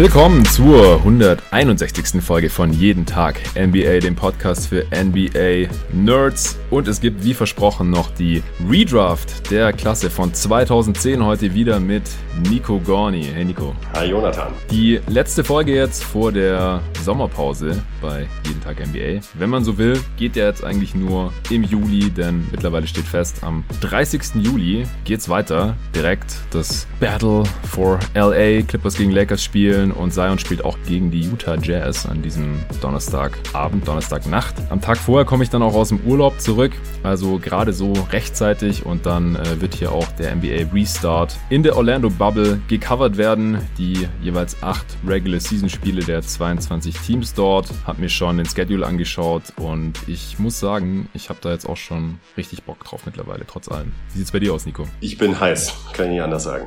Willkommen zur 161. Folge von Jeden Tag NBA, dem Podcast für NBA Nerds. Und es gibt wie versprochen noch die Redraft der Klasse von 2010 heute wieder mit Nico Gorni. Hey Nico. Hi Jonathan. Die letzte Folge jetzt vor der Sommerpause bei Jeden Tag NBA. Wenn man so will, geht der jetzt eigentlich nur im Juli, denn mittlerweile steht fest, am 30. Juli geht's weiter. Direkt das Battle for LA, Clippers gegen Lakers spielen und Zion spielt auch gegen die Utah Jazz an diesem Donnerstagabend, Donnerstagnacht. Am Tag vorher komme ich dann auch aus dem Urlaub zurück, also gerade so rechtzeitig und dann äh, wird hier auch der NBA Restart in der Orlando Bubble gecovert werden. Die jeweils acht Regular Season Spiele der 22 Teams dort. Hab mir schon den Schedule angeschaut und ich muss sagen, ich habe da jetzt auch schon richtig Bock drauf mittlerweile, trotz allem. Wie sieht's bei dir aus, Nico? Ich bin heiß, kann ich nicht anders sagen.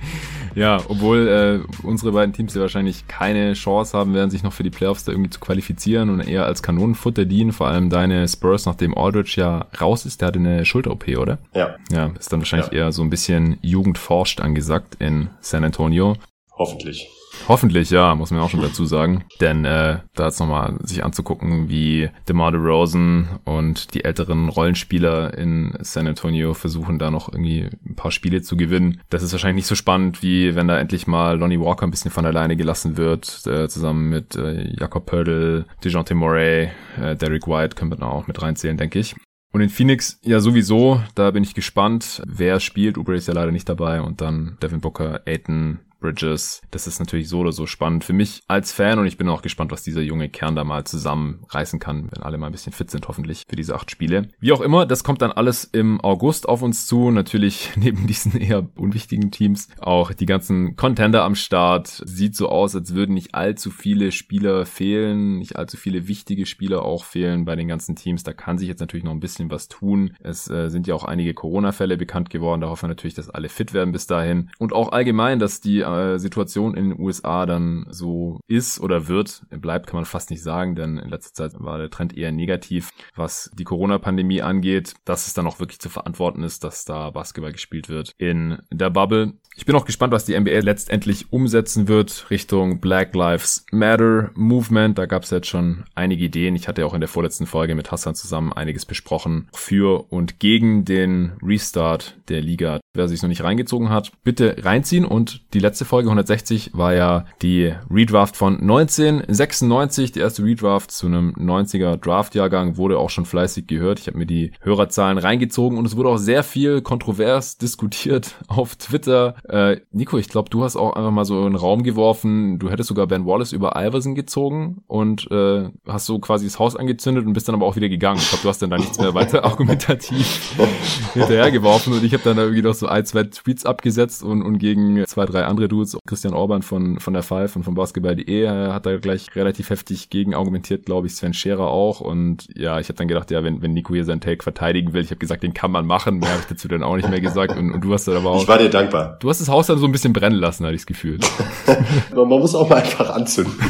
ja, obwohl äh, unsere beiden Teams ja wahrscheinlich keine Chance haben werden, sich noch für die Playoffs da irgendwie zu qualifizieren und eher als Kanonenfutter dienen. Vor allem deine Spurs, nachdem Aldridge ja raus ist, der hatte eine Schulter-OP, oder? Ja. Ja, ist dann wahrscheinlich ja. eher so ein bisschen Jugendforscht angesagt in San Antonio. Hoffentlich. Hoffentlich, ja, muss man auch schon dazu sagen. Denn äh, da jetzt nochmal sich anzugucken, wie DeMar DeRozan und die älteren Rollenspieler in San Antonio versuchen, da noch irgendwie ein paar Spiele zu gewinnen. Das ist wahrscheinlich nicht so spannend, wie wenn da endlich mal Lonnie Walker ein bisschen von alleine gelassen wird, äh, zusammen mit äh, Jakob Pördl, DeJounte Murray, äh, Derek White können wir da auch mit reinzählen, denke ich. Und in Phoenix, ja sowieso, da bin ich gespannt, wer spielt. Uber ist ja leider nicht dabei und dann Devin Booker, Aiton, Bridges. Das ist natürlich so oder so spannend für mich als Fan und ich bin auch gespannt, was dieser junge Kern da mal zusammenreißen kann, wenn alle mal ein bisschen fit sind, hoffentlich für diese acht Spiele. Wie auch immer, das kommt dann alles im August auf uns zu. Natürlich neben diesen eher unwichtigen Teams auch die ganzen Contender am Start. Sieht so aus, als würden nicht allzu viele Spieler fehlen, nicht allzu viele wichtige Spieler auch fehlen bei den ganzen Teams. Da kann sich jetzt natürlich noch ein bisschen was tun. Es äh, sind ja auch einige Corona-Fälle bekannt geworden. Da hoffen wir natürlich, dass alle fit werden bis dahin. Und auch allgemein, dass die äh, Situation in den USA dann so ist oder wird, bleibt, kann man fast nicht sagen, denn in letzter Zeit war der Trend eher negativ, was die Corona-Pandemie angeht, dass es dann auch wirklich zu verantworten ist, dass da Basketball gespielt wird in der Bubble. Ich bin auch gespannt, was die NBA letztendlich umsetzen wird Richtung Black Lives Matter Movement. Da gab es jetzt schon einige Ideen. Ich hatte auch in der vorletzten Folge mit Hassan zusammen einiges besprochen für und gegen den Restart der Liga. Wer sich noch nicht reingezogen hat, bitte reinziehen. Und die letzte Folge 160 war ja die Redraft von 1996. Die erste Redraft zu einem 90er Draftjahrgang wurde auch schon fleißig gehört. Ich habe mir die Hörerzahlen reingezogen und es wurde auch sehr viel kontrovers diskutiert auf Twitter äh, Nico, ich glaube, du hast auch einfach mal so in den Raum geworfen, du hättest sogar Ben Wallace über Iverson gezogen und äh, hast so quasi das Haus angezündet und bist dann aber auch wieder gegangen. Ich glaube, du hast dann da nichts mehr weiter argumentativ hinterhergeworfen und ich habe dann da irgendwie noch so ein, zwei Tweets abgesetzt und, und gegen zwei, drei andere Dudes, Christian Orban von, von der Five und von Basketball.de äh, hat da gleich relativ heftig gegen argumentiert, glaube ich, Sven Scherer auch und ja, ich habe dann gedacht, ja, wenn, wenn Nico hier seinen Take verteidigen will, ich habe gesagt, den kann man machen, mehr habe ich dazu dann auch nicht mehr gesagt und, und du hast dann aber auch... Ich war dir dankbar. Du hast hast das Haus dann so ein bisschen brennen lassen, hatte ich das Gefühl. Man muss auch mal einfach anzünden.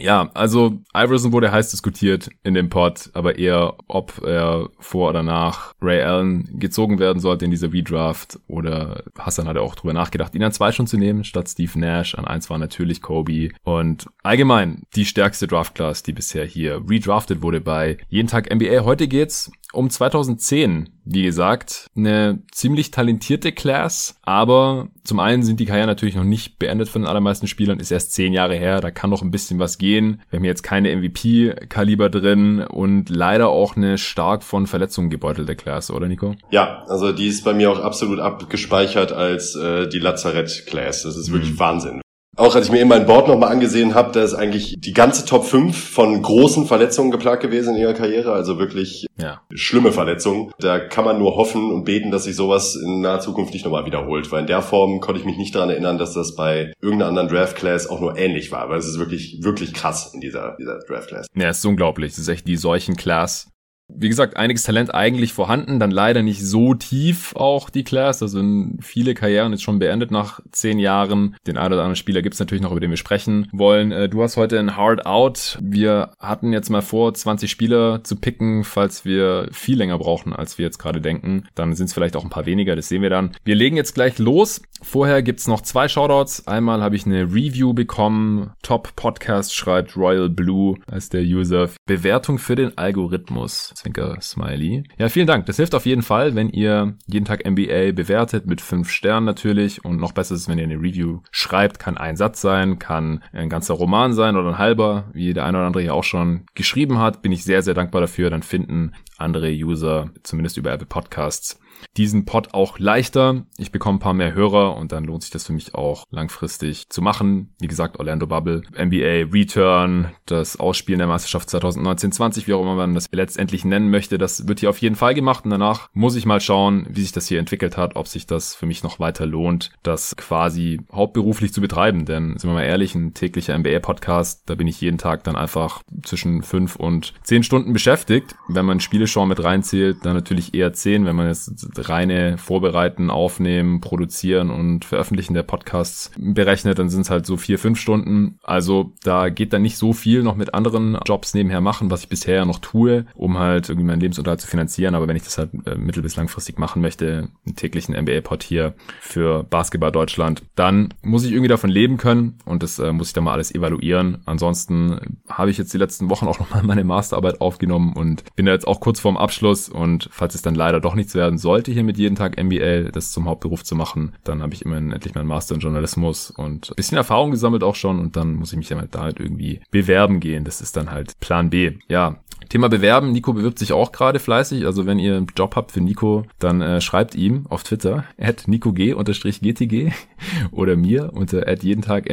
Ja, also Iverson wurde heiß diskutiert in dem Pod, aber eher, ob er vor oder nach Ray Allen gezogen werden sollte in dieser Redraft oder Hassan hat er auch drüber nachgedacht, ihn an zwei schon zu nehmen, statt Steve Nash. An eins war natürlich Kobe und allgemein die stärkste Draftclass, die bisher hier redraftet wurde bei Jeden Tag NBA. Heute geht's um 2010, wie gesagt, eine ziemlich talentierte Class, aber zum einen sind die Karriere natürlich noch nicht beendet von den allermeisten Spielern, ist erst zehn Jahre her, da kann noch ein bisschen was gehen. Wir haben jetzt keine MVP-Kaliber drin und leider auch eine stark von Verletzungen gebeutelte Class, oder Nico? Ja, also die ist bei mir auch absolut abgespeichert als äh, die Lazarett-Class. Das ist wirklich mhm. Wahnsinn. Auch als ich mir eben mein Board nochmal angesehen habe, da ist eigentlich die ganze Top 5 von großen Verletzungen geplagt gewesen in ihrer Karriere, also wirklich ja. schlimme Verletzungen. Da kann man nur hoffen und beten, dass sich sowas in naher Zukunft nicht nochmal wiederholt, weil in der Form konnte ich mich nicht daran erinnern, dass das bei irgendeiner anderen Draft-Class auch nur ähnlich war, weil es ist wirklich, wirklich krass in dieser, dieser Draft-Class. Ja, es ist unglaublich. Es ist echt die Seuchen-Class wie gesagt, einiges Talent eigentlich vorhanden, dann leider nicht so tief auch die Class. Da sind viele Karrieren jetzt schon beendet nach zehn Jahren. Den einen oder anderen Spieler gibt's natürlich noch, über den wir sprechen wollen. Äh, du hast heute ein Hard Out. Wir hatten jetzt mal vor, 20 Spieler zu picken, falls wir viel länger brauchen, als wir jetzt gerade denken. Dann sind es vielleicht auch ein paar weniger, das sehen wir dann. Wir legen jetzt gleich los. Vorher gibt's noch zwei Shoutouts. Einmal habe ich eine Review bekommen. Top Podcast schreibt Royal Blue als der User. Bewertung für den Algorithmus. Zwinker Smiley. Ja, vielen Dank. Das hilft auf jeden Fall, wenn ihr jeden Tag NBA bewertet mit fünf Sternen natürlich. Und noch besser ist es, wenn ihr eine Review schreibt. Kann ein Satz sein, kann ein ganzer Roman sein oder ein halber, wie der eine oder andere hier auch schon geschrieben hat. Bin ich sehr, sehr dankbar dafür. Dann finden andere User, zumindest über Apple Podcasts, diesen Pod auch leichter. Ich bekomme ein paar mehr Hörer und dann lohnt sich das für mich auch langfristig zu machen. Wie gesagt, Orlando Bubble, NBA Return, das Ausspielen der Meisterschaft 2019-20, wie auch immer man das letztendlich nennen möchte, das wird hier auf jeden Fall gemacht und danach muss ich mal schauen, wie sich das hier entwickelt hat, ob sich das für mich noch weiter lohnt, das quasi hauptberuflich zu betreiben. Denn sind wir mal ehrlich, ein täglicher NBA-Podcast, da bin ich jeden Tag dann einfach zwischen fünf und zehn Stunden beschäftigt. Wenn man Spieleshow mit reinzählt, dann natürlich eher zehn, wenn man jetzt reine Vorbereiten, Aufnehmen, Produzieren und Veröffentlichen der Podcasts berechnet, dann sind es halt so vier, fünf Stunden. Also da geht dann nicht so viel noch mit anderen Jobs nebenher machen, was ich bisher noch tue, um halt irgendwie meinen Lebensunterhalt zu finanzieren. Aber wenn ich das halt äh, mittel- bis langfristig machen möchte, einen täglichen NBA-Pod hier für Basketball Deutschland, dann muss ich irgendwie davon leben können und das äh, muss ich dann mal alles evaluieren. Ansonsten habe ich jetzt die letzten Wochen auch nochmal meine Masterarbeit aufgenommen und bin da jetzt auch kurz vorm Abschluss und falls es dann leider doch nichts werden soll, sollte hier mit jeden Tag MBA das zum Hauptberuf zu machen, dann habe ich immerhin endlich meinen Master in Journalismus und bisschen Erfahrung gesammelt auch schon und dann muss ich mich dann halt halt irgendwie bewerben gehen. Das ist dann halt Plan B. Ja, Thema Bewerben. Nico bewirbt sich auch gerade fleißig. Also wenn ihr einen Job habt für Nico, dann äh, schreibt ihm auf Twitter at NicoG-GTG oder mir unter at jeden Tag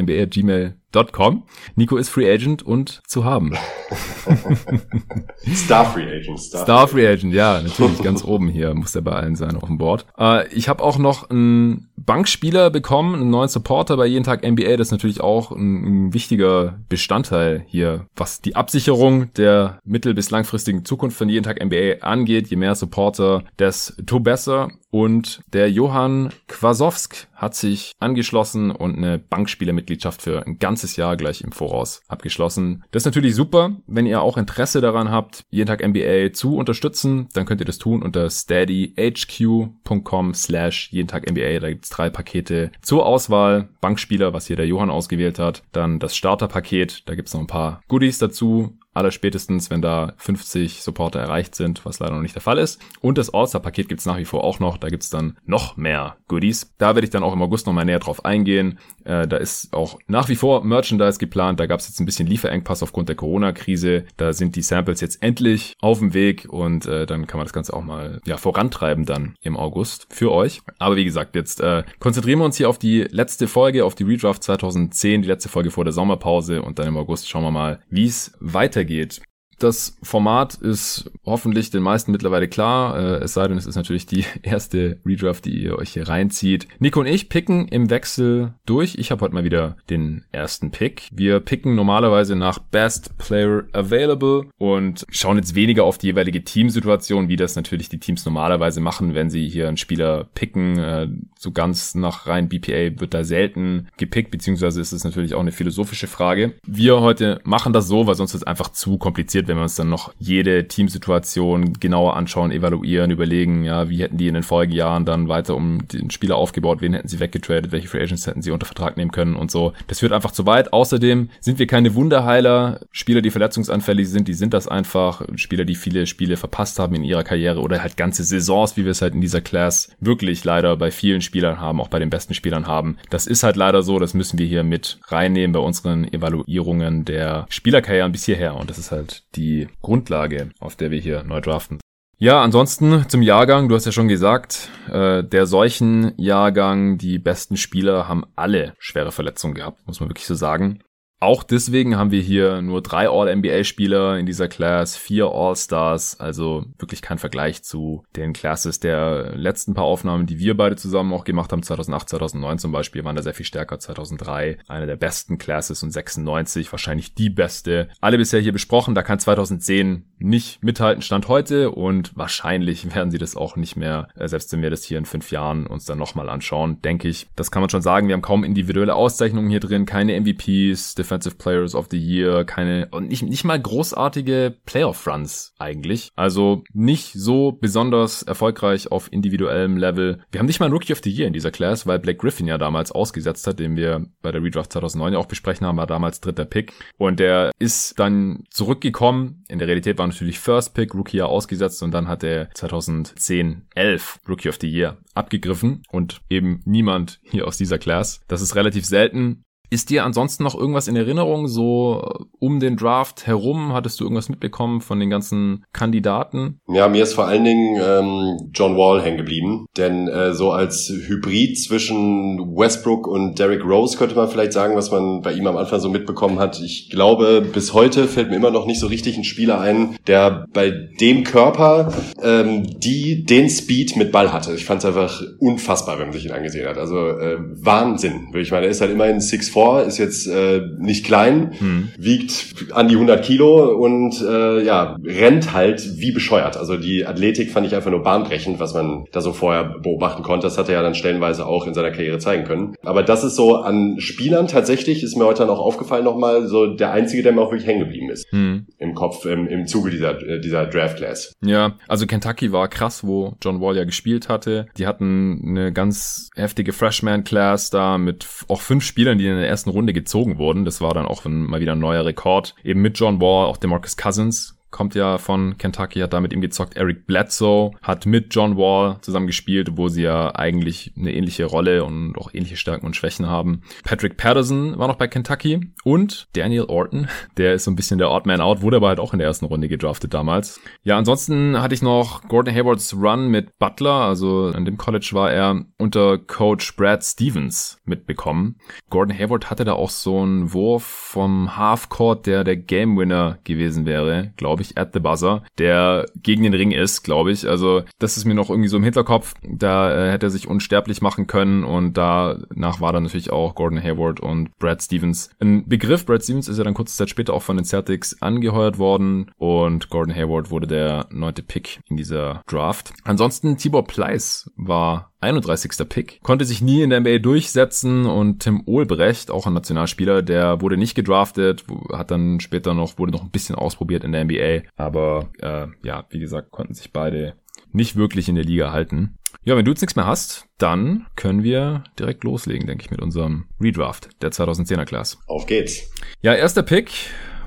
gmail.com. Nico ist Free Agent und zu haben. Star Free Agent. Star, Star Free Agent, ja, natürlich ganz oben hier muss er bei allen sein auf dem Board. Äh, ich habe auch noch einen Bankspieler bekommen, einen neuen Supporter bei jeden Tag NBA. Das ist natürlich auch ein, ein wichtiger Bestandteil hier, was die Absicherung der mittel- bis langfristigen Zukunft von jeden Tag NBA angeht. Je mehr Supporter, desto besser. Und der Johann Kwasowsk hat sich angeschlossen und eine Bankspielermitgliedschaft für ein ganzes Jahr gleich im Voraus abgeschlossen. Das ist natürlich super. Wenn ihr auch Interesse daran habt, jeden Tag NBA zu unterstützen, dann könnt ihr das tun unter steadyhq.com slash jeden Tag NBA. Da gibt's drei Pakete zur Auswahl. Bankspieler, was hier der Johann ausgewählt hat. Dann das Starterpaket. Da gibt's noch ein paar Goodies dazu aller spätestens, wenn da 50 Supporter erreicht sind, was leider noch nicht der Fall ist. Und das All-Star-Paket gibt's nach wie vor auch noch. Da gibt's dann noch mehr Goodies. Da werde ich dann auch im August nochmal näher drauf eingehen. Äh, da ist auch nach wie vor Merchandise geplant. Da gab's jetzt ein bisschen Lieferengpass aufgrund der Corona-Krise. Da sind die Samples jetzt endlich auf dem Weg und äh, dann kann man das Ganze auch mal ja, vorantreiben dann im August für euch. Aber wie gesagt, jetzt äh, konzentrieren wir uns hier auf die letzte Folge, auf die Redraft 2010, die letzte Folge vor der Sommerpause und dann im August schauen wir mal, wie es weitergeht weitergeht. Das Format ist hoffentlich den meisten mittlerweile klar, äh, es sei denn, es ist natürlich die erste Redraft, die ihr euch hier reinzieht. Nico und ich picken im Wechsel durch. Ich habe heute mal wieder den ersten Pick. Wir picken normalerweise nach Best Player Available und schauen jetzt weniger auf die jeweilige Teamsituation, wie das natürlich die Teams normalerweise machen, wenn sie hier einen Spieler picken. Äh, so ganz nach rein BPA wird da selten gepickt, beziehungsweise ist es natürlich auch eine philosophische Frage. Wir heute machen das so, weil sonst ist es einfach zu kompliziert wenn wir uns dann noch jede Teamsituation genauer anschauen, evaluieren, überlegen, ja, wie hätten die in den Folgejahren dann weiter um den Spieler aufgebaut, wen hätten sie weggetradet, welche Free Agents hätten sie unter Vertrag nehmen können und so. Das führt einfach zu weit. Außerdem sind wir keine Wunderheiler. Spieler, die verletzungsanfällig sind, die sind das einfach. Spieler, die viele Spiele verpasst haben in ihrer Karriere oder halt ganze Saisons, wie wir es halt in dieser Class wirklich leider bei vielen Spielern haben, auch bei den besten Spielern haben. Das ist halt leider so, das müssen wir hier mit reinnehmen bei unseren Evaluierungen der Spielerkarrieren bis hierher und das ist halt die Grundlage, auf der wir hier neu draften. Ja, ansonsten zum Jahrgang, du hast ja schon gesagt, äh, der solchen Jahrgang, die besten Spieler haben alle schwere Verletzungen gehabt, muss man wirklich so sagen. Auch deswegen haben wir hier nur drei All-NBA-Spieler in dieser Class, vier All-Stars, also wirklich kein Vergleich zu den Classes der letzten paar Aufnahmen, die wir beide zusammen auch gemacht haben. 2008, 2009 zum Beispiel waren da sehr viel stärker. 2003 eine der besten Classes und 96 wahrscheinlich die beste. Alle bisher hier besprochen, da kann 2010 nicht mithalten Stand heute und wahrscheinlich werden sie das auch nicht mehr, äh, selbst wenn wir das hier in fünf Jahren uns dann nochmal anschauen, denke ich. Das kann man schon sagen. Wir haben kaum individuelle Auszeichnungen hier drin, keine MVPs, Defensive Players of the Year, keine und nicht, nicht mal großartige Playoff-Runs eigentlich. Also nicht so besonders erfolgreich auf individuellem Level. Wir haben nicht mal Rookie of the Year in dieser Class, weil Blake Griffin ja damals ausgesetzt hat, den wir bei der Redraft 2009 ja auch besprechen haben, war damals dritter Pick. Und der ist dann zurückgekommen. In der Realität war natürlich First Pick, Rookie ja ausgesetzt und dann hat er 2010, 11 Rookie of the Year abgegriffen und eben niemand hier aus dieser Class. Das ist relativ selten. Ist dir ansonsten noch irgendwas in Erinnerung, so äh, um den Draft herum? Hattest du irgendwas mitbekommen von den ganzen Kandidaten? Ja, mir ist vor allen Dingen ähm, John Wall hängen geblieben. Denn äh, so als Hybrid zwischen Westbrook und Derrick Rose könnte man vielleicht sagen, was man bei ihm am Anfang so mitbekommen hat. Ich glaube, bis heute fällt mir immer noch nicht so richtig ein Spieler ein, der bei dem Körper ähm, die den Speed mit Ball hatte. Ich fand es einfach unfassbar, wenn man sich ihn angesehen hat. Also äh, Wahnsinn. Ich meine, er ist halt immerhin 6 vor, ist jetzt äh, nicht klein, hm. wiegt an die 100 Kilo und äh, ja, rennt halt wie bescheuert. Also die Athletik fand ich einfach nur bahnbrechend, was man da so vorher beobachten konnte. Das hat er ja dann stellenweise auch in seiner Karriere zeigen können. Aber das ist so an Spielern tatsächlich, ist mir heute dann auch aufgefallen nochmal, so der einzige, der mir auch wirklich hängen geblieben ist. Hm. Im Kopf, im, im Zuge dieser, äh, dieser Draft Class. Ja, also Kentucky war krass, wo John Wall ja gespielt hatte. Die hatten eine ganz heftige Freshman Class da mit auch fünf Spielern, die in der der ersten Runde gezogen wurden. Das war dann auch mal wieder ein neuer Rekord. Eben mit John Wall, auch Demarcus Cousins kommt ja von Kentucky, hat da mit ihm gezockt. Eric Bledsoe hat mit John Wall zusammen gespielt, wo sie ja eigentlich eine ähnliche Rolle und auch ähnliche Stärken und Schwächen haben. Patrick Patterson war noch bei Kentucky und Daniel Orton, der ist so ein bisschen der Odd Man Out, wurde aber halt auch in der ersten Runde gedraftet damals. Ja, ansonsten hatte ich noch Gordon Haywards Run mit Butler, also an dem College war er unter Coach Brad Stevens mitbekommen. Gordon Hayward hatte da auch so einen Wurf vom Halfcourt, der der Game Winner gewesen wäre, glaube ich ich, at the buzzer, der gegen den Ring ist, glaube ich. Also das ist mir noch irgendwie so im Hinterkopf. Da äh, hätte er sich unsterblich machen können und danach war dann natürlich auch Gordon Hayward und Brad Stevens ein Begriff. Brad Stevens ist ja dann kurze Zeit später auch von den Celtics angeheuert worden und Gordon Hayward wurde der neunte Pick in dieser Draft. Ansonsten Tibor Pleiss war 31. Pick, konnte sich nie in der NBA durchsetzen und Tim Olbrecht, auch ein Nationalspieler, der wurde nicht gedraftet, hat dann später noch, wurde noch ein bisschen ausprobiert in der NBA, aber äh, ja, wie gesagt, konnten sich beide nicht wirklich in der Liga halten. Ja, wenn du jetzt nichts mehr hast, dann können wir direkt loslegen, denke ich, mit unserem Redraft der 2010er Class. Auf geht's. Ja, erster Pick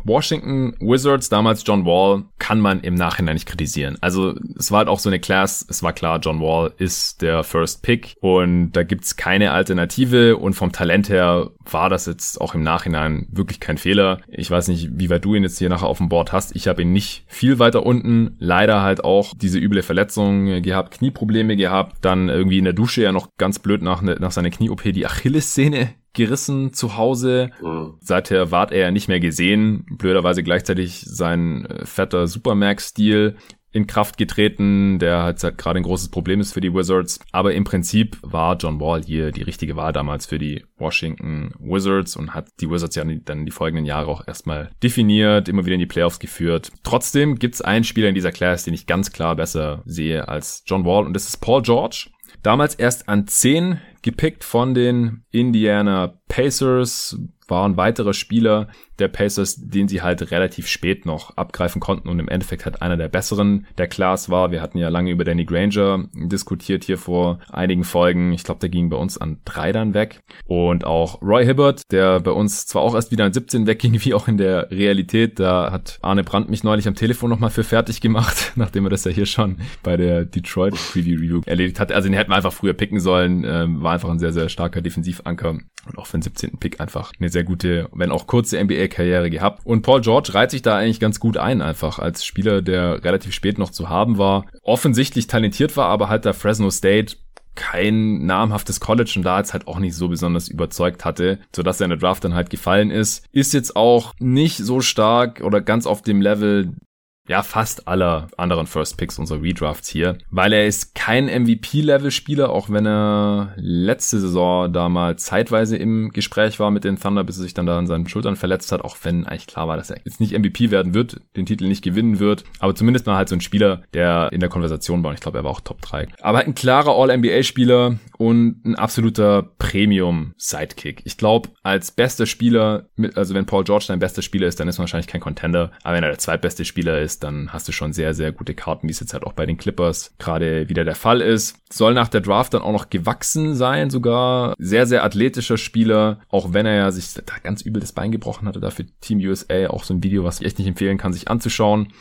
Washington Wizards, damals John Wall, kann man im Nachhinein nicht kritisieren. Also es war halt auch so eine Class, es war klar, John Wall ist der First Pick und da gibt's keine Alternative und vom Talent her war das jetzt auch im Nachhinein wirklich kein Fehler. Ich weiß nicht, wie weit du ihn jetzt hier nachher auf dem Board hast. Ich habe ihn nicht viel weiter unten. Leider halt auch diese üble Verletzung gehabt, Knieprobleme gehabt, dann irgendwie in der Dusche ja noch ganz blöd nach, nach seiner Knie-OP die Achillessehne gerissen zu Hause. Mhm. Seither ward er nicht mehr gesehen. Blöderweise gleichzeitig sein äh, fetter Supermax-Stil in Kraft getreten, der halt gerade ein großes Problem ist für die Wizards. Aber im Prinzip war John Wall hier die richtige Wahl damals für die Washington Wizards und hat die Wizards ja dann die folgenden Jahre auch erstmal definiert, immer wieder in die Playoffs geführt. Trotzdem gibt's einen Spieler in dieser Class, den ich ganz klar besser sehe als John Wall und das ist Paul George. Damals erst an 10 gepickt von den Indiana Pacers, war ein weiterer Spieler der Pacers, den sie halt relativ spät noch abgreifen konnten und im Endeffekt halt einer der besseren der Class war. Wir hatten ja lange über Danny Granger diskutiert hier vor einigen Folgen. Ich glaube, der ging bei uns an drei dann weg. Und auch Roy Hibbert, der bei uns zwar auch erst wieder an 17 wegging, wie auch in der Realität. Da hat Arne Brandt mich neulich am Telefon nochmal für fertig gemacht, nachdem er das ja hier schon bei der Detroit Preview Review erledigt hat. Also den hätten wir einfach früher picken sollen. Ähm, war einfach ein sehr, sehr starker Defensivanker und auch für den 17. Pick einfach eine sehr gute, wenn auch kurze NBA-Karriere gehabt. Und Paul George reiht sich da eigentlich ganz gut ein, einfach als Spieler, der relativ spät noch zu haben war, offensichtlich talentiert war, aber halt da Fresno State kein namhaftes College und da jetzt halt auch nicht so besonders überzeugt hatte, sodass er in der Draft dann halt gefallen ist. Ist jetzt auch nicht so stark oder ganz auf dem Level ja fast aller anderen First Picks unserer Redrafts hier, weil er ist kein MVP-Level-Spieler, auch wenn er letzte Saison da mal zeitweise im Gespräch war mit den Thunder, bis er sich dann da an seinen Schultern verletzt hat, auch wenn eigentlich klar war, dass er jetzt nicht MVP werden wird, den Titel nicht gewinnen wird, aber zumindest mal halt so ein Spieler, der in der Konversation war und ich glaube, er war auch Top 3. Aber ein klarer All-NBA-Spieler und ein absoluter Premium-Sidekick. Ich glaube, als bester Spieler, also wenn Paul George dein bester Spieler ist, dann ist er wahrscheinlich kein Contender, aber wenn er der zweitbeste Spieler ist, dann hast du schon sehr, sehr gute Karten, wie es jetzt halt auch bei den Clippers gerade wieder der Fall ist. Soll nach der Draft dann auch noch gewachsen sein, sogar sehr, sehr athletischer Spieler, auch wenn er ja sich da ganz übel das Bein gebrochen hatte, dafür Team USA auch so ein Video, was ich echt nicht empfehlen kann, sich anzuschauen.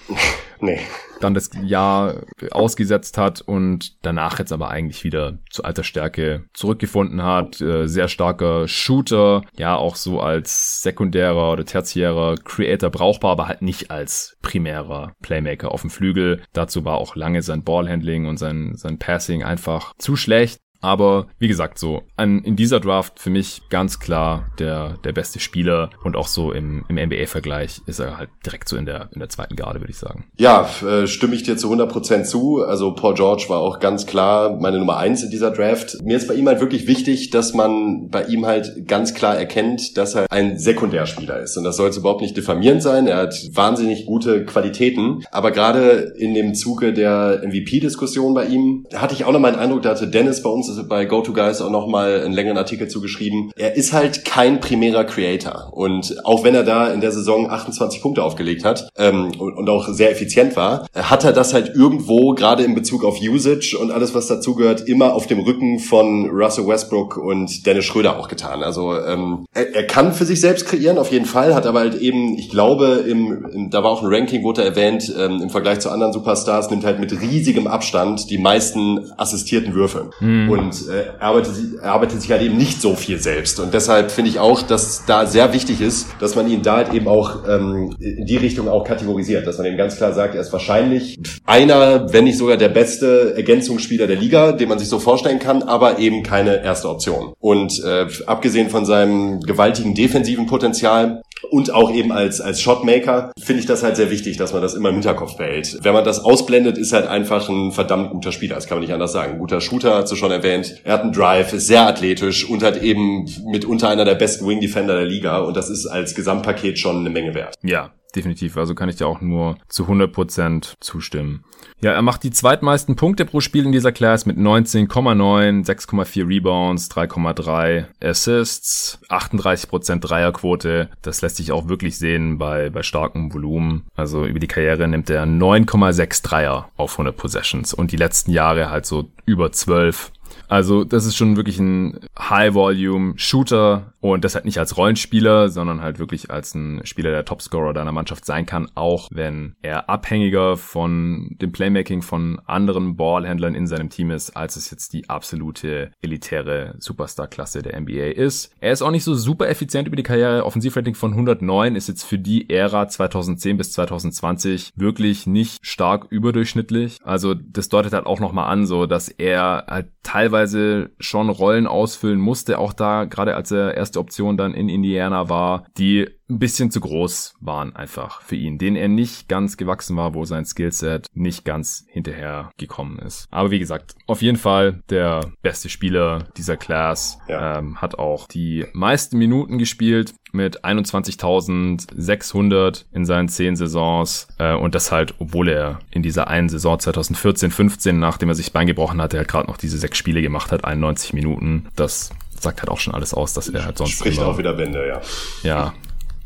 Nee. Dann das Jahr ausgesetzt hat und danach jetzt aber eigentlich wieder zu alter Stärke zurückgefunden hat. Äh, sehr starker Shooter, ja auch so als sekundärer oder tertiärer Creator brauchbar, aber halt nicht als primärer Playmaker auf dem Flügel. Dazu war auch lange sein Ballhandling und sein, sein Passing einfach zu schlecht. Aber wie gesagt, so an, in dieser Draft für mich ganz klar der, der beste Spieler und auch so im, im NBA-Vergleich ist er halt direkt so in der, in der zweiten Garde, würde ich sagen. Ja, äh, stimme ich dir zu 100% zu. Also Paul George war auch ganz klar meine Nummer eins in dieser Draft. Mir ist bei ihm halt wirklich wichtig, dass man bei ihm halt ganz klar erkennt, dass er ein Sekundärspieler ist. Und das soll jetzt überhaupt nicht diffamierend sein. Er hat wahnsinnig gute Qualitäten. Aber gerade in dem Zuge der MVP-Diskussion bei ihm hatte ich auch noch mal den Eindruck, da hatte Dennis bei uns bei GoToGuys auch nochmal einen längeren Artikel zugeschrieben. Er ist halt kein primärer Creator. Und auch wenn er da in der Saison 28 Punkte aufgelegt hat ähm, und, auch sehr effizient war, hat er das halt irgendwo, gerade in Bezug auf Usage und alles, was dazugehört, immer auf dem Rücken von Russell Westbrook und Dennis Schröder auch getan. Also ähm, er, er kann für sich selbst kreieren, auf jeden Fall, hat aber halt eben, ich glaube, im, im, da war auch ein Ranking, wurde erwähnt, ähm, im Vergleich zu anderen Superstars, nimmt halt mit riesigem Abstand die meisten assistierten Würfe. Mhm und äh, arbeitet, arbeitet sich halt eben nicht so viel selbst. Und deshalb finde ich auch, dass da sehr wichtig ist, dass man ihn da halt eben auch ähm, in die Richtung auch kategorisiert, dass man eben ganz klar sagt, er ist wahrscheinlich einer, wenn nicht sogar der beste Ergänzungsspieler der Liga, den man sich so vorstellen kann, aber eben keine erste Option. Und äh, abgesehen von seinem gewaltigen defensiven Potenzial und auch eben als, als Shotmaker finde ich das halt sehr wichtig, dass man das immer im Hinterkopf behält. Wenn man das ausblendet, ist halt einfach ein verdammt guter Spieler. Das kann man nicht anders sagen. Ein guter Shooter, hast du schon erwähnt. Er hat einen Drive, ist sehr athletisch und hat eben mitunter einer der besten Wing Defender der Liga. Und das ist als Gesamtpaket schon eine Menge wert. Ja, definitiv. Also kann ich dir auch nur zu 100% zustimmen. Ja, er macht die zweitmeisten Punkte pro Spiel in dieser Class mit 19,9, 6,4 Rebounds, 3,3 Assists, 38% Dreierquote. Das lässt sich auch wirklich sehen bei, bei starkem Volumen. Also über die Karriere nimmt er 9,6 Dreier auf 100 Possessions und die letzten Jahre halt so über 12 also das ist schon wirklich ein High-Volume-Shooter und das halt nicht als Rollenspieler, sondern halt wirklich als ein Spieler, der Topscorer deiner Mannschaft sein kann, auch wenn er abhängiger von dem Playmaking von anderen Ballhändlern in seinem Team ist, als es jetzt die absolute elitäre Superstar-Klasse der NBA ist. Er ist auch nicht so super effizient über die Karriere. Offensivrating von 109 ist jetzt für die Ära 2010 bis 2020 wirklich nicht stark überdurchschnittlich. Also das deutet halt auch nochmal an, so dass er halt teilweise schon Rollen ausfüllen musste, auch da, gerade als er erste Option dann in Indiana war, die ein bisschen zu groß waren einfach für ihn, den er nicht ganz gewachsen war, wo sein Skillset nicht ganz hinterher gekommen ist. Aber wie gesagt, auf jeden Fall der beste Spieler dieser Class, ja. ähm, hat auch die meisten Minuten gespielt mit 21.600 in seinen zehn Saisons äh, und das halt, obwohl er in dieser einen Saison 2014, 15, nachdem er sich Bein gebrochen hatte, halt gerade noch diese sechs Spiele gemacht hat, 91 Minuten. Das sagt halt auch schon alles aus, dass er halt sonst spricht immer, auch wieder Wände, ja. Ja,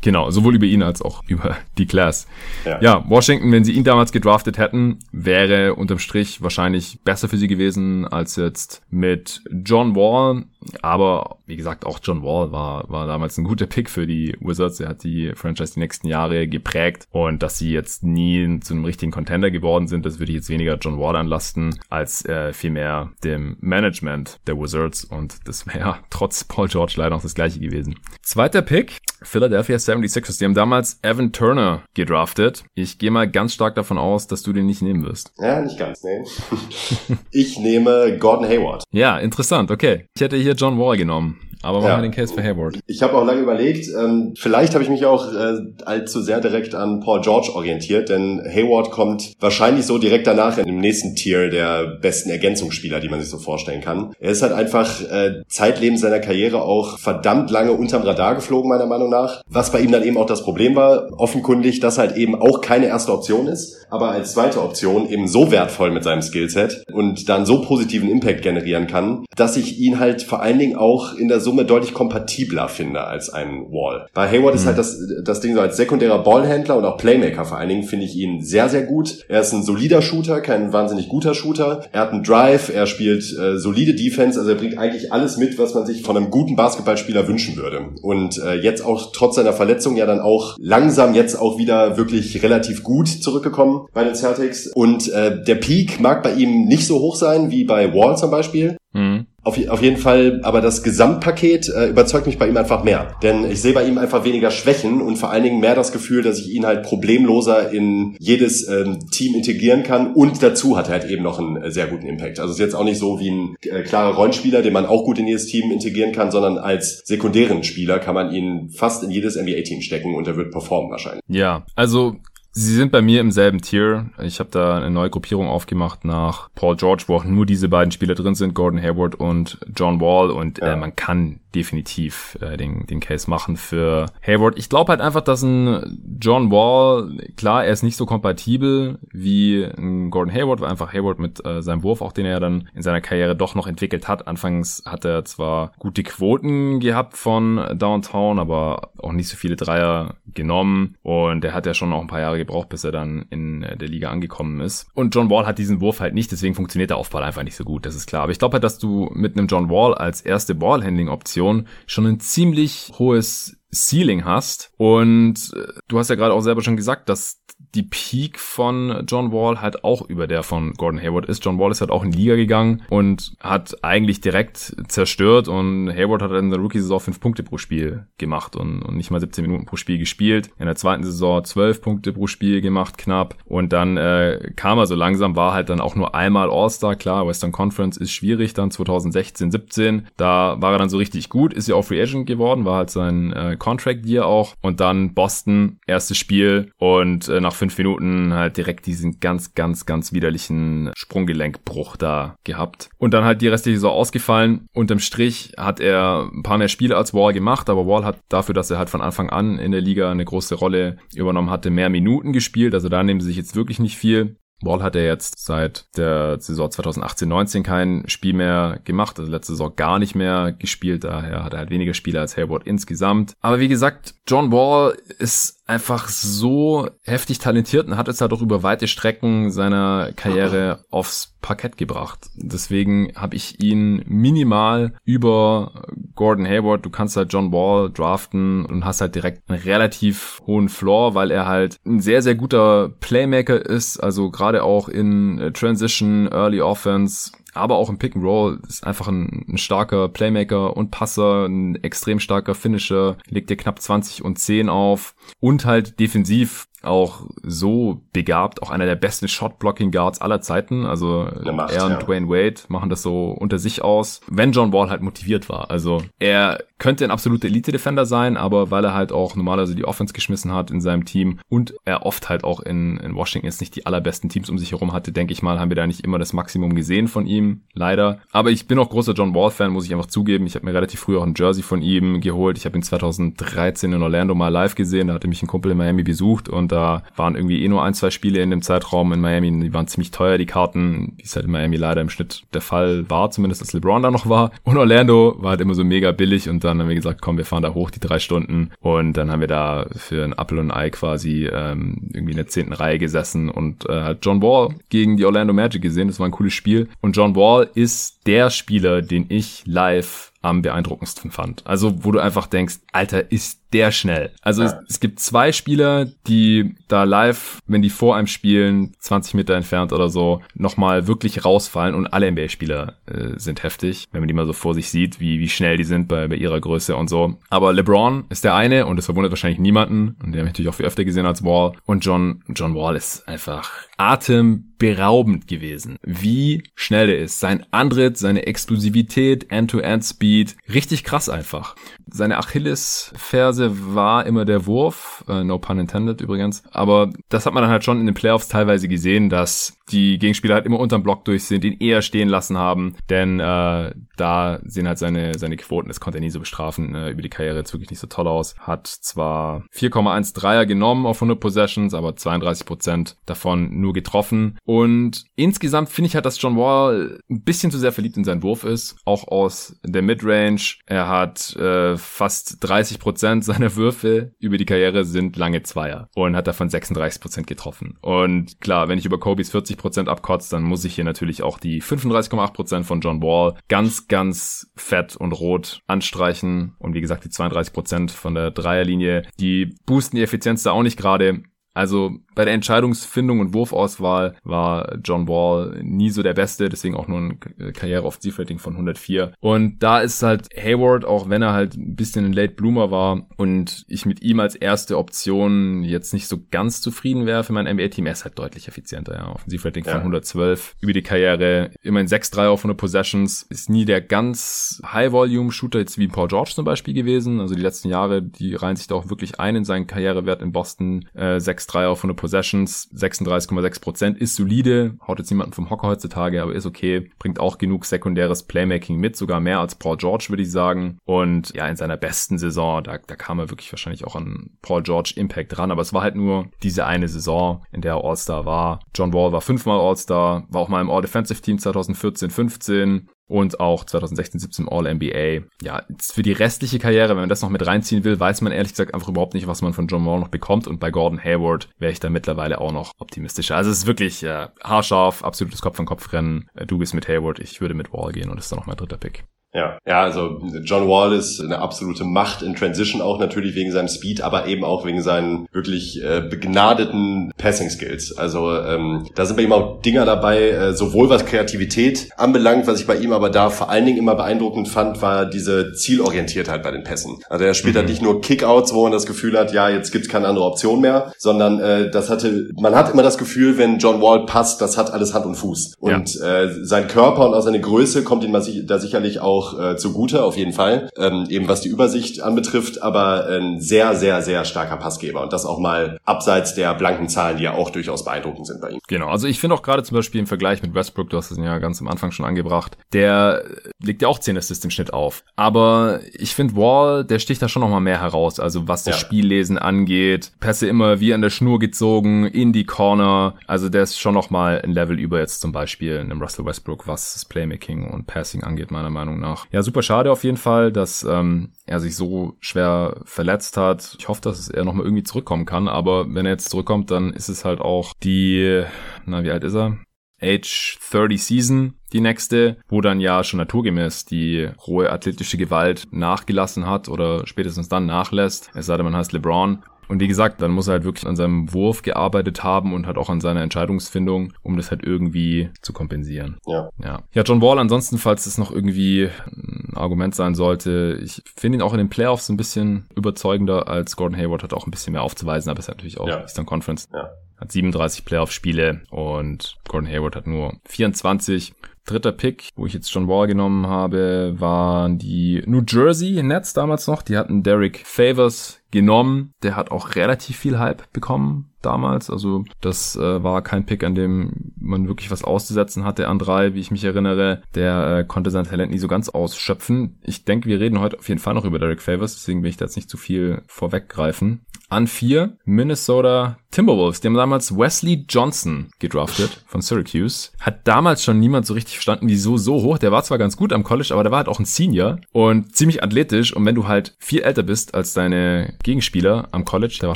Genau, sowohl über ihn als auch über die Class. Ja. ja. Washington, wenn sie ihn damals gedraftet hätten, wäre unterm Strich wahrscheinlich besser für sie gewesen als jetzt mit John Wall. Aber wie gesagt, auch John Wall war, war damals ein guter Pick für die Wizards. Er hat die Franchise die nächsten Jahre geprägt. Und dass sie jetzt nie zu einem richtigen Contender geworden sind, das würde ich jetzt weniger John Wall anlasten, als äh, vielmehr dem Management der Wizards. Und das wäre trotz Paul George leider noch das gleiche gewesen. Zweiter Pick, Philadelphia 76ers. Die haben damals Evan Turner gedraftet. Ich gehe mal ganz stark davon aus, dass du den nicht nehmen wirst. Ja, nicht ganz, nee. ich nehme Gordon Hayward. Ja, interessant, okay. Ich hätte hier John Wall genommen Aber machen ja. wir den Case für Hayward. Ich habe auch lange überlegt, ähm, vielleicht habe ich mich auch äh, allzu sehr direkt an Paul George orientiert, denn Hayward kommt wahrscheinlich so direkt danach in dem nächsten Tier der besten Ergänzungsspieler, die man sich so vorstellen kann. Er ist halt einfach äh, zeitlebens seiner Karriere auch verdammt lange unterm Radar geflogen, meiner Meinung nach. Was bei ihm dann eben auch das Problem war, offenkundig, dass halt eben auch keine erste Option ist, aber als zweite Option eben so wertvoll mit seinem Skillset und dann so positiven Impact generieren kann, dass ich ihn halt vor allen Dingen auch in der Summe deutlich kompatibler finde als ein Wall. Bei Hayward mhm. ist halt das, das Ding so als sekundärer Ballhändler und auch Playmaker vor allen Dingen finde ich ihn sehr, sehr gut. Er ist ein solider Shooter, kein wahnsinnig guter Shooter. Er hat einen Drive, er spielt äh, solide Defense, also er bringt eigentlich alles mit, was man sich von einem guten Basketballspieler wünschen würde. Und äh, jetzt auch trotz seiner Verletzung ja dann auch langsam jetzt auch wieder wirklich relativ gut zurückgekommen bei den Celtics. Und äh, der Peak mag bei ihm nicht so hoch sein wie bei Wall zum Beispiel. Mhm. Auf, auf jeden Fall, aber das Gesamtpaket äh, überzeugt mich bei ihm einfach mehr. Denn ich sehe bei ihm einfach weniger Schwächen und vor allen Dingen mehr das Gefühl, dass ich ihn halt problemloser in jedes ähm, Team integrieren kann. Und dazu hat er halt eben noch einen äh, sehr guten Impact. Also ist jetzt auch nicht so wie ein äh, klarer Rollenspieler, den man auch gut in jedes Team integrieren kann, sondern als sekundären Spieler kann man ihn fast in jedes NBA-Team stecken und er wird performen wahrscheinlich. Ja, also Sie sind bei mir im selben Tier. Ich habe da eine neue Gruppierung aufgemacht nach Paul George, wo auch nur diese beiden Spieler drin sind, Gordon Hayward und John Wall. Und äh, ja. äh, man kann definitiv äh, den, den Case machen für Hayward. Ich glaube halt einfach, dass ein John Wall, klar, er ist nicht so kompatibel wie ein Gordon Hayward, weil einfach Hayward mit äh, seinem Wurf, auch den er dann in seiner Karriere doch noch entwickelt hat. Anfangs hat er zwar gute Quoten gehabt von Downtown, aber auch nicht so viele Dreier genommen. Und er hat ja schon noch ein paar Jahre gebraucht, bis er dann in der Liga angekommen ist. Und John Wall hat diesen Wurf halt nicht, deswegen funktioniert der Aufbau einfach nicht so gut, das ist klar. Aber ich glaube halt, dass du mit einem John Wall als erste Ballhandling-Option schon ein ziemlich hohes Ceiling hast. Und äh, du hast ja gerade auch selber schon gesagt, dass die Peak von John Wall halt auch über der von Gordon Hayward ist. John Wall ist halt auch in die Liga gegangen und hat eigentlich direkt zerstört und Hayward hat in der Rookie-Saison fünf Punkte pro Spiel gemacht und, und nicht mal 17 Minuten pro Spiel gespielt. In der zweiten Saison zwölf Punkte pro Spiel gemacht, knapp. Und dann äh, kam er so langsam, war halt dann auch nur einmal All-Star. Klar, Western Conference ist schwierig dann 2016, 17. Da war er dann so richtig gut, ist ja auch Free Agent geworden, war halt sein äh, Contract Year auch. Und dann Boston, erstes Spiel und äh, nach fünf Minuten halt direkt diesen ganz, ganz, ganz widerlichen Sprunggelenkbruch da gehabt. Und dann halt die restliche Saison ausgefallen. Unterm Strich hat er ein paar mehr Spiele als Wall gemacht, aber Wall hat dafür, dass er halt von Anfang an in der Liga eine große Rolle übernommen hatte, mehr Minuten gespielt. Also da nehmen sie sich jetzt wirklich nicht viel. Wall hat er jetzt seit der Saison 2018-19 kein Spiel mehr gemacht, also letzte Saison gar nicht mehr gespielt, daher hat er halt weniger Spiele als Hayward insgesamt. Aber wie gesagt, John Wall ist einfach so heftig talentiert und hat es halt auch über weite Strecken seiner Karriere aufs Parkett gebracht. Deswegen habe ich ihn minimal über Gordon Hayward. Du kannst halt John Wall draften und hast halt direkt einen relativ hohen Floor, weil er halt ein sehr, sehr guter Playmaker ist. Also gerade auch in Transition, Early Offense aber auch im Pick and Roll ist einfach ein, ein, starker Playmaker und Passer, ein extrem starker Finisher, legt dir knapp 20 und 10 auf und halt defensiv auch so begabt, auch einer der besten Shot-Blocking-Guards aller Zeiten. Also Macht, er und ja. Dwayne Wade machen das so unter sich aus, wenn John Wall halt motiviert war. Also er könnte ein absoluter Elite-Defender sein, aber weil er halt auch normalerweise die Offense geschmissen hat in seinem Team und er oft halt auch in, in Washington jetzt nicht die allerbesten Teams um sich herum hatte, denke ich mal, haben wir da nicht immer das Maximum gesehen von ihm, leider. Aber ich bin auch großer John Wall-Fan, muss ich einfach zugeben. Ich habe mir relativ früh auch ein Jersey von ihm geholt. Ich habe ihn 2013 in Orlando mal live gesehen, da hatte mich ein Kumpel in Miami besucht und da waren irgendwie eh nur ein, zwei Spiele in dem Zeitraum in Miami. Die waren ziemlich teuer, die Karten, wie es halt in Miami leider im Schnitt der Fall war, zumindest als LeBron da noch war. Und Orlando war halt immer so mega billig und dann haben wir gesagt, komm, wir fahren da hoch, die drei Stunden. Und dann haben wir da für ein Apple und Ei quasi ähm, irgendwie in der zehnten Reihe gesessen und äh, John Wall gegen die Orlando Magic gesehen. Das war ein cooles Spiel. Und John Wall ist der Spieler, den ich live am beeindruckendsten fand. Also wo du einfach denkst, Alter, ist der schnell. Also ja. es, es, gibt zwei Spieler, die da live, wenn die vor einem spielen, 20 Meter entfernt oder so, nochmal wirklich rausfallen und alle NBA-Spieler äh, sind heftig, wenn man die mal so vor sich sieht, wie, wie schnell die sind bei, bei ihrer Größe und so. Aber LeBron ist der eine und das verwundert wahrscheinlich niemanden und der habe ich natürlich auch viel öfter gesehen als Wall und John, John Wall ist einfach Atem beraubend gewesen, wie schnell er ist. Sein Antritt, seine Exklusivität, End-to-End-Speed, richtig krass einfach. Seine Achillesferse war immer der Wurf, äh, no pun intended übrigens, aber das hat man dann halt schon in den Playoffs teilweise gesehen, dass die Gegenspieler halt immer unterm Block durch sind, ihn eher stehen lassen haben, denn äh, da sehen halt seine, seine Quoten, das konnte er nie so bestrafen, äh, über die Karriere jetzt wirklich nicht so toll aus. Hat zwar 4,1 Dreier genommen auf 100 Possessions, aber 32 Prozent davon nur getroffen. Und insgesamt finde ich halt, dass John Wall ein bisschen zu sehr verliebt in seinen Wurf ist, auch aus der Midrange. Er hat äh, fast 30 Prozent seiner Würfe über die Karriere sind lange Zweier und hat davon 36 Prozent getroffen. Und klar, wenn ich über Kobe's 40 Prozent abkotze, dann muss ich hier natürlich auch die 35,8 Prozent von John Wall ganz, ganz fett und rot anstreichen. Und wie gesagt, die 32 Prozent von der Dreierlinie, die boosten die Effizienz da auch nicht gerade. Also bei der Entscheidungsfindung und Wurfauswahl war John Wall nie so der Beste, deswegen auch nur ein Karriere-Offensivrating von 104. Und da ist halt Hayward, auch wenn er halt ein bisschen ein Late Bloomer war und ich mit ihm als erste Option jetzt nicht so ganz zufrieden wäre für mein NBA-Team, er ist halt deutlich effizienter, ja. Offensivrating ja. von 112 über die Karriere, immerhin 6-3 auf 100 Possessions, ist nie der ganz High-Volume-Shooter jetzt wie Paul George zum Beispiel gewesen. Also die letzten Jahre, die reihen sich da auch wirklich ein in seinen Karrierewert in Boston, äh, 6-3 auf 100 Possessions, 36,6 Prozent, ist solide, haut jetzt niemanden vom Hocker heutzutage, aber ist okay, bringt auch genug sekundäres Playmaking mit, sogar mehr als Paul George, würde ich sagen. Und ja, in seiner besten Saison, da, da kam er wirklich wahrscheinlich auch an Paul George Impact ran, aber es war halt nur diese eine Saison, in der er All-Star war. John Wall war fünfmal All-Star, war auch mal im All-Defensive Team 2014, 15, und auch 2016, 17 All-NBA. Ja, für die restliche Karriere, wenn man das noch mit reinziehen will, weiß man ehrlich gesagt einfach überhaupt nicht, was man von John Wall noch bekommt und bei Gordon Hayward wäre ich da mittlerweile auch noch optimistischer. Also es ist wirklich äh, haarscharf, absolutes Kopf-an-Kopf-Rennen. Äh, du bist mit Hayward, ich würde mit Wall gehen und ist dann noch mein dritter Pick. Ja, ja, also John Wall ist eine absolute Macht in Transition auch natürlich wegen seinem Speed, aber eben auch wegen seinen wirklich äh, begnadeten Passing Skills. Also ähm, da sind bei ihm auch Dinger dabei, äh, sowohl was Kreativität anbelangt, was ich bei ihm aber da vor allen Dingen immer beeindruckend fand, war diese Zielorientiertheit bei den Pässen. Also er spielt mhm. halt nicht nur Kickouts, wo man das Gefühl hat, ja, jetzt gibt's keine andere Option mehr, sondern äh, das hatte, man hat immer das Gefühl, wenn John Wall passt, das hat alles Hand und Fuß. Und ja. äh, sein Körper und auch seine Größe kommt ihm da sicherlich auch auch äh, zugute, auf jeden Fall, ähm, eben was die Übersicht anbetrifft, aber ein sehr, sehr, sehr starker Passgeber und das auch mal abseits der blanken Zahlen, die ja auch durchaus beeindruckend sind bei ihm. Genau, also ich finde auch gerade zum Beispiel im Vergleich mit Westbrook, du hast es ja ganz am Anfang schon angebracht, der legt ja auch 10 Assists im Schnitt auf, aber ich finde Wall, der sticht da schon nochmal mehr heraus, also was das ja. Spiellesen angeht, Pässe immer wie an der Schnur gezogen, in die Corner, also der ist schon nochmal ein Level über jetzt zum Beispiel einem Russell Westbrook, was das Playmaking und Passing angeht, meiner Meinung nach nach. Ja, super schade auf jeden Fall, dass ähm, er sich so schwer verletzt hat. Ich hoffe, dass er nochmal irgendwie zurückkommen kann, aber wenn er jetzt zurückkommt, dann ist es halt auch die, na, wie alt ist er? Age 30 Season, die nächste, wo dann ja schon naturgemäß die rohe athletische Gewalt nachgelassen hat oder spätestens dann nachlässt. Es sei denn, man heißt LeBron. Und wie gesagt, dann muss er halt wirklich an seinem Wurf gearbeitet haben und halt auch an seiner Entscheidungsfindung, um das halt irgendwie zu kompensieren. Ja. Ja, ja John Wall ansonsten, falls es noch irgendwie ein Argument sein sollte, ich finde ihn auch in den Playoffs ein bisschen überzeugender als Gordon Hayward, hat auch ein bisschen mehr aufzuweisen, aber ist natürlich auch ja. Eastern Conference. Ja. Hat 37 Playoff-Spiele und Gordon Hayward hat nur 24. Dritter Pick, wo ich jetzt John Wall genommen habe, waren die New Jersey Nets damals noch. Die hatten Derek Favors genommen. Der hat auch relativ viel Hype bekommen damals. Also das äh, war kein Pick, an dem man wirklich was auszusetzen hatte an drei, wie ich mich erinnere. Der äh, konnte sein Talent nie so ganz ausschöpfen. Ich denke, wir reden heute auf jeden Fall noch über Derek Favors, deswegen will ich da jetzt nicht zu viel vorweggreifen. An vier Minnesota Timberwolves. Die haben damals Wesley Johnson gedraftet von Syracuse. Hat damals schon niemand so richtig verstanden, wieso so hoch. Der war zwar ganz gut am College, aber der war halt auch ein Senior und ziemlich athletisch. Und wenn du halt viel älter bist als deine Gegenspieler am College, der war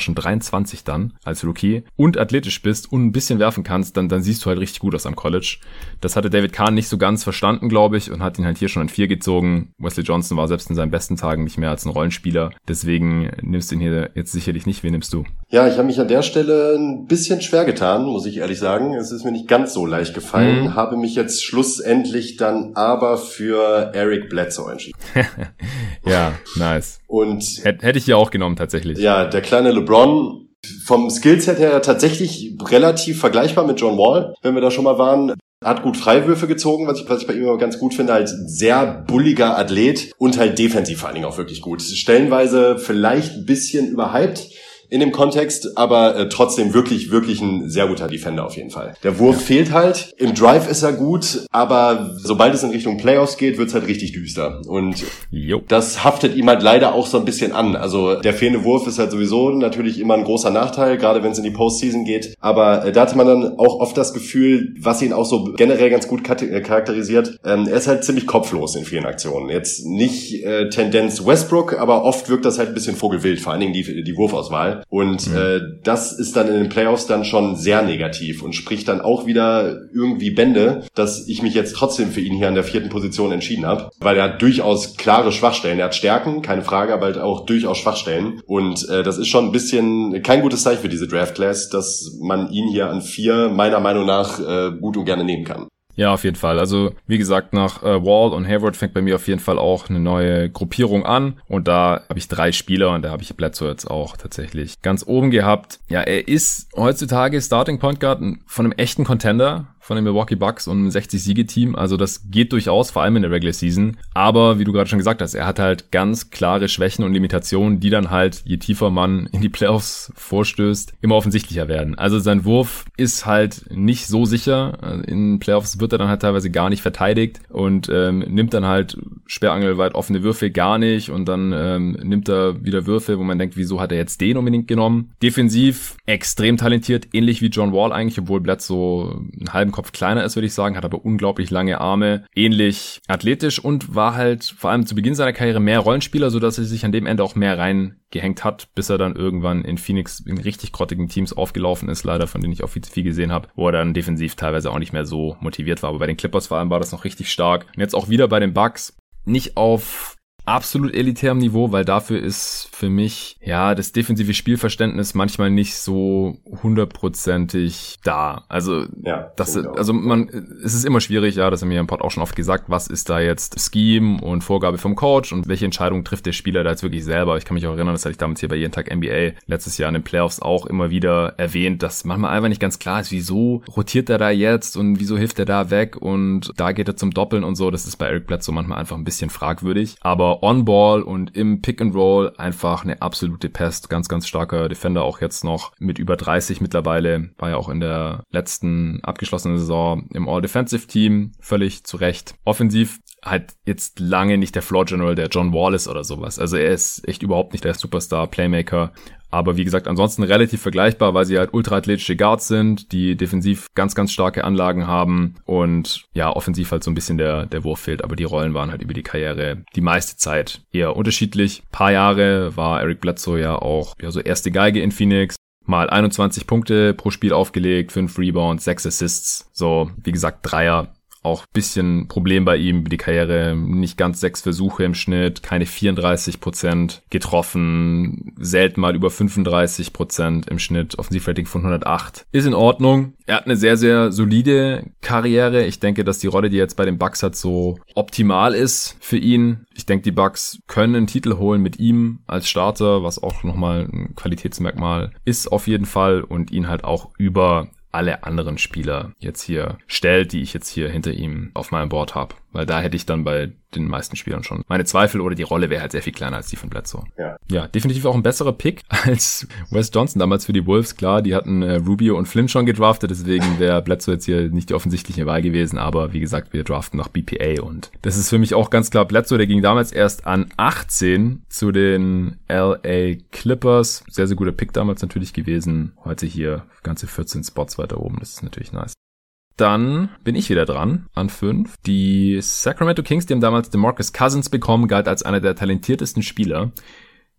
schon 23 dann als Rookie und athletisch bist und ein bisschen werfen kannst, dann, dann siehst du halt richtig gut aus am College. Das hatte David Kahn nicht so ganz verstanden, glaube ich, und hat ihn halt hier schon an vier gezogen. Wesley Johnson war selbst in seinen besten Tagen nicht mehr als ein Rollenspieler. Deswegen nimmst du ihn hier jetzt sicherlich nicht. Wen nimmst du? Ja, ich habe mich an der Stelle ein bisschen schwer getan, muss ich ehrlich sagen. Es ist mir nicht ganz so leicht gefallen. Mhm. Habe mich jetzt schlussendlich dann aber für Eric Bledsoe entschieden. ja, nice. Und hätte ich ja auch genommen tatsächlich. Ja, der kleine LeBron vom Skillset her tatsächlich relativ vergleichbar mit John Wall, wenn wir da schon mal waren. Hat gut Freiwürfe gezogen, was ich, was ich bei ihm immer ganz gut finde, als sehr bulliger Athlet und halt defensiv vor allen Dingen auch wirklich gut. Stellenweise vielleicht ein bisschen überhyped, in dem Kontext, aber äh, trotzdem wirklich, wirklich ein sehr guter Defender auf jeden Fall. Der Wurf ja. fehlt halt, im Drive ist er gut, aber sobald es in Richtung Playoffs geht, wird's halt richtig düster. Und jo. das haftet ihm halt leider auch so ein bisschen an. Also der fehlende Wurf ist halt sowieso natürlich immer ein großer Nachteil, gerade wenn es in die Postseason geht. Aber äh, da hatte man dann auch oft das Gefühl, was ihn auch so generell ganz gut äh, charakterisiert, ähm, er ist halt ziemlich kopflos in vielen Aktionen. Jetzt nicht äh, Tendenz Westbrook, aber oft wirkt das halt ein bisschen vogelwild, vor allen Dingen die, die Wurfauswahl. Und mhm. äh, das ist dann in den Playoffs dann schon sehr negativ und spricht dann auch wieder irgendwie Bände, dass ich mich jetzt trotzdem für ihn hier an der vierten Position entschieden habe, weil er hat durchaus klare Schwachstellen. Er hat Stärken, keine Frage, aber halt auch durchaus Schwachstellen. Und äh, das ist schon ein bisschen kein gutes Zeichen für diese Draft Class, dass man ihn hier an vier meiner Meinung nach äh, gut und gerne nehmen kann. Ja, auf jeden Fall. Also wie gesagt, nach äh, Wall und Hayward fängt bei mir auf jeden Fall auch eine neue Gruppierung an. Und da habe ich drei Spieler und da habe ich Bledsoe jetzt auch tatsächlich ganz oben gehabt. Ja, er ist heutzutage Starting Point Guard von einem echten Contender von den Milwaukee Bucks und einem 60-Siege-Team. Also das geht durchaus, vor allem in der Regular Season. Aber wie du gerade schon gesagt hast, er hat halt ganz klare Schwächen und Limitationen, die dann halt, je tiefer man in die Playoffs vorstößt, immer offensichtlicher werden. Also sein Wurf ist halt nicht so sicher. In Playoffs wird er dann halt teilweise gar nicht verteidigt und ähm, nimmt dann halt sperrangelweit offene Würfe gar nicht und dann ähm, nimmt er wieder Würfe, wo man denkt, wieso hat er jetzt den unbedingt genommen? Defensiv extrem talentiert, ähnlich wie John Wall eigentlich, obwohl Blatt so einen halben Kopf kleiner ist, würde ich sagen, hat aber unglaublich lange Arme, ähnlich athletisch und war halt vor allem zu Beginn seiner Karriere mehr Rollenspieler, so er sich an dem Ende auch mehr reingehängt hat, bis er dann irgendwann in Phoenix in richtig grottigen Teams aufgelaufen ist, leider, von denen ich auch viel zu viel gesehen habe, wo er dann defensiv teilweise auch nicht mehr so motiviert war. Aber bei den Clippers vor allem war das noch richtig stark. Und jetzt auch wieder bei den Bucks. Nicht auf absolut elitärem Niveau, weil dafür ist für mich ja das defensive Spielverständnis manchmal nicht so hundertprozentig da. Also ja, das, also man, es ist immer schwierig, ja, das haben wir im Pod auch schon oft gesagt, was ist da jetzt Scheme und Vorgabe vom Coach und welche Entscheidung trifft der Spieler da jetzt wirklich selber. Ich kann mich auch erinnern, das hatte ich damals hier bei jeden Tag NBA letztes Jahr in den Playoffs auch immer wieder erwähnt, dass manchmal einfach nicht ganz klar ist, wieso rotiert er da jetzt und wieso hilft er da weg und da geht er zum Doppeln und so. Das ist bei Eric Bledsoe manchmal einfach ein bisschen fragwürdig. Aber On-Ball und im Pick-and-Roll einfach eine absolute Pest. Ganz, ganz starker Defender auch jetzt noch mit über 30 mittlerweile. War ja auch in der letzten abgeschlossenen Saison im All-Defensive-Team. Völlig zu Recht. Offensiv halt jetzt lange nicht der Floor General der John Wallace oder sowas. Also er ist echt überhaupt nicht der Superstar Playmaker. Aber wie gesagt, ansonsten relativ vergleichbar, weil sie halt ultraathletische Guards sind, die defensiv ganz, ganz starke Anlagen haben und ja, offensiv halt so ein bisschen der, der Wurf fehlt. Aber die Rollen waren halt über die Karriere die meiste Zeit eher unterschiedlich. paar Jahre war Eric Bledsoe ja auch ja, so erste Geige in Phoenix mal 21 Punkte pro Spiel aufgelegt, 5 Rebounds, 6 Assists. So, wie gesagt, Dreier auch bisschen Problem bei ihm die Karriere. Nicht ganz sechs Versuche im Schnitt, keine 34 Prozent getroffen, selten mal über 35 Prozent im Schnitt, Offensivrating von 108. Ist in Ordnung. Er hat eine sehr, sehr solide Karriere. Ich denke, dass die Rolle, die er jetzt bei den Bucks hat, so optimal ist für ihn. Ich denke, die Bucks können einen Titel holen mit ihm als Starter, was auch nochmal ein Qualitätsmerkmal ist auf jeden Fall und ihn halt auch über alle anderen Spieler jetzt hier stellt, die ich jetzt hier hinter ihm auf meinem Board habe. Weil da hätte ich dann bei den meisten Spielern schon meine Zweifel oder die Rolle wäre halt sehr viel kleiner als die von Bledsoe. Ja. ja, definitiv auch ein besserer Pick als Wes Johnson damals für die Wolves. Klar, die hatten äh, Rubio und Flynn schon gedraftet, deswegen wäre Bledsoe jetzt hier nicht die offensichtliche Wahl gewesen. Aber wie gesagt, wir draften nach BPA und das ist für mich auch ganz klar Bledsoe. Der ging damals erst an 18 zu den LA Clippers. Sehr, sehr guter Pick damals natürlich gewesen. Heute hier ganze 14 Spots weiter oben. Das ist natürlich nice. Dann bin ich wieder dran an fünf. Die Sacramento Kings, die haben damals DeMarcus Cousins bekommen, galt als einer der talentiertesten Spieler.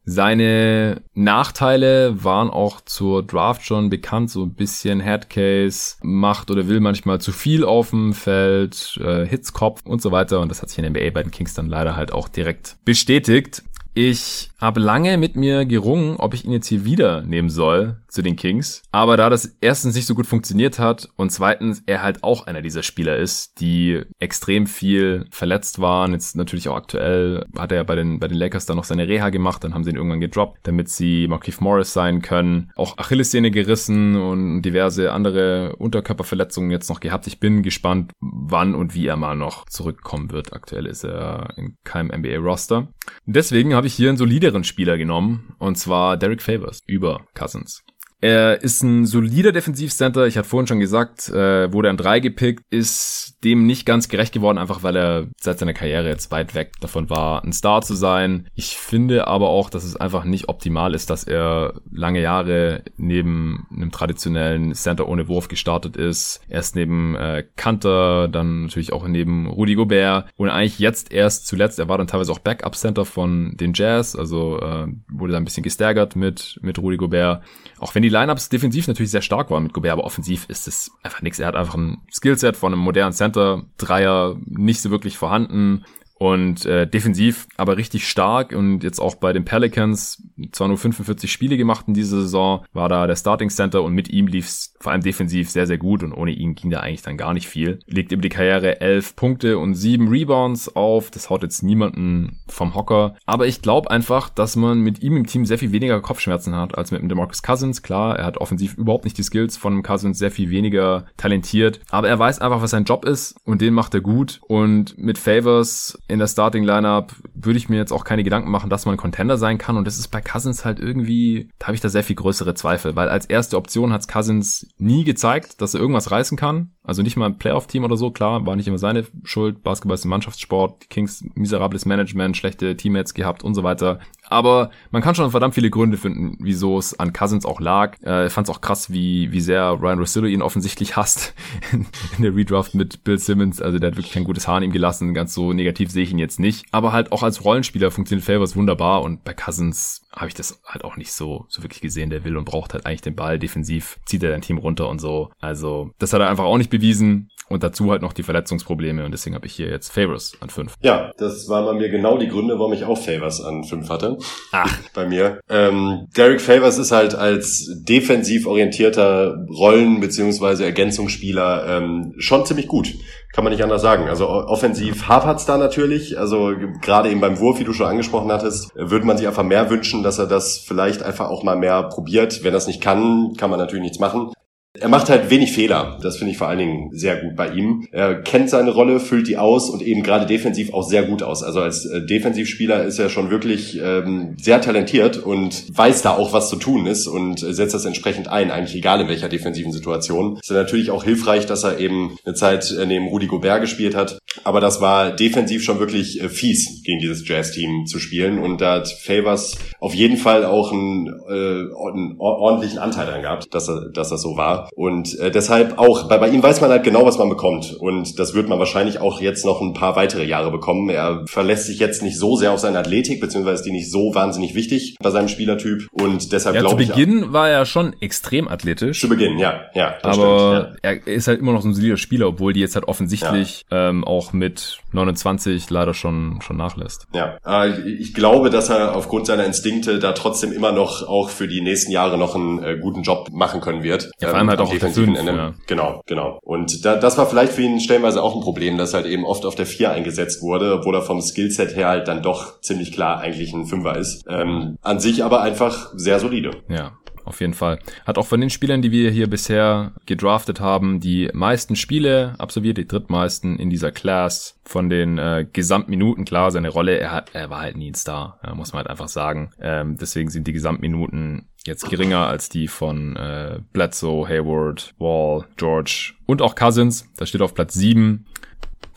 Seine Nachteile waren auch zur Draft schon bekannt, so ein bisschen Headcase, macht oder will manchmal zu viel auf dem Feld, äh, Hitzkopf und so weiter. Und das hat sich in der NBA bei den Kings dann leider halt auch direkt bestätigt. Ich habe lange mit mir gerungen, ob ich ihn jetzt hier wieder nehmen soll zu den Kings. Aber da das erstens nicht so gut funktioniert hat und zweitens er halt auch einer dieser Spieler ist, die extrem viel verletzt waren. Jetzt natürlich auch aktuell hat er bei den, bei den Lakers dann noch seine Reha gemacht, dann haben sie ihn irgendwann gedroppt, damit sie Marquise Morris sein können. Auch Achillessehne gerissen und diverse andere Unterkörperverletzungen jetzt noch gehabt. Ich bin gespannt, wann und wie er mal noch zurückkommen wird. Aktuell ist er in keinem NBA-Roster. Deswegen habe ich hier einen solideren Spieler genommen, und zwar Derek Favors über Cousins. Er ist ein solider Defensivcenter. Ich hatte vorhin schon gesagt, äh, wurde an drei gepickt, ist dem nicht ganz gerecht geworden, einfach weil er seit seiner Karriere jetzt weit weg davon war, ein Star zu sein. Ich finde aber auch, dass es einfach nicht optimal ist, dass er lange Jahre neben einem traditionellen Center ohne Wurf gestartet ist. Erst neben äh, Kanter, dann natürlich auch neben Rudy Gobert und eigentlich jetzt erst zuletzt, er war dann teilweise auch Backup-Center von den Jazz, also äh, wurde da ein bisschen gestärkert mit, mit Rudy Gobert. Auch wenn die Lineups defensiv natürlich sehr stark waren mit Gobert, aber offensiv ist es einfach nichts. Er hat einfach ein Skillset von einem modernen Center, Dreier nicht so wirklich vorhanden und äh, defensiv aber richtig stark und jetzt auch bei den Pelicans zwar nur 45 Spiele gemacht in dieser Saison, war da der Starting Center und mit ihm lief's vor allem defensiv sehr, sehr gut und ohne ihn ging da eigentlich dann gar nicht viel. Legt über die Karriere 11 Punkte und 7 Rebounds auf, das haut jetzt niemanden vom Hocker, aber ich glaube einfach, dass man mit ihm im Team sehr viel weniger Kopfschmerzen hat als mit dem DeMarcus Cousins. Klar, er hat offensiv überhaupt nicht die Skills von Cousins, sehr viel weniger talentiert, aber er weiß einfach, was sein Job ist und den macht er gut und mit Favors in der Starting Lineup würde ich mir jetzt auch keine Gedanken machen, dass man Contender sein kann. Und das ist bei Cousins halt irgendwie, da habe ich da sehr viel größere Zweifel, weil als erste Option hat Cousins nie gezeigt, dass er irgendwas reißen kann. Also nicht mal ein Playoff-Team oder so, klar, war nicht immer seine Schuld. Basketball ist ein Mannschaftssport, die Kings miserables Management, schlechte Teammates gehabt und so weiter. Aber man kann schon verdammt viele Gründe finden, wieso es an Cousins auch lag. Äh, ich fand es auch krass, wie, wie sehr Ryan Rossillo ihn offensichtlich hasst in, in der Redraft mit Bill Simmons. Also der hat wirklich kein gutes Haar an ihm gelassen. Ganz so negativ sehe ich ihn jetzt nicht. Aber halt auch als Rollenspieler funktioniert Favors wunderbar und bei Cousins habe ich das halt auch nicht so, so wirklich gesehen. Der will und braucht halt eigentlich den Ball. Defensiv zieht er dein Team runter und so. Also das hat er einfach auch nicht bewiesen. Und dazu halt noch die Verletzungsprobleme und deswegen habe ich hier jetzt Favors an 5. Ja, das waren bei mir genau die Gründe, warum ich auch Favors an 5 hatte. Ach. Bei mir. Ähm, Derek Favors ist halt als defensiv orientierter Rollen- bzw. Ergänzungsspieler ähm, schon ziemlich gut. Kann man nicht anders sagen. Also offensiv hapert's da natürlich. Also gerade eben beim Wurf, wie du schon angesprochen hattest, würde man sich einfach mehr wünschen, dass er das vielleicht einfach auch mal mehr probiert. Wenn er es nicht kann, kann man natürlich nichts machen. Er macht halt wenig Fehler. Das finde ich vor allen Dingen sehr gut bei ihm. Er kennt seine Rolle, füllt die aus und eben gerade defensiv auch sehr gut aus. Also als äh, Defensivspieler ist er schon wirklich ähm, sehr talentiert und weiß da auch, was zu tun ist und setzt das entsprechend ein, eigentlich egal in welcher defensiven Situation. Ist natürlich auch hilfreich, dass er eben eine Zeit äh, neben Rudi Gobert gespielt hat. Aber das war defensiv schon wirklich äh, fies, gegen dieses Jazz-Team zu spielen. Und da hat Favors auf jeden Fall auch einen, äh, einen ordentlichen Anteil daran gehabt, dass, er, dass das so war. Und äh, deshalb auch, bei, bei ihm weiß man halt genau, was man bekommt. Und das wird man wahrscheinlich auch jetzt noch ein paar weitere Jahre bekommen. Er verlässt sich jetzt nicht so sehr auf seine Athletik, beziehungsweise ist die nicht so wahnsinnig wichtig bei seinem Spielertyp. Und deshalb ja, glaube ich. Zu Beginn ich, war er schon extrem athletisch. Zu Beginn, ja. ja aber stimmt, ja. er ist halt immer noch so ein solider Spieler, obwohl die jetzt halt offensichtlich ja. ähm, auch mit 29 leider schon, schon nachlässt. Ja, äh, ich glaube, dass er aufgrund seiner Instinkte da trotzdem immer noch auch für die nächsten Jahre noch einen äh, guten Job machen können wird. Ja, vor allem halt auch defensiven Ende. Ja. Genau, genau. Und da, das war vielleicht für ihn stellenweise auch ein Problem, dass halt eben oft auf der 4 eingesetzt wurde, obwohl er vom Skillset her halt dann doch ziemlich klar eigentlich ein Fünfer ist. Ähm, an sich aber einfach sehr solide. Ja, auf jeden Fall. Hat auch von den Spielern, die wir hier bisher gedraftet haben, die meisten Spiele absolviert, die drittmeisten in dieser Class. Von den äh, Gesamtminuten, klar, seine Rolle, er, hat, er war halt nie ein Star, muss man halt einfach sagen. Ähm, deswegen sind die Gesamtminuten jetzt geringer als die von äh, Bledsoe, Hayward, Wall, George und auch Cousins. Das steht auf Platz 7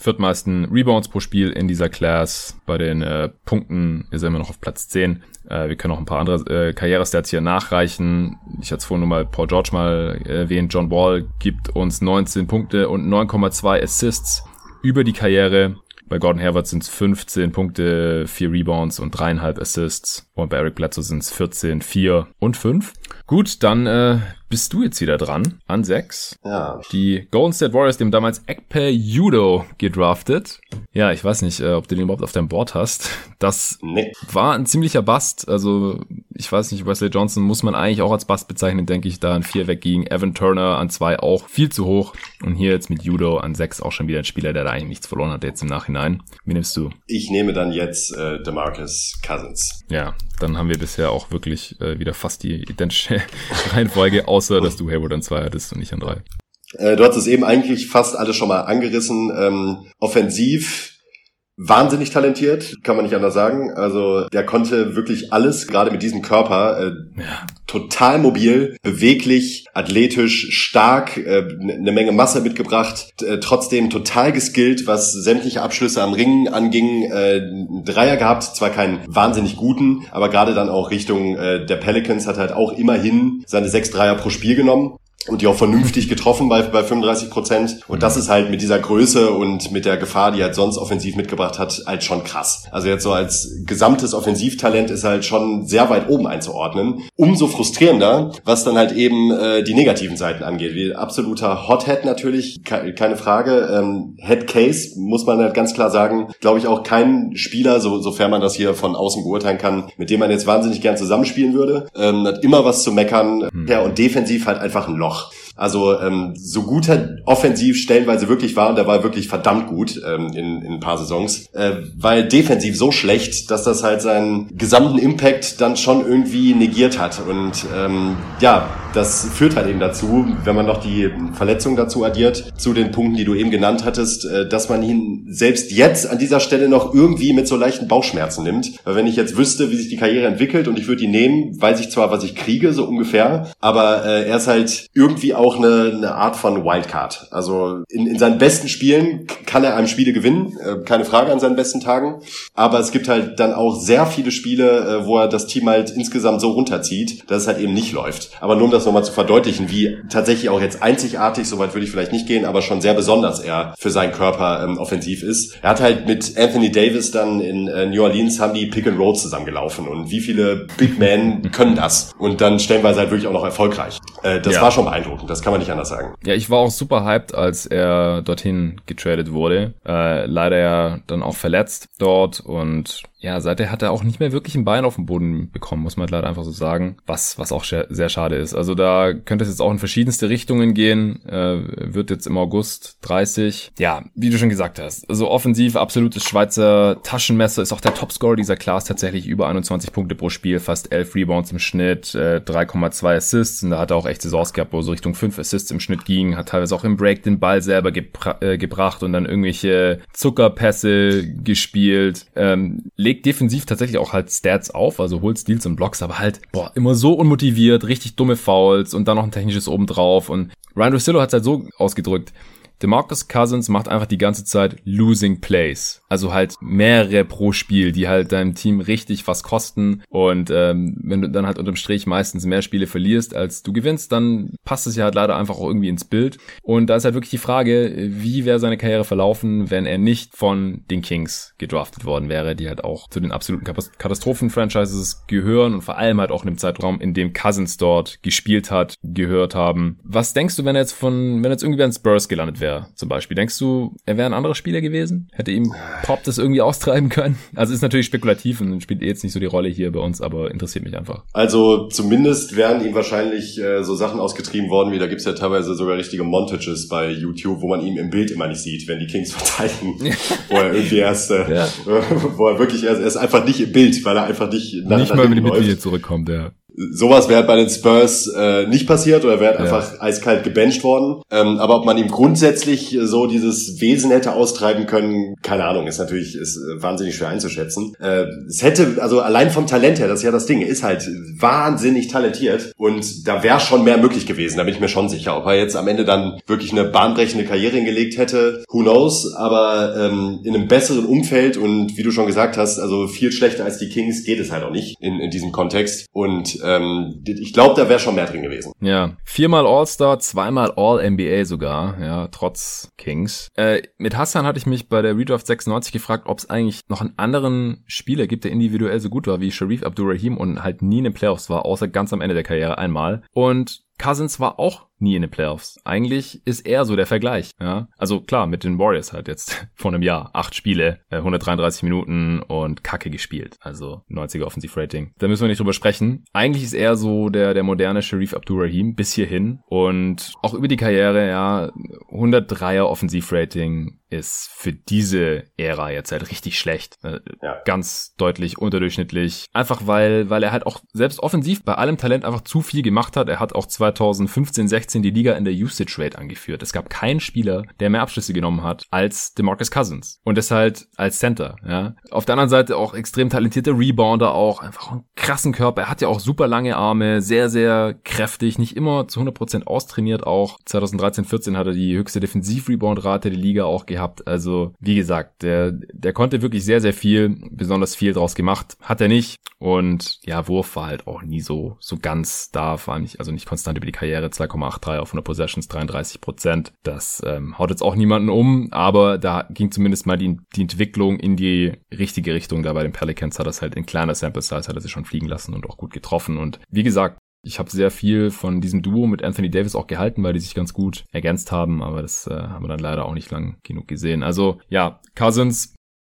viertmeisten Rebounds pro Spiel in dieser Class. Bei den äh, Punkten ist er immer noch auf Platz 10. Äh, wir können auch ein paar andere äh, Karrierestats hier nachreichen. Ich hatte es vorhin nur mal Paul George mal erwähnt. John Wall gibt uns 19 Punkte und 9,2 Assists über die Karriere. Bei Gordon Hayward sind es 15 Punkte, 4 Rebounds und 3,5 Assists. Und bei Eric Bledsoe sind es 14, 4 und 5. Gut, dann äh, bist du jetzt wieder dran an sechs. Ja. Die Golden State Warriors, dem damals Ekpe Judo gedraftet. Ja, ich weiß nicht, äh, ob du den überhaupt auf deinem Board hast. Das Nee. war ein ziemlicher Bust. Also ich weiß nicht, Wesley Johnson muss man eigentlich auch als Bust bezeichnen, denke ich, da an vier wegging. Evan Turner an zwei auch viel zu hoch. Und hier jetzt mit Judo an sechs auch schon wieder ein Spieler, der da eigentlich nichts verloren hat jetzt im Nachhinein. Wie nimmst du? Ich nehme dann jetzt äh, DeMarcus Cousins. Ja, dann haben wir bisher auch wirklich äh, wieder fast die identische Reihenfolge, außer dass du Hayward an zwei hattest und ich an drei. Äh, du hast es eben eigentlich fast alles schon mal angerissen. Ähm, offensiv wahnsinnig talentiert, kann man nicht anders sagen. Also der konnte wirklich alles, gerade mit diesem Körper, äh, Ja, total mobil, beweglich, athletisch, stark, äh, eine Menge Masse mitgebracht, äh, trotzdem total geskillt, was sämtliche Abschlüsse am Ring anging. Äh, Dreier gehabt, zwar keinen wahnsinnig guten, aber gerade dann auch Richtung äh, der Pelicans hat halt auch immerhin seine sechs Dreier pro Spiel genommen. Und die auch vernünftig getroffen bei, bei 35 Prozent. Und das ist halt mit dieser Größe und mit der Gefahr, die er halt sonst offensiv mitgebracht hat, halt schon krass. Also jetzt so als gesamtes Offensivtalent ist halt schon sehr weit oben einzuordnen. Umso frustrierender, was dann halt eben äh, die negativen Seiten angeht. Wie absoluter Hothead natürlich, ke keine Frage. Ähm, Head Case muss man halt ganz klar sagen, glaube ich auch kein Spieler, so, sofern man das hier von außen beurteilen kann, mit dem man jetzt wahnsinnig gern zusammenspielen würde. Ähm, hat immer was zu meckern. Ja, und defensiv halt einfach ein Loch. noch Also ähm, so gut er offensiv stellenweise wirklich war, und der war wirklich verdammt gut ähm, in, in ein paar Saisons, äh, weil defensiv so schlecht, dass das halt seinen gesamten Impact dann schon irgendwie negiert hat. Und ähm, ja, das führt halt eben dazu, wenn man noch die Verletzung dazu addiert, zu den Punkten, die du eben genannt hattest, äh, dass man ihn selbst jetzt an dieser Stelle noch irgendwie mit so leichten Bauchschmerzen nimmt. Weil wenn ich jetzt wüsste, wie sich die Karriere entwickelt und ich würde ihn nehmen, weiß ich zwar, was ich kriege, so ungefähr, aber äh, er ist halt irgendwie auch eine, eine Art von Wildcard. Also in, in seinen besten Spielen kann er einem Spiele gewinnen, äh, keine Frage an seinen besten Tagen, aber es gibt halt dann auch sehr viele Spiele, äh, wo er das Team halt insgesamt so runterzieht, dass es halt eben nicht läuft. Aber nur um das nochmal zu verdeutlichen, wie tatsächlich auch jetzt einzigartig, soweit würde ich vielleicht nicht gehen, aber schon sehr besonders er für seinen Körper ähm, offensiv ist. Er hat halt mit Anthony Davis dann in äh, New Orleans haben die Pick and Roll zusammengelaufen und wie viele Big Men können das? Und dann stellenweise halt wirklich auch noch erfolgreich. Äh, das Ja. war schon beeindruckend, das kann man nicht anders sagen. Ja, ich war auch super hyped, als er dorthin getradet wurde. Äh, leider ja dann auch verletzt dort und ja, seither hat er auch nicht mehr wirklich ein Bein auf den Boden bekommen, muss man leider einfach so sagen. Was, was auch sehr, schade ist. Also da könnte es jetzt auch in verschiedenste Richtungen gehen. Äh, wird jetzt im August 30. Ja, wie du schon gesagt hast. Also offensiv absolutes Schweizer Taschenmesser. Ist auch der Topscorer dieser Class tatsächlich über 21 Punkte pro Spiel. Fast 11 Rebounds im Schnitt, äh, 3,2 Assists. Und da hat er auch echt Saisons gehabt, wo so Richtung 5 Assists im Schnitt ging. Hat teilweise auch im Break den Ball selber gebra äh, gebracht und dann irgendwelche Zuckerpässe gespielt. Ähm, legt defensiv tatsächlich auch halt Stats auf, also holt Steals und Blocks, aber halt, boah, immer so unmotiviert, richtig dumme Fouls und dann noch ein technisches obendrauf. Und Ryan Russillo hat es halt so ausgedrückt, DeMarcus Cousins macht einfach die ganze Zeit losing plays. Also halt mehrere pro Spiel, die halt deinem Team richtig was kosten. Und ähm, wenn du dann halt unterm Strich meistens mehr Spiele verlierst, als du gewinnst, dann passt es ja halt leider einfach auch irgendwie ins Bild. Und da ist halt wirklich die Frage, wie wäre seine Karriere verlaufen, wenn er nicht von den Kings gedraftet worden wäre, die halt auch zu den absoluten Katastrophen-Franchises gehören und vor allem halt auch in dem Zeitraum, in dem Cousins dort gespielt hat, gehört haben. Was denkst du, wenn er jetzt von, wenn er jetzt irgendwie bei den Spurs gelandet wäre, zum Beispiel? Denkst du, er wäre ein anderer Spieler gewesen? Hätte ihm Pop das irgendwie austreiben können? Also ist natürlich spekulativ und spielt eh jetzt nicht so die Rolle hier bei uns, aber interessiert mich einfach. Also zumindest wären ihm wahrscheinlich äh, so Sachen ausgetrieben worden, wie da gibt's ja teilweise sogar richtige Montages bei YouTube, wo man ihn im Bild immer nicht sieht, wenn die Kings verteidigen. wo er irgendwie erst, äh, Ja. wo er wirklich erst, er ist einfach nicht im Bild, weil er einfach nicht nach, nicht mal, wenn die. Mitglieder zurückkommt, ja. Sowas wäre bei den Spurs äh, nicht passiert oder wäre Ja. einfach eiskalt gebencht worden. Ähm, aber ob man ihm grundsätzlich äh, so dieses Wesen hätte austreiben können, keine Ahnung, ist natürlich ist äh, wahnsinnig schwer einzuschätzen. Äh, es hätte, also allein vom Talent her, das ist ja das Ding, er ist halt wahnsinnig talentiert und da wäre schon mehr möglich gewesen, da bin ich mir schon sicher. Ob er jetzt am Ende dann wirklich eine bahnbrechende Karriere hingelegt hätte, who knows, aber ähm, in einem besseren Umfeld und wie du schon gesagt hast, also viel schlechter als die Kings geht es halt auch nicht in, in diesem Kontext. Und ähm, ich glaube, da wäre schon mehr drin gewesen. Ja, viermal All-Star, zweimal All-NBA sogar, ja, trotz Kings. Äh, mit Hassan hatte ich mich bei der Redraft 96 gefragt, ob es eigentlich noch einen anderen Spieler gibt, der individuell so gut war wie Sharif Abdurrahim und halt nie in den Playoffs war, außer ganz am Ende der Karriere einmal. Und Cousins war auch nie in den Playoffs. Eigentlich ist er so der Vergleich. Ja? Also klar, mit den Warriors halt jetzt vor einem Jahr. Acht Spiele, 133 äh, Minuten und Kacke gespielt. Also 90er Offensivrating. Da müssen wir nicht drüber sprechen. Eigentlich ist er so der, der moderne Sharif Abdurrahim bis hierhin. Und auch über die Karriere, ja, 103er Offensivrating ist für diese Ära jetzt halt richtig schlecht. Äh, ja. Ganz deutlich unterdurchschnittlich. Einfach weil, weil er halt auch selbst offensiv bei allem Talent einfach zu viel gemacht hat. Er hat auch 2015, 16 die Liga in der Usage Rate angeführt. Es gab keinen Spieler, der mehr Abschlüsse genommen hat als DeMarcus Cousins. Und das halt als Center, ja. Auf der anderen Seite auch extrem talentierter Rebounder auch. Einfach einen krassen Körper. Er hat ja auch super lange Arme. Sehr, sehr kräftig. Nicht immer zu 100% austrainiert auch. 2013, 14 hat er die höchste Defensiv-Rebound-Rate der Liga auch gehabt gehabt. Also, wie gesagt, der, der konnte wirklich sehr, sehr viel, besonders viel draus gemacht. Hat er nicht. Und ja, Wurf war halt auch nie so, so ganz da, vor allem nicht, also nicht konstant über die Karriere. 2,83 auf 100 Possessions, 33 Prozent. Das ähm, haut jetzt auch niemanden um, aber da ging zumindest mal die, die Entwicklung in die richtige Richtung. Da bei den Pelicans hat das halt in kleiner Sample Size hat er sich schon fliegen lassen und auch gut getroffen. Und wie gesagt, ich habe sehr viel von diesem Duo mit Anthony Davis auch gehalten, weil die sich ganz gut ergänzt haben, aber das äh, haben wir dann leider auch nicht lang genug gesehen. Also ja, Cousins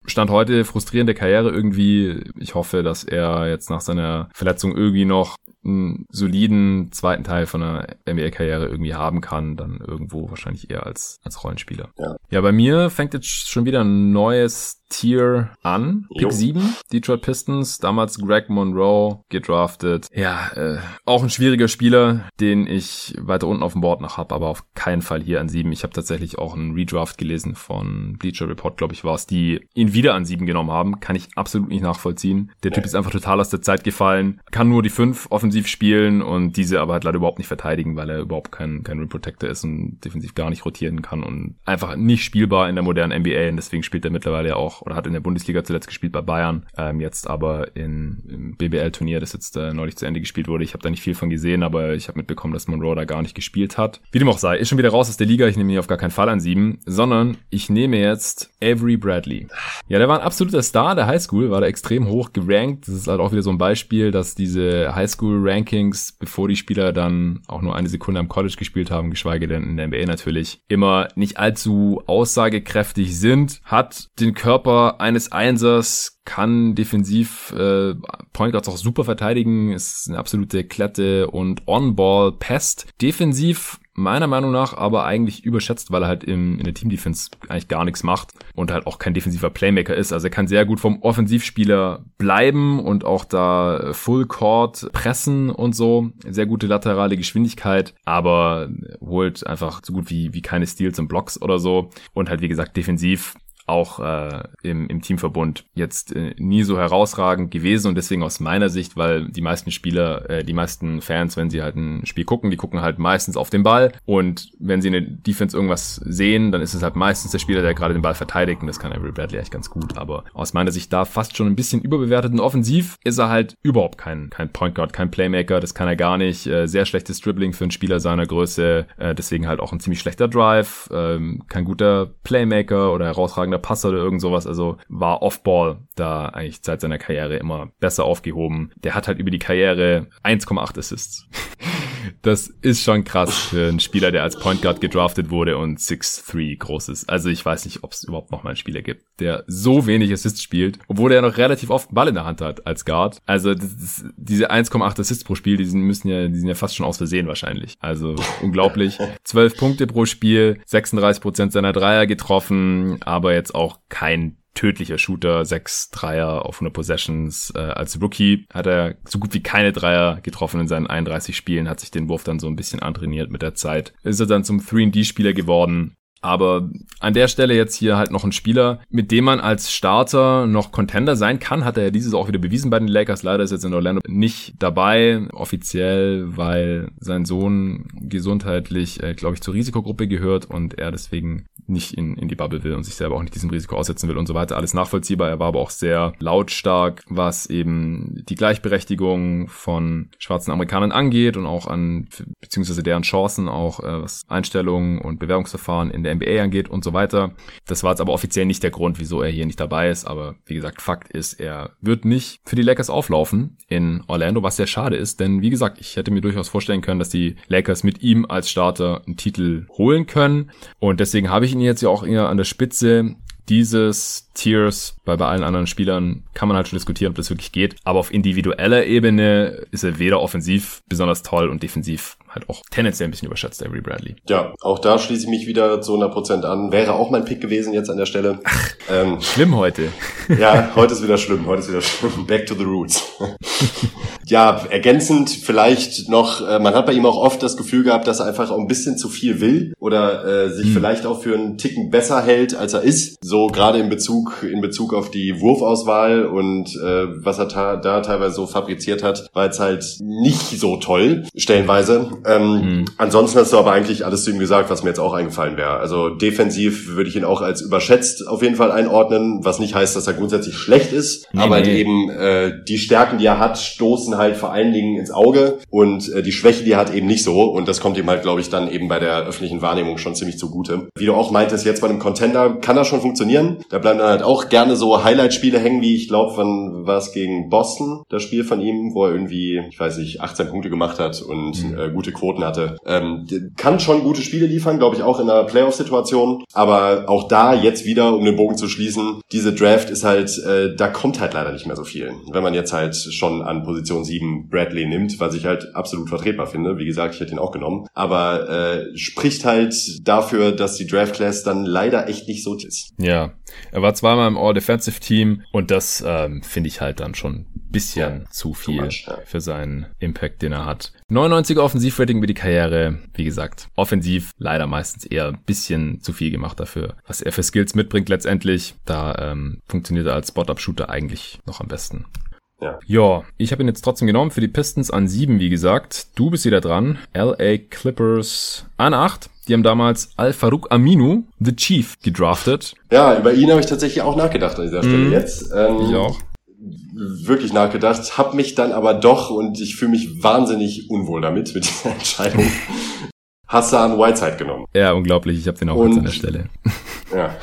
Stand heute frustrierende Karriere irgendwie. Ich hoffe, dass er jetzt nach seiner Verletzung irgendwie noch einen soliden zweiten Teil von einer NBA-Karriere irgendwie haben kann, dann irgendwo wahrscheinlich eher als, als Rollenspieler. Ja. ja, bei mir fängt jetzt schon wieder ein neues Tier an. Pick jo. 7, Detroit Pistons, damals Greg Monroe gedraftet. Ja, äh, auch ein schwieriger Spieler, den ich weiter unten auf dem Board noch habe, aber auf keinen Fall hier an 7. Ich habe tatsächlich auch einen Redraft gelesen von Bleacher Report, glaube ich, war es, die ihn wieder an 7 genommen haben. Kann ich absolut nicht nachvollziehen. Der Typ ist einfach total aus der Zeit gefallen, kann nur die 5 offensiv spielen und diese aber halt leider überhaupt nicht verteidigen, weil er überhaupt kein, kein Rim Protector ist und defensiv gar nicht rotieren kann und einfach nicht spielbar in der modernen NBA und deswegen spielt er mittlerweile auch oder hat in der Bundesliga zuletzt gespielt bei Bayern, ähm, jetzt aber in, im BBL-Turnier, das jetzt äh, neulich zu Ende gespielt wurde. Ich habe da nicht viel von gesehen, aber ich habe mitbekommen, dass Monroe da gar nicht gespielt hat. Wie dem auch sei, ist schon wieder raus aus der Liga. Ich nehme ihn auf gar keinen Fall an sieben, sondern ich nehme jetzt Avery Bradley. Ja, der war ein absoluter Star der Highschool, war da extrem hoch gerankt. Das ist halt auch wieder so ein Beispiel, dass diese Highschool-Rankings, bevor die Spieler dann auch nur eine Sekunde am College gespielt haben, geschweige denn in der NBA natürlich, immer nicht allzu aussagekräftig sind, hat den Körper Körper eines Einsers, kann defensiv äh, Point Guards auch super verteidigen, ist eine absolute Klette und On-Ball Pest. Defensiv meiner Meinung nach aber eigentlich überschätzt, weil er halt im, in der Team-Defense eigentlich gar nichts macht und halt auch kein defensiver Playmaker ist. Also er kann sehr gut vom Offensivspieler bleiben und auch da Full Court pressen und so. Sehr gute laterale Geschwindigkeit, aber holt einfach so gut wie, wie keine Steals und Blocks oder so. Und halt wie gesagt defensiv auch äh, im, im Teamverbund jetzt äh, nie so herausragend gewesen und deswegen aus meiner Sicht, weil die meisten Spieler, äh, die meisten Fans, wenn sie halt ein Spiel gucken, die gucken halt meistens auf den Ball und wenn sie in der Defense irgendwas sehen, dann ist es halt meistens der Spieler, der gerade den Ball verteidigt und das kann Avery Bradley echt ganz gut, aber aus meiner Sicht da fast schon ein bisschen überbewertet und offensiv ist er halt überhaupt kein, kein Point Guard, kein Playmaker, das kann er gar nicht, äh, sehr schlechtes Dribbling für einen Spieler seiner Größe, äh, deswegen halt auch ein ziemlich schlechter Drive, äh, kein guter Playmaker oder herausragender oder Pass oder irgend sowas. Also war Offball da eigentlich seit seiner Karriere immer besser aufgehoben. Der hat halt über die Karriere 1,8 Assists. Das ist schon krass für einen Spieler, der als Point Guard gedraftet wurde und 6'3 groß ist. Also ich weiß nicht, ob es überhaupt noch mal einen Spieler gibt, der so wenig Assists spielt, obwohl er ja noch relativ oft einen Ball in der Hand hat als Guard. Also das, diese 1,8 Assists pro Spiel, die sind, müssen ja, die sind ja fast schon aus Versehen wahrscheinlich. Also unglaublich. 12 Punkte pro Spiel, 36 Prozent seiner Dreier getroffen, aber jetzt auch kein tödlicher Shooter, sechs Dreier auf 100 Possessions. Äh, als Rookie hat er so gut wie keine Dreier getroffen in seinen 31 Spielen, hat sich den Wurf dann so ein bisschen antrainiert mit der Zeit. Ist er dann zum 3D-Spieler geworden. Aber an der Stelle jetzt hier halt noch ein Spieler, mit dem man als Starter noch Contender sein kann, hat er ja dieses auch wieder bewiesen bei den Lakers. Leider ist jetzt in Orlando nicht dabei, offiziell, weil sein Sohn gesundheitlich, äh, glaube ich, zur Risikogruppe gehört und er deswegen nicht in, in die Bubble will und sich selber auch nicht diesem Risiko aussetzen will und so weiter. Alles nachvollziehbar. Er war aber auch sehr lautstark, was eben die Gleichberechtigung von schwarzen Amerikanern angeht und auch an, beziehungsweise deren Chancen auch, äh, was Einstellungen und Bewerbungsverfahren in der NBA angeht und so weiter. Das war jetzt aber offiziell nicht der Grund, wieso er hier nicht dabei ist. Aber wie gesagt, Fakt ist, er wird nicht für die Lakers auflaufen in Orlando, was sehr schade ist. Denn wie gesagt, ich hätte mir durchaus vorstellen können, dass die Lakers mit ihm als Starter einen Titel holen können. Und deswegen habe ich ihn jetzt ja auch eher an der Spitze dieses Tiers, weil bei allen anderen Spielern kann man halt schon diskutieren, ob das wirklich geht. Aber auf individueller Ebene ist er weder offensiv besonders toll und defensiv halt auch tendenziell ein bisschen überschätzt, Avery Bradley. Ja, auch da schließe ich mich wieder zu 100% an. Wäre auch mein Pick gewesen jetzt an der Stelle. Ach, ähm, schlimm heute. ja, heute ist wieder schlimm, heute ist wieder schlimm. Back to the roots. ja, ergänzend vielleicht noch, äh, man hat bei ihm auch oft das Gefühl gehabt, dass er einfach auch ein bisschen zu viel will oder äh, sich hm. vielleicht auch für einen Ticken besser hält, als er ist. So gerade in Bezug, in Bezug auf die Wurfauswahl und äh, was er da teilweise so fabriziert hat, war jetzt halt nicht so toll, stellenweise. Ähm, mhm. Ansonsten hast du aber eigentlich alles zu ihm gesagt, was mir jetzt auch eingefallen wäre. Also defensiv würde ich ihn auch als überschätzt auf jeden Fall einordnen, was nicht heißt, dass er grundsätzlich schlecht ist, nee, aber nee. eben äh, die Stärken, die er hat, stoßen halt vor allen Dingen ins Auge und äh, die Schwäche, die er hat, eben nicht so und das kommt ihm halt, glaube ich, dann eben bei der öffentlichen Wahrnehmung schon ziemlich zugute. Wie du auch meintest, jetzt bei einem Contender kann das schon funktionieren. Da bleiben dann halt auch gerne so Highlight-Spiele hängen, wie ich glaube, wann war es gegen Boston, das Spiel von ihm, wo er irgendwie, ich weiß nicht, 18 Punkte gemacht hat und mhm. äh, gute Quoten hatte. Ähm, kann schon gute Spiele liefern, glaube ich, auch in einer Playoff-Situation. Aber auch da jetzt wieder, um den Bogen zu schließen, diese Draft ist halt, äh, da kommt halt leider nicht mehr so viel. Wenn man jetzt halt schon an Position 7 Bradley nimmt, was ich halt absolut vertretbar finde. Wie gesagt, ich hätte ihn auch genommen. Aber äh, spricht halt dafür, dass die Draft-Class dann leider echt nicht so ist. Ja, er war zweimal im All-Defensive-Team und das ähm, finde ich halt dann schon bisschen ja, zu viel much, ja. für seinen Impact, den er hat. 99er Offensivrating über die Karriere. Wie gesagt, offensiv leider meistens eher ein bisschen zu viel gemacht dafür, was er für Skills mitbringt letztendlich. Da ähm, funktioniert er als Spot-Up-Shooter eigentlich noch am besten. Ja. ja, ich habe ihn jetzt trotzdem genommen für die Pistons an 7, wie gesagt. Du bist wieder dran. LA Clippers an 8. Die haben damals Al-Farouk Aminu, The Chief, gedraftet. Ja, über ihn habe ich tatsächlich auch nachgedacht an dieser Stelle mm, jetzt. Ähm, ich auch wirklich nachgedacht, habe mich dann aber doch, und ich fühle mich wahnsinnig unwohl damit, mit dieser Entscheidung, Hassan Whiteside genommen. Ja, unglaublich, ich habe den auch und, an der Stelle. Ja.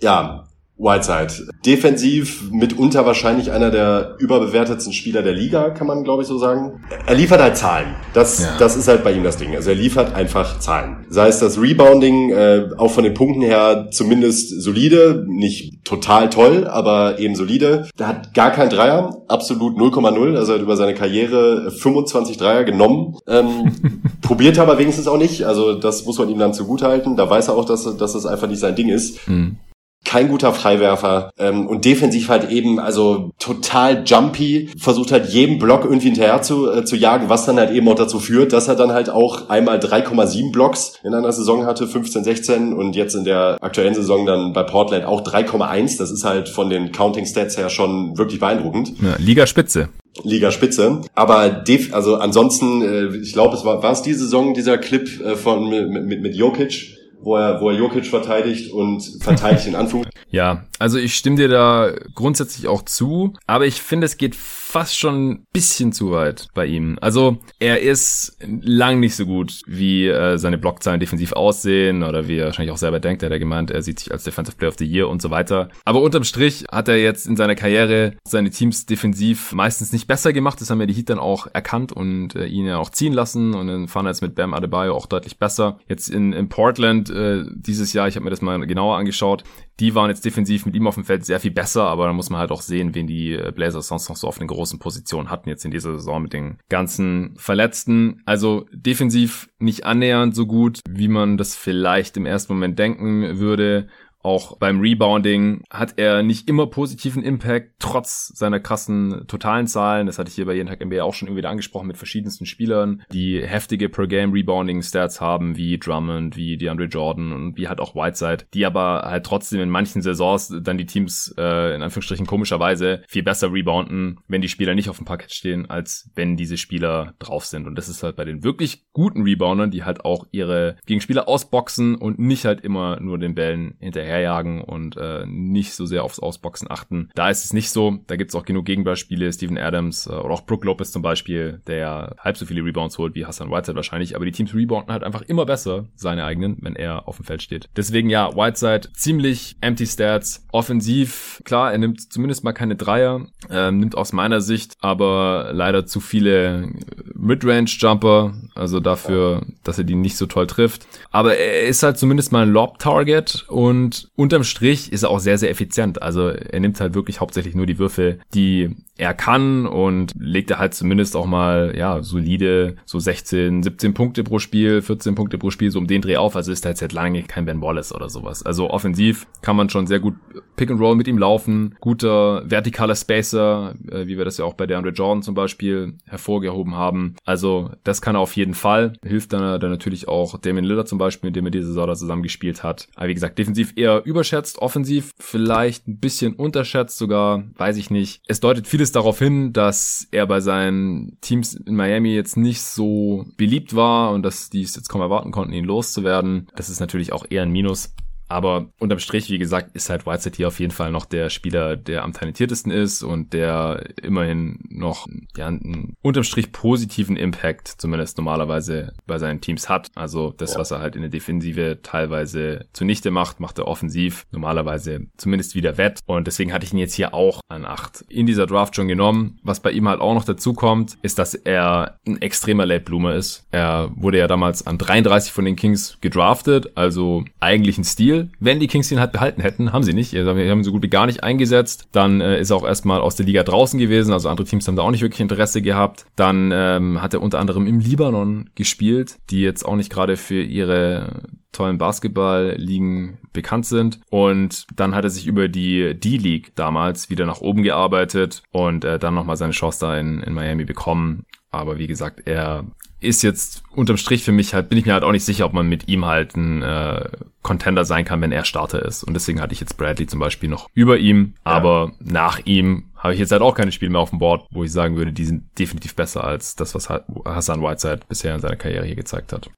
ja, Whiteside. Defensiv mitunter wahrscheinlich einer der überbewertetsten Spieler der Liga, kann man glaube ich so sagen. Er liefert halt Zahlen. Das, ja. das ist halt bei ihm das Ding. Also er liefert einfach Zahlen. Sei es das Rebounding, äh, auch von den Punkten her zumindest solide, nicht total toll, aber eben solide. Er hat gar kein Dreier, absolut 0,0. Also er hat über seine Karriere 25 Dreier genommen. Ähm, probiert aber wenigstens auch nicht. Also das muss man ihm dann zugutehalten. Da weiß er auch, dass, dass das einfach nicht sein Ding ist. Mhm kein guter Freiwerfer ähm, und defensiv halt eben also total jumpy, versucht halt jedem Block irgendwie hinterher zu, äh, zu jagen, was dann halt eben auch dazu führt, dass er dann halt auch einmal 3,7 Blocks in einer Saison hatte, 15, 16 und jetzt in der aktuellen Saison dann bei Portland auch 3,1. Das ist halt von den Counting Stats her schon wirklich beeindruckend. Ja, Liga Spitze. Liga Spitze. Aber def also ansonsten, äh, ich glaube, es war, war es die Saison, dieser Clip äh, von mit, mit, mit Jokic, wo er, wo er Jokic verteidigt und verteidigt in Anführungszeichen. Ja, also ich stimme dir da grundsätzlich auch zu, aber ich finde, es geht fast schon ein bisschen zu weit bei ihm. Also er ist lang nicht so gut, wie äh, seine Blockzahlen defensiv aussehen oder wie er wahrscheinlich auch selber denkt. Er hat ja gemeint, er sieht sich als Defensive Player of the Year und so weiter. Aber unterm Strich hat er jetzt in seiner Karriere seine Teams defensiv meistens nicht besser gemacht. Das haben ja die Heat dann auch erkannt und äh, ihn ja auch ziehen lassen und dann fahren jetzt mit Bam Adebayo auch deutlich besser. Jetzt in, in Portland äh, dieses Jahr, ich habe mir das mal genauer angeschaut, die waren jetzt defensiv mit ihm auf dem Feld sehr viel besser, aber da muss man halt auch sehen, wen die äh, Blazers sonst noch so auf den großen Positionen hatten jetzt in dieser Saison mit den ganzen Verletzten. Also defensiv nicht annähernd so gut, wie man das vielleicht im ersten Moment denken würde. Auch beim Rebounding hat er nicht immer positiven Impact, trotz seiner krassen totalen Zahlen. Das hatte ich hier bei jeden Tag NBA auch schon irgendwie angesprochen mit verschiedensten Spielern, die heftige Per-Game-Rebounding-Stats haben, wie Drummond, wie DeAndre Jordan und wie halt auch Whiteside, die aber halt trotzdem in manchen Saisons dann die Teams äh, in Anführungsstrichen komischerweise viel besser rebounden, wenn die Spieler nicht auf dem Parkett stehen, als wenn diese Spieler drauf sind. Und das ist halt bei den wirklich guten Reboundern, die halt auch ihre Gegenspieler ausboxen und nicht halt immer nur den Bällen hinterherjagen und äh, nicht so sehr aufs Ausboxen achten. Da ist es nicht so. Da gibt's auch genug Gegenbeispiele. Steven Adams äh, oder auch Brook Lopez zum Beispiel, der halb so viele Rebounds holt wie Hassan Whiteside wahrscheinlich. Aber die Teams rebounden halt einfach immer besser seine eigenen, wenn er auf dem Feld steht. Deswegen ja, Whiteside ziemlich empty Stats. Offensiv, klar, er nimmt zumindest mal keine Dreier. Ähm, nimmt aus meiner Sicht aber leider zu viele Midrange-Jumper. Also dafür, dass er die nicht so toll trifft. Aber er ist halt zumindest mal ein Lob-Target und unterm Strich ist er auch sehr, sehr effizient. Also er nimmt halt wirklich hauptsächlich nur die Würfel, die er kann und legt er halt zumindest auch mal, ja, solide, so 16, 17 Punkte pro Spiel, 14 Punkte pro Spiel, so um den Dreh auf. Also ist er jetzt seit lange kein Ben Wallace oder sowas. Also offensiv kann man schon sehr gut Pick and Roll mit ihm laufen. Guter vertikaler Spacer, äh, wie wir das ja auch bei DeAndre Jordan zum Beispiel hervorgehoben haben. Also das kann er auf jeden Fall. Hilft dann, dann natürlich auch Damien Lillard zum Beispiel, mit dem er diese Saison da zusammen gespielt hat. Aber wie gesagt, defensiv eher überschätzt, offensiv vielleicht ein bisschen unterschätzt sogar, weiß ich nicht. Es deutet vieles darauf hin, dass er bei seinen Teams in Miami jetzt nicht so beliebt war und dass die es jetzt kaum erwarten konnten, ihn loszuwerden. Das ist natürlich auch eher ein Minus. Aber unterm Strich, wie gesagt, ist halt Whiteside hier auf jeden Fall noch der Spieler, der am talentiertesten ist und der immerhin noch ja, einen unterm Strich positiven Impact zumindest normalerweise bei seinen Teams hat. Also das, ja. was er halt in der Defensive teilweise zunichte macht, macht er offensiv normalerweise zumindest wieder wett. Und deswegen hatte ich ihn jetzt hier auch an acht in dieser Draft schon genommen. Was bei ihm halt auch noch dazu kommt, ist, dass er ein extremer Late Bloomer ist. Er wurde ja damals an 33 von den Kings gedraftet, also eigentlich ein Stil Wenn die Kings ihn halt behalten hätten, haben sie nicht. Wir haben ihn so gut wie gar nicht eingesetzt. Dann äh, ist er auch erstmal aus der Liga draußen gewesen. Also andere Teams haben da auch nicht wirklich Interesse gehabt. Dann ähm, hat er unter anderem im Libanon gespielt, die jetzt auch nicht gerade für ihre tollen Basketball-Ligen bekannt sind. Und dann hat er sich über die D-League damals wieder nach oben gearbeitet und äh, dann nochmal seine Chance da in, in Miami bekommen. Aber wie gesagt, er ist jetzt unterm Strich für mich halt, bin ich mir halt auch nicht sicher, ob man mit ihm halt ein äh, Contender sein kann, wenn er Starter ist. Und deswegen hatte ich jetzt Bradley zum Beispiel noch über ihm, ja. aber nach ihm habe ich jetzt halt auch keine Spiele mehr auf dem Board, wo ich sagen würde, die sind definitiv besser als das, was Hassan Whiteside bisher in seiner Karriere hier gezeigt hat.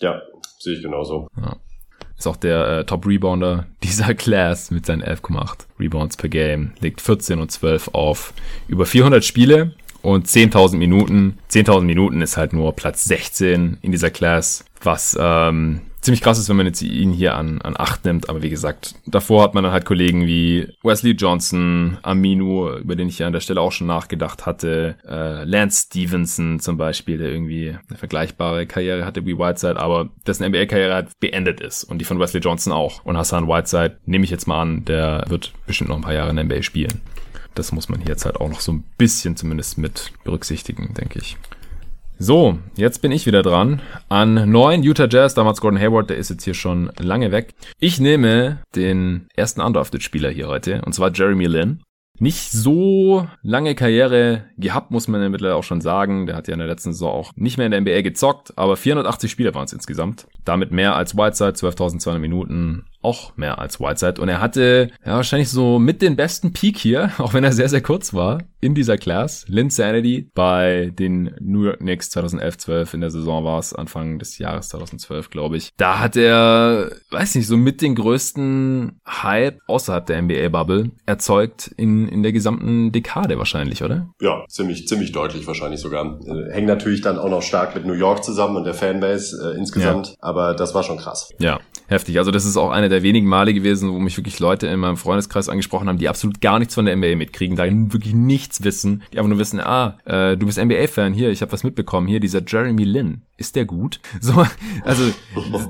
Ja, sehe ich genauso. Ja. Ist auch der äh, Top-Rebounder dieser Class mit seinen 11,8 Rebounds per Game. Legt 14 und 12 auf über 400 Spiele und 10.000 Minuten. 10.000 Minuten ist halt nur Platz 16 in dieser Class, was ähm, ziemlich krass ist, wenn man jetzt ihn hier an, an acht nimmt. Aber wie gesagt, davor hat man dann halt Kollegen wie Wesley Johnson, Aminu, über den ich ja an der Stelle auch schon nachgedacht hatte, äh, Lance Stevenson zum Beispiel, der irgendwie eine vergleichbare Karriere hatte wie Whiteside, aber dessen NBA-Karriere halt beendet ist. Und die von Wesley Johnson auch. Und Hassan Whiteside, nehme ich jetzt mal an, der wird bestimmt noch ein paar Jahre in der NBA spielen. Das muss man hier jetzt halt auch noch so ein bisschen zumindest mit berücksichtigen, denke ich. So, jetzt bin ich wieder dran. An neun Utah Jazz, damals Gordon Hayward, der ist jetzt hier schon lange weg. Ich nehme den ersten Undrafted-Spieler hier heute, und zwar Jeremy Lin. Nicht so lange Karriere gehabt, muss man ja mittlerweile auch schon sagen. Der hat ja in der letzten Saison auch nicht mehr in der NBA gezockt, aber 480 Spiele waren es insgesamt. Damit mehr als Whiteside, 12.200 Minuten, auch mehr als Whiteside. Und er hatte ja wahrscheinlich so mit den besten Peak hier, auch wenn er sehr, sehr kurz war, in dieser Class. Lynn Sanity bei den New York Knicks 2011-12 in der Saison war es, Anfang des Jahres 2012, glaube ich. Da hat er, weiß nicht, so mit den größten Hype außerhalb der NBA-Bubble erzeugt in, in der gesamten Dekade wahrscheinlich, oder? Ja, ziemlich, ziemlich deutlich wahrscheinlich sogar. Äh, hängt natürlich dann auch noch stark mit New York zusammen und der Fanbase äh, insgesamt, ja. aber das war schon krass. Ja, heftig. Also das ist auch eine der wenigen Male gewesen, wo mich wirklich Leute in meinem Freundeskreis angesprochen haben, die absolut gar nichts von der NBA mitkriegen, da wirklich nichts wissen, die einfach nur wissen, ah, äh, du bist NBA-Fan, hier, ich habe was mitbekommen, hier, dieser Jeremy Lin ist der gut? So, also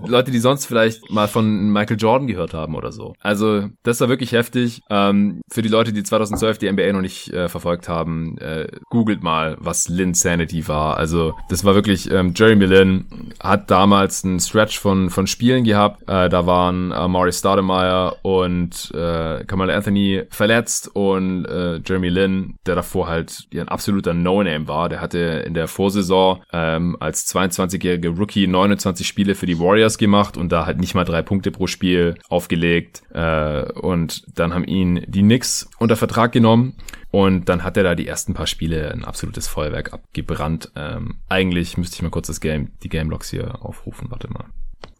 Leute, die sonst vielleicht mal von Michael Jordan gehört haben oder so. Also das war wirklich heftig. Ähm, für die Leute, die 2012 die NBA noch nicht äh, verfolgt haben, äh, googelt mal, was Lin Sanity war. Also das war wirklich, ähm, Jeremy Lin hat damals einen Stretch von, von Spielen gehabt. Äh, da waren äh, Maurice Stoudemire und äh, Kamala Anthony verletzt und äh, Jeremy Lin, der davor halt ein absoluter No-Name war, der hatte in der Vorsaison ähm, als 22-jähriger Rookie 29 Spiele für die Warriors gemacht und da halt nicht mal drei Punkte pro Spiel aufgelegt. Äh, und dann haben ihn die Knicks unter Vertrag genommen und dann hat er da die ersten paar Spiele ein absolutes Feuerwerk abgebrannt. Ähm, eigentlich müsste ich mal kurz das Game, die Game Logs hier aufrufen. Warte mal.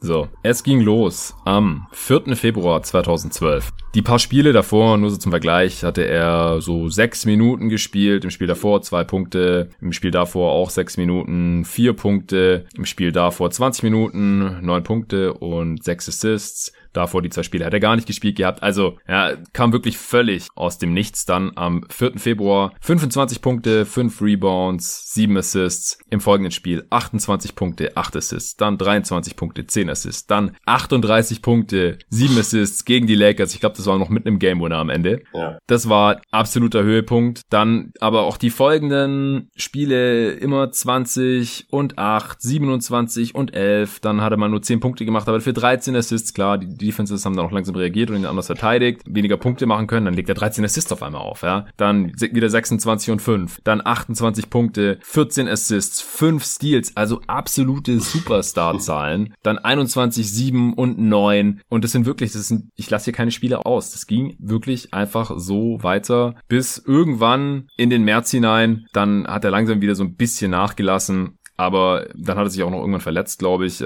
So, es ging los am 4. Februar 2012. Die paar Spiele davor, nur so zum Vergleich, hatte er so sechs Minuten gespielt. Im Spiel davor zwei Punkte, im Spiel davor auch sechs Minuten, vier Punkte, im Spiel davor 20 Minuten, neun Punkte und sechs Assists. Davor die zwei Spiele hat er gar nicht gespielt gehabt. Also, ja, kam wirklich völlig aus dem Nichts dann am 4. Februar. 25 Punkte, 5 Rebounds, 7 Assists. Im folgenden Spiel 28 Punkte, 8 Assists. Dann 23 Punkte, 10 Assists. Dann 38 Punkte, 7 Assists gegen die Lakers. Ich glaube, das war noch mitten im Game Winner am Ende. Ja. Das war absoluter Höhepunkt. Dann aber auch die folgenden Spiele immer 20 und 8, 27 und 11. Dann hatte man nur 10 Punkte gemacht, aber für 13 Assists, klar, die Defenses haben dann auch langsam reagiert und ihn anders verteidigt, weniger Punkte machen können, dann legt er 13 Assists auf einmal auf, ja. Dann wieder 26 und 5, dann 28 Punkte, 14 Assists, 5 Steals, also absolute Superstar-Zahlen, dann 21, 7 und 9 und das sind wirklich, das sind, ich lasse hier keine Spiele aus, das ging wirklich einfach so weiter, bis irgendwann in den März hinein, dann hat er langsam wieder so ein bisschen nachgelassen aber dann hat er sich auch noch irgendwann verletzt, glaube ich. Äh,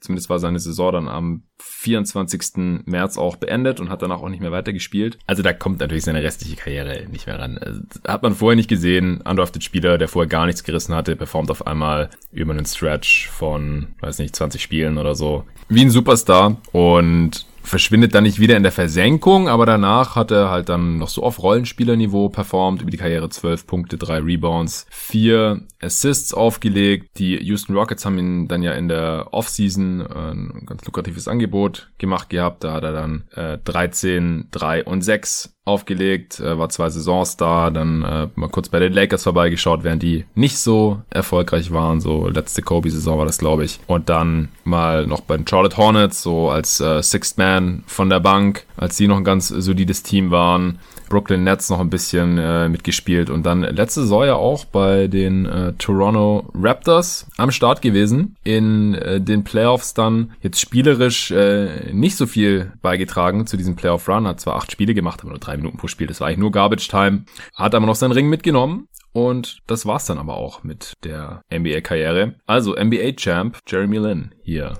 zumindest war seine Saison dann am 24. März auch beendet und hat danach auch nicht mehr weitergespielt. Also da kommt natürlich seine restliche Karriere nicht mehr ran. Also, hat man vorher nicht gesehen. Undrafted Spieler, der vorher gar nichts gerissen hatte, performt auf einmal über einen Stretch von, weiß nicht, 20 Spielen oder so. Wie ein Superstar. Und verschwindet dann nicht wieder in der Versenkung, aber danach hat er halt dann noch so auf Rollenspielerniveau performt, über die Karriere 12 Punkte, 3 Rebounds, 4 Assists aufgelegt. Die Houston Rockets haben ihn dann ja in der Offseason äh, ein ganz lukratives Angebot gemacht gehabt. Da hat er dann äh, 13, 3 und 6 aufgelegt, äh, war zwei Saisons da, dann äh, mal kurz bei den Lakers vorbeigeschaut, während die nicht so erfolgreich waren, so letzte Kobe-Saison war das, glaube ich. Und dann mal noch bei den Charlotte Hornets, so als äh, Sixth Man von der Bank, als die noch ein ganz solides Team waren. Brooklyn Nets noch ein bisschen äh, mitgespielt und dann letzte Saison ja auch bei den äh, Toronto Raptors am Start gewesen. In äh, den Playoffs dann jetzt spielerisch äh, nicht so viel beigetragen zu diesem Playoff Run. Hat zwar acht Spiele gemacht, aber nur drei Minuten pro Spiel. Das war eigentlich nur Garbage Time. Hat aber noch seinen Ring mitgenommen. Und das war's dann aber auch mit der NBA-Karriere. Also NBA-Champ Jeremy Lin hier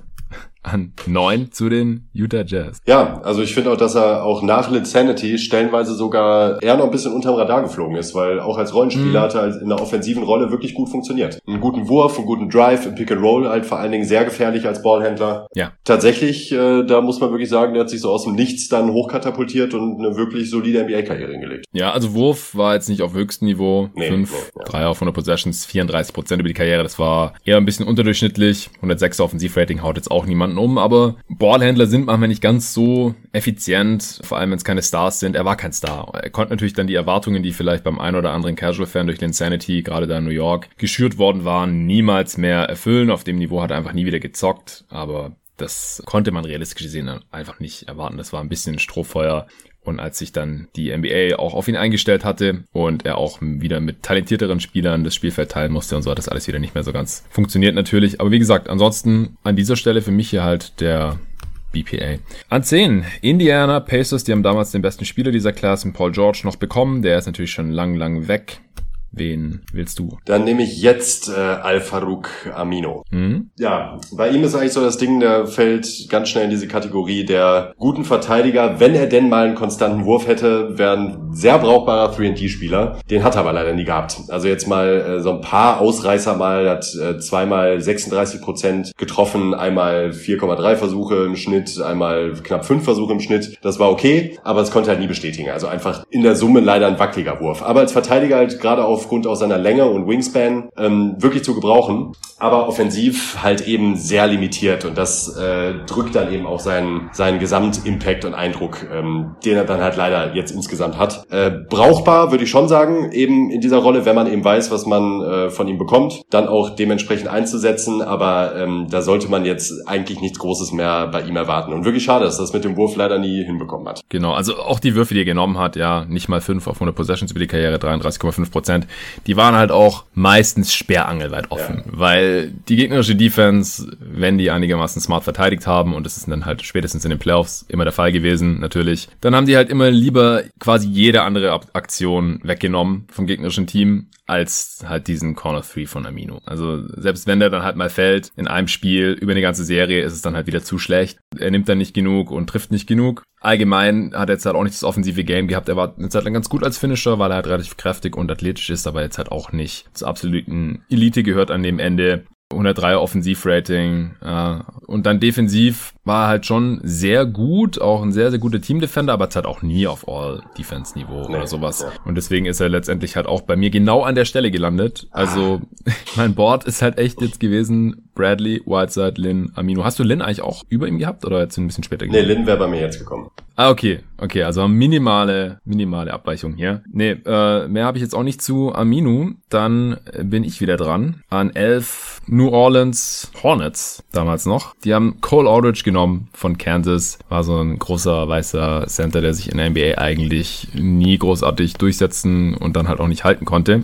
an neun zu den Utah Jazz. Ja, also ich finde auch, dass er auch nach Linsanity stellenweise sogar eher noch ein bisschen unterm Radar geflogen ist, weil auch als Rollenspieler mhm. hat er in der offensiven Rolle wirklich gut funktioniert. Einen guten Wurf, einen guten Drive, im Pick and Roll halt vor allen Dingen sehr gefährlich als Ballhändler. Ja. Tatsächlich, äh, da muss man wirklich sagen, der hat sich so aus dem Nichts dann hochkatapultiert und eine wirklich solide NBA-Karriere hingelegt. Ja, also Wurf war jetzt nicht auf höchstem Niveau. Nee, Fünf, nee, drei auf 100 Possessions, 34 Prozent über die Karriere. Das war eher ein bisschen unterdurchschnittlich. 106 Offensivrating haut jetzt auch niemanden um, aber Ballhändler sind manchmal nicht ganz so effizient, vor allem wenn es keine Stars sind. Er war kein Star. Er konnte natürlich dann die Erwartungen, die vielleicht beim ein oder anderen Casual-Fan durch den Sanity, gerade da in New York, geschürt worden waren, niemals mehr erfüllen. Auf dem Niveau hat er einfach nie wieder gezockt, aber das konnte man realistisch gesehen einfach nicht erwarten. Das war ein bisschen Strohfeuer. Und als sich dann die NBA auch auf ihn eingestellt hatte und er auch wieder mit talentierteren Spielern das Spielfeld teilen musste und so hat das alles wieder nicht mehr so ganz funktioniert natürlich. Aber wie gesagt, ansonsten an dieser Stelle für mich hier halt der BPA. An 10, Indiana Pacers, die haben damals den besten Spieler dieser Klasse, Paul George, noch bekommen. Der ist natürlich schon lang, lang weg. Wen willst du? Dann nehme ich jetzt äh, Al-Farouk Amino. Mhm. Ja, bei ihm ist eigentlich so das Ding, der fällt ganz schnell in diese Kategorie der guten Verteidiger. Wenn er denn mal einen konstanten Wurf hätte, wäre ein sehr brauchbarer 3D-Spieler. Den hat er aber leider nie gehabt. Also jetzt mal äh, so ein paar Ausreißer mal, hat äh, zweimal 36 Prozent getroffen, einmal 4,3 Versuche im Schnitt, einmal knapp 5 Versuche im Schnitt. Das war okay, aber es konnte halt nie bestätigen. Also einfach in der Summe leider ein wackeliger Wurf. Aber als Verteidiger halt gerade auch aufgrund auch seiner Länge und Wingspan ähm, wirklich zu gebrauchen. Aber offensiv halt eben sehr limitiert und das äh, drückt dann eben auch seinen, seinen Gesamtimpact und Eindruck, ähm, den er dann halt leider jetzt insgesamt hat. Äh, brauchbar würde ich schon sagen, eben in dieser Rolle, wenn man eben weiß, was man äh, von ihm bekommt, dann auch dementsprechend einzusetzen. Aber ähm, da sollte man jetzt eigentlich nichts Großes mehr bei ihm erwarten. Und wirklich schade, dass das mit dem Wurf leider nie hinbekommen hat. Genau, also auch die Würfe, die er genommen hat, ja, nicht mal 5 auf 100 Possessions über die Karriere, 33,5 Prozent, die waren halt auch meistens sperrangelweit offen, ja. weil die gegnerische Defense, wenn die einigermaßen smart verteidigt haben, und das ist dann halt spätestens in den Playoffs immer der Fall gewesen, natürlich, dann haben die halt immer lieber quasi jede andere Aktion weggenommen vom gegnerischen Team, als halt diesen Corner 3 von Amino. Also selbst wenn der dann halt mal fällt in einem Spiel über eine ganze Serie, ist es dann halt wieder zu schlecht. Er nimmt dann nicht genug und trifft nicht genug. Allgemein hat er jetzt halt auch nicht das offensive Game gehabt. Er war eine Zeit lang ganz gut als Finisher, weil er halt relativ kräftig und athletisch ist, aber jetzt halt auch nicht zur absoluten Elite gehört an dem Ende. 103er Offensivrating äh, und dann defensiv war halt schon sehr gut, auch ein sehr, sehr guter Team-Defender, aber es hat auch nie auf All-Defense-Niveau nee, oder sowas. Ja. Und deswegen ist er letztendlich halt auch bei mir genau an der Stelle gelandet. Also ah. mein Board ist halt echt jetzt gewesen Bradley, Whiteside, Lin, Amino. Hast du Lin eigentlich auch über ihm gehabt oder jetzt ein bisschen später gekommen? Nee, Lin wäre bei mir jetzt gekommen. Ah, okay. Okay, also minimale, minimale Abweichung hier. Nee, äh, mehr habe ich jetzt auch nicht zu Aminu. Dann bin ich wieder dran. An 11 New Orleans Hornets damals noch. Die haben Cole Aldridge genommen von Kansas. War so ein großer weißer Center, der sich in der NBA eigentlich nie großartig durchsetzen und dann halt auch nicht halten konnte.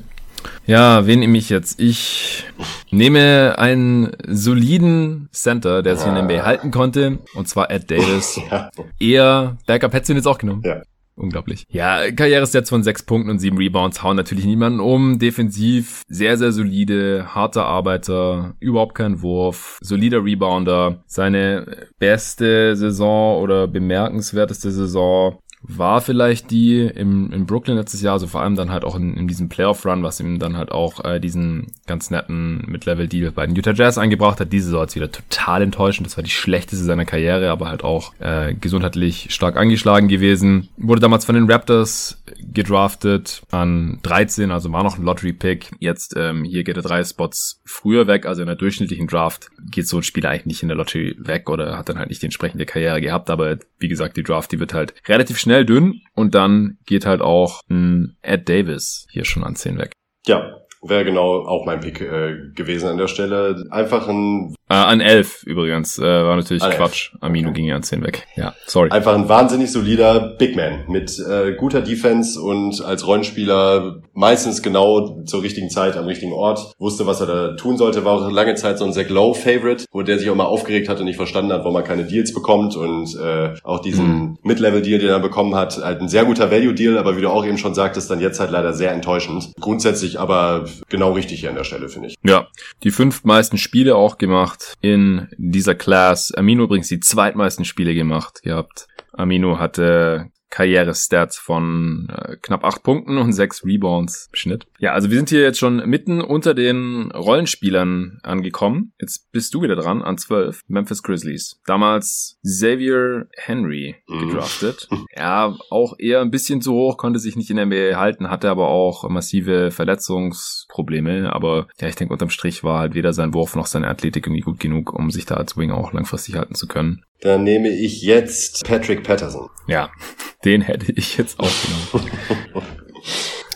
Ja, wen nehme ich jetzt? Ich nehme einen soliden Center, der sich in der NBA halten konnte, und zwar Ed Davis. ja. Eher Backup hättest du ihn jetzt auch genommen. Ja. Unglaublich. Ja, Karrierestats von sechs Punkten und sieben Rebounds hauen natürlich niemanden um. Defensiv sehr, sehr solide, harter Arbeiter, überhaupt kein Wurf, solider Rebounder. Seine beste Saison oder bemerkenswerteste Saison war vielleicht die im, in Brooklyn letztes Jahr, also vor allem dann halt auch in, in diesem Playoff-Run, was ihm dann halt auch äh, diesen ganz netten Mid-Level-Deal bei den Utah Jazz eingebracht hat. Diese Saison jetzt wieder total enttäuschend. Das war die schlechteste seiner Karriere, aber halt auch äh, gesundheitlich stark angeschlagen gewesen. Wurde damals von den Raptors gedraftet an 13, also war noch ein Lottery-Pick. Jetzt ähm, hier geht er drei Spots früher weg, also in der durchschnittlichen Draft geht so ein Spieler eigentlich nicht in der Lottery weg oder hat dann halt nicht die entsprechende Karriere gehabt, aber wie gesagt, die Draft, die wird halt relativ schnell dünn und dann geht halt auch ein Ed Davis hier schon an 10 weg. Ja, wäre genau auch mein Pick äh, gewesen an der Stelle. Einfach ein äh, an 11 übrigens. Äh, war natürlich an Quatsch. 11. Amino okay. ging ja an 10 weg. Ja, sorry. Einfach ein wahnsinnig solider Big Man mit äh, guter Defense und als Rollenspieler meistens genau zur richtigen Zeit am richtigen Ort. Wusste, was er da tun sollte. War auch lange Zeit so ein Zach Lowe Favorite, wo der sich auch mal aufgeregt hat und nicht verstanden hat, warum er keine Deals bekommt. Und äh, auch diesen mhm. Mid-Level-Deal, den er bekommen hat, halt ein sehr guter Value-Deal, aber wie du auch eben schon sagtest, dann jetzt halt leider sehr enttäuschend. Grundsätzlich aber genau richtig hier an der Stelle, finde ich. Ja, die fünf meisten Spiele auch gemacht in dieser Class. Amino übrigens die zweitmeisten Spiele gemacht gehabt. Amino hatte Karrierestats von äh, knapp acht Punkten und sechs Rebounds im Schnitt. Ja, also wir sind hier jetzt schon mitten unter den Rollenspielern angekommen. Jetzt bist du wieder dran an zwölf. Memphis Grizzlies. Damals Xavier Henry mhm. gedraftet. Mhm. Ja, auch eher ein bisschen zu hoch, konnte sich nicht in der NBA halten, hatte aber auch massive Verletzungsprobleme. Aber ja, ich denke, unterm Strich war halt weder sein Wurf noch seine Athletik irgendwie gut genug, um sich da als Wing auch langfristig halten zu können. Dann nehme ich jetzt Patrick Patterson. Ja, den hätte ich jetzt auch genommen.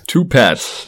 Two Pats.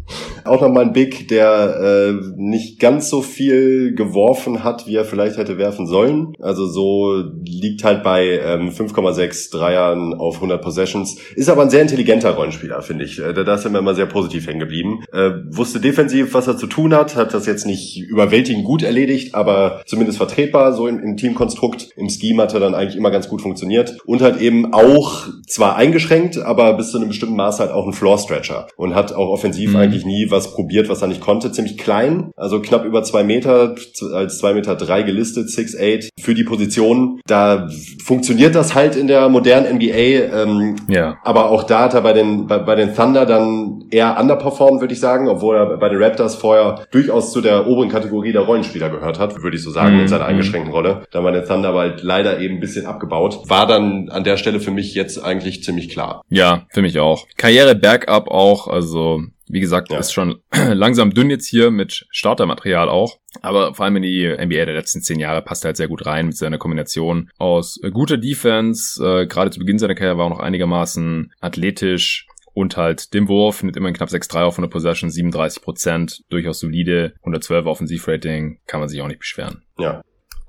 Auch nochmal ein Big, der äh, nicht ganz so viel geworfen hat, wie er vielleicht hätte werfen sollen. Also so liegt halt bei ähm, 5,6 Dreiern auf 100 Possessions. Ist aber ein sehr intelligenter Rollenspieler, finde ich. Äh, da ist er mir immer sehr positiv hängen geblieben. Äh, wusste defensiv, was er zu tun hat, hat das jetzt nicht überwältigend gut erledigt, aber zumindest vertretbar, so im, im Teamkonstrukt. Im Scheme hat er dann eigentlich immer ganz gut funktioniert. Und halt eben auch zwar eingeschränkt, aber bis zu einem bestimmten Maß halt auch ein Floor-Stretcher. Und hat auch offensiv mhm. eigentlich nie was probiert, was er nicht konnte. Ziemlich klein, also knapp über zwei Meter, als zwei Meter drei gelistet, 6'8 für die Position. Da funktioniert das halt in der modernen NBA. Ähm, ja. Aber auch da hat er bei den, bei, bei den Thunder dann eher underperformed, würde ich sagen, obwohl er bei den Raptors vorher durchaus zu der oberen Kategorie der Rollenspieler gehört hat, würde ich so sagen, mhm. in seiner eingeschränkten Rolle. Da war der Thunder aber halt leider eben ein bisschen abgebaut. War dann an der Stelle für mich jetzt eigentlich ziemlich klar. Ja, für mich auch. Karriere bergab auch, also Wie gesagt, ja. ist schon langsam dünn jetzt hier mit Startermaterial auch. Aber vor allem in die NBA der letzten zehn Jahre passt er halt sehr gut rein mit seiner Kombination aus äh, guter Defense. Äh, Gerade zu Beginn seiner Karriere war er noch einigermaßen athletisch und halt dem Wurf, nimmt immerhin knapp 6-3 auf 100 Possession, 37% durchaus solide, 112 Offensivrating, kann man sich auch nicht beschweren. Ja,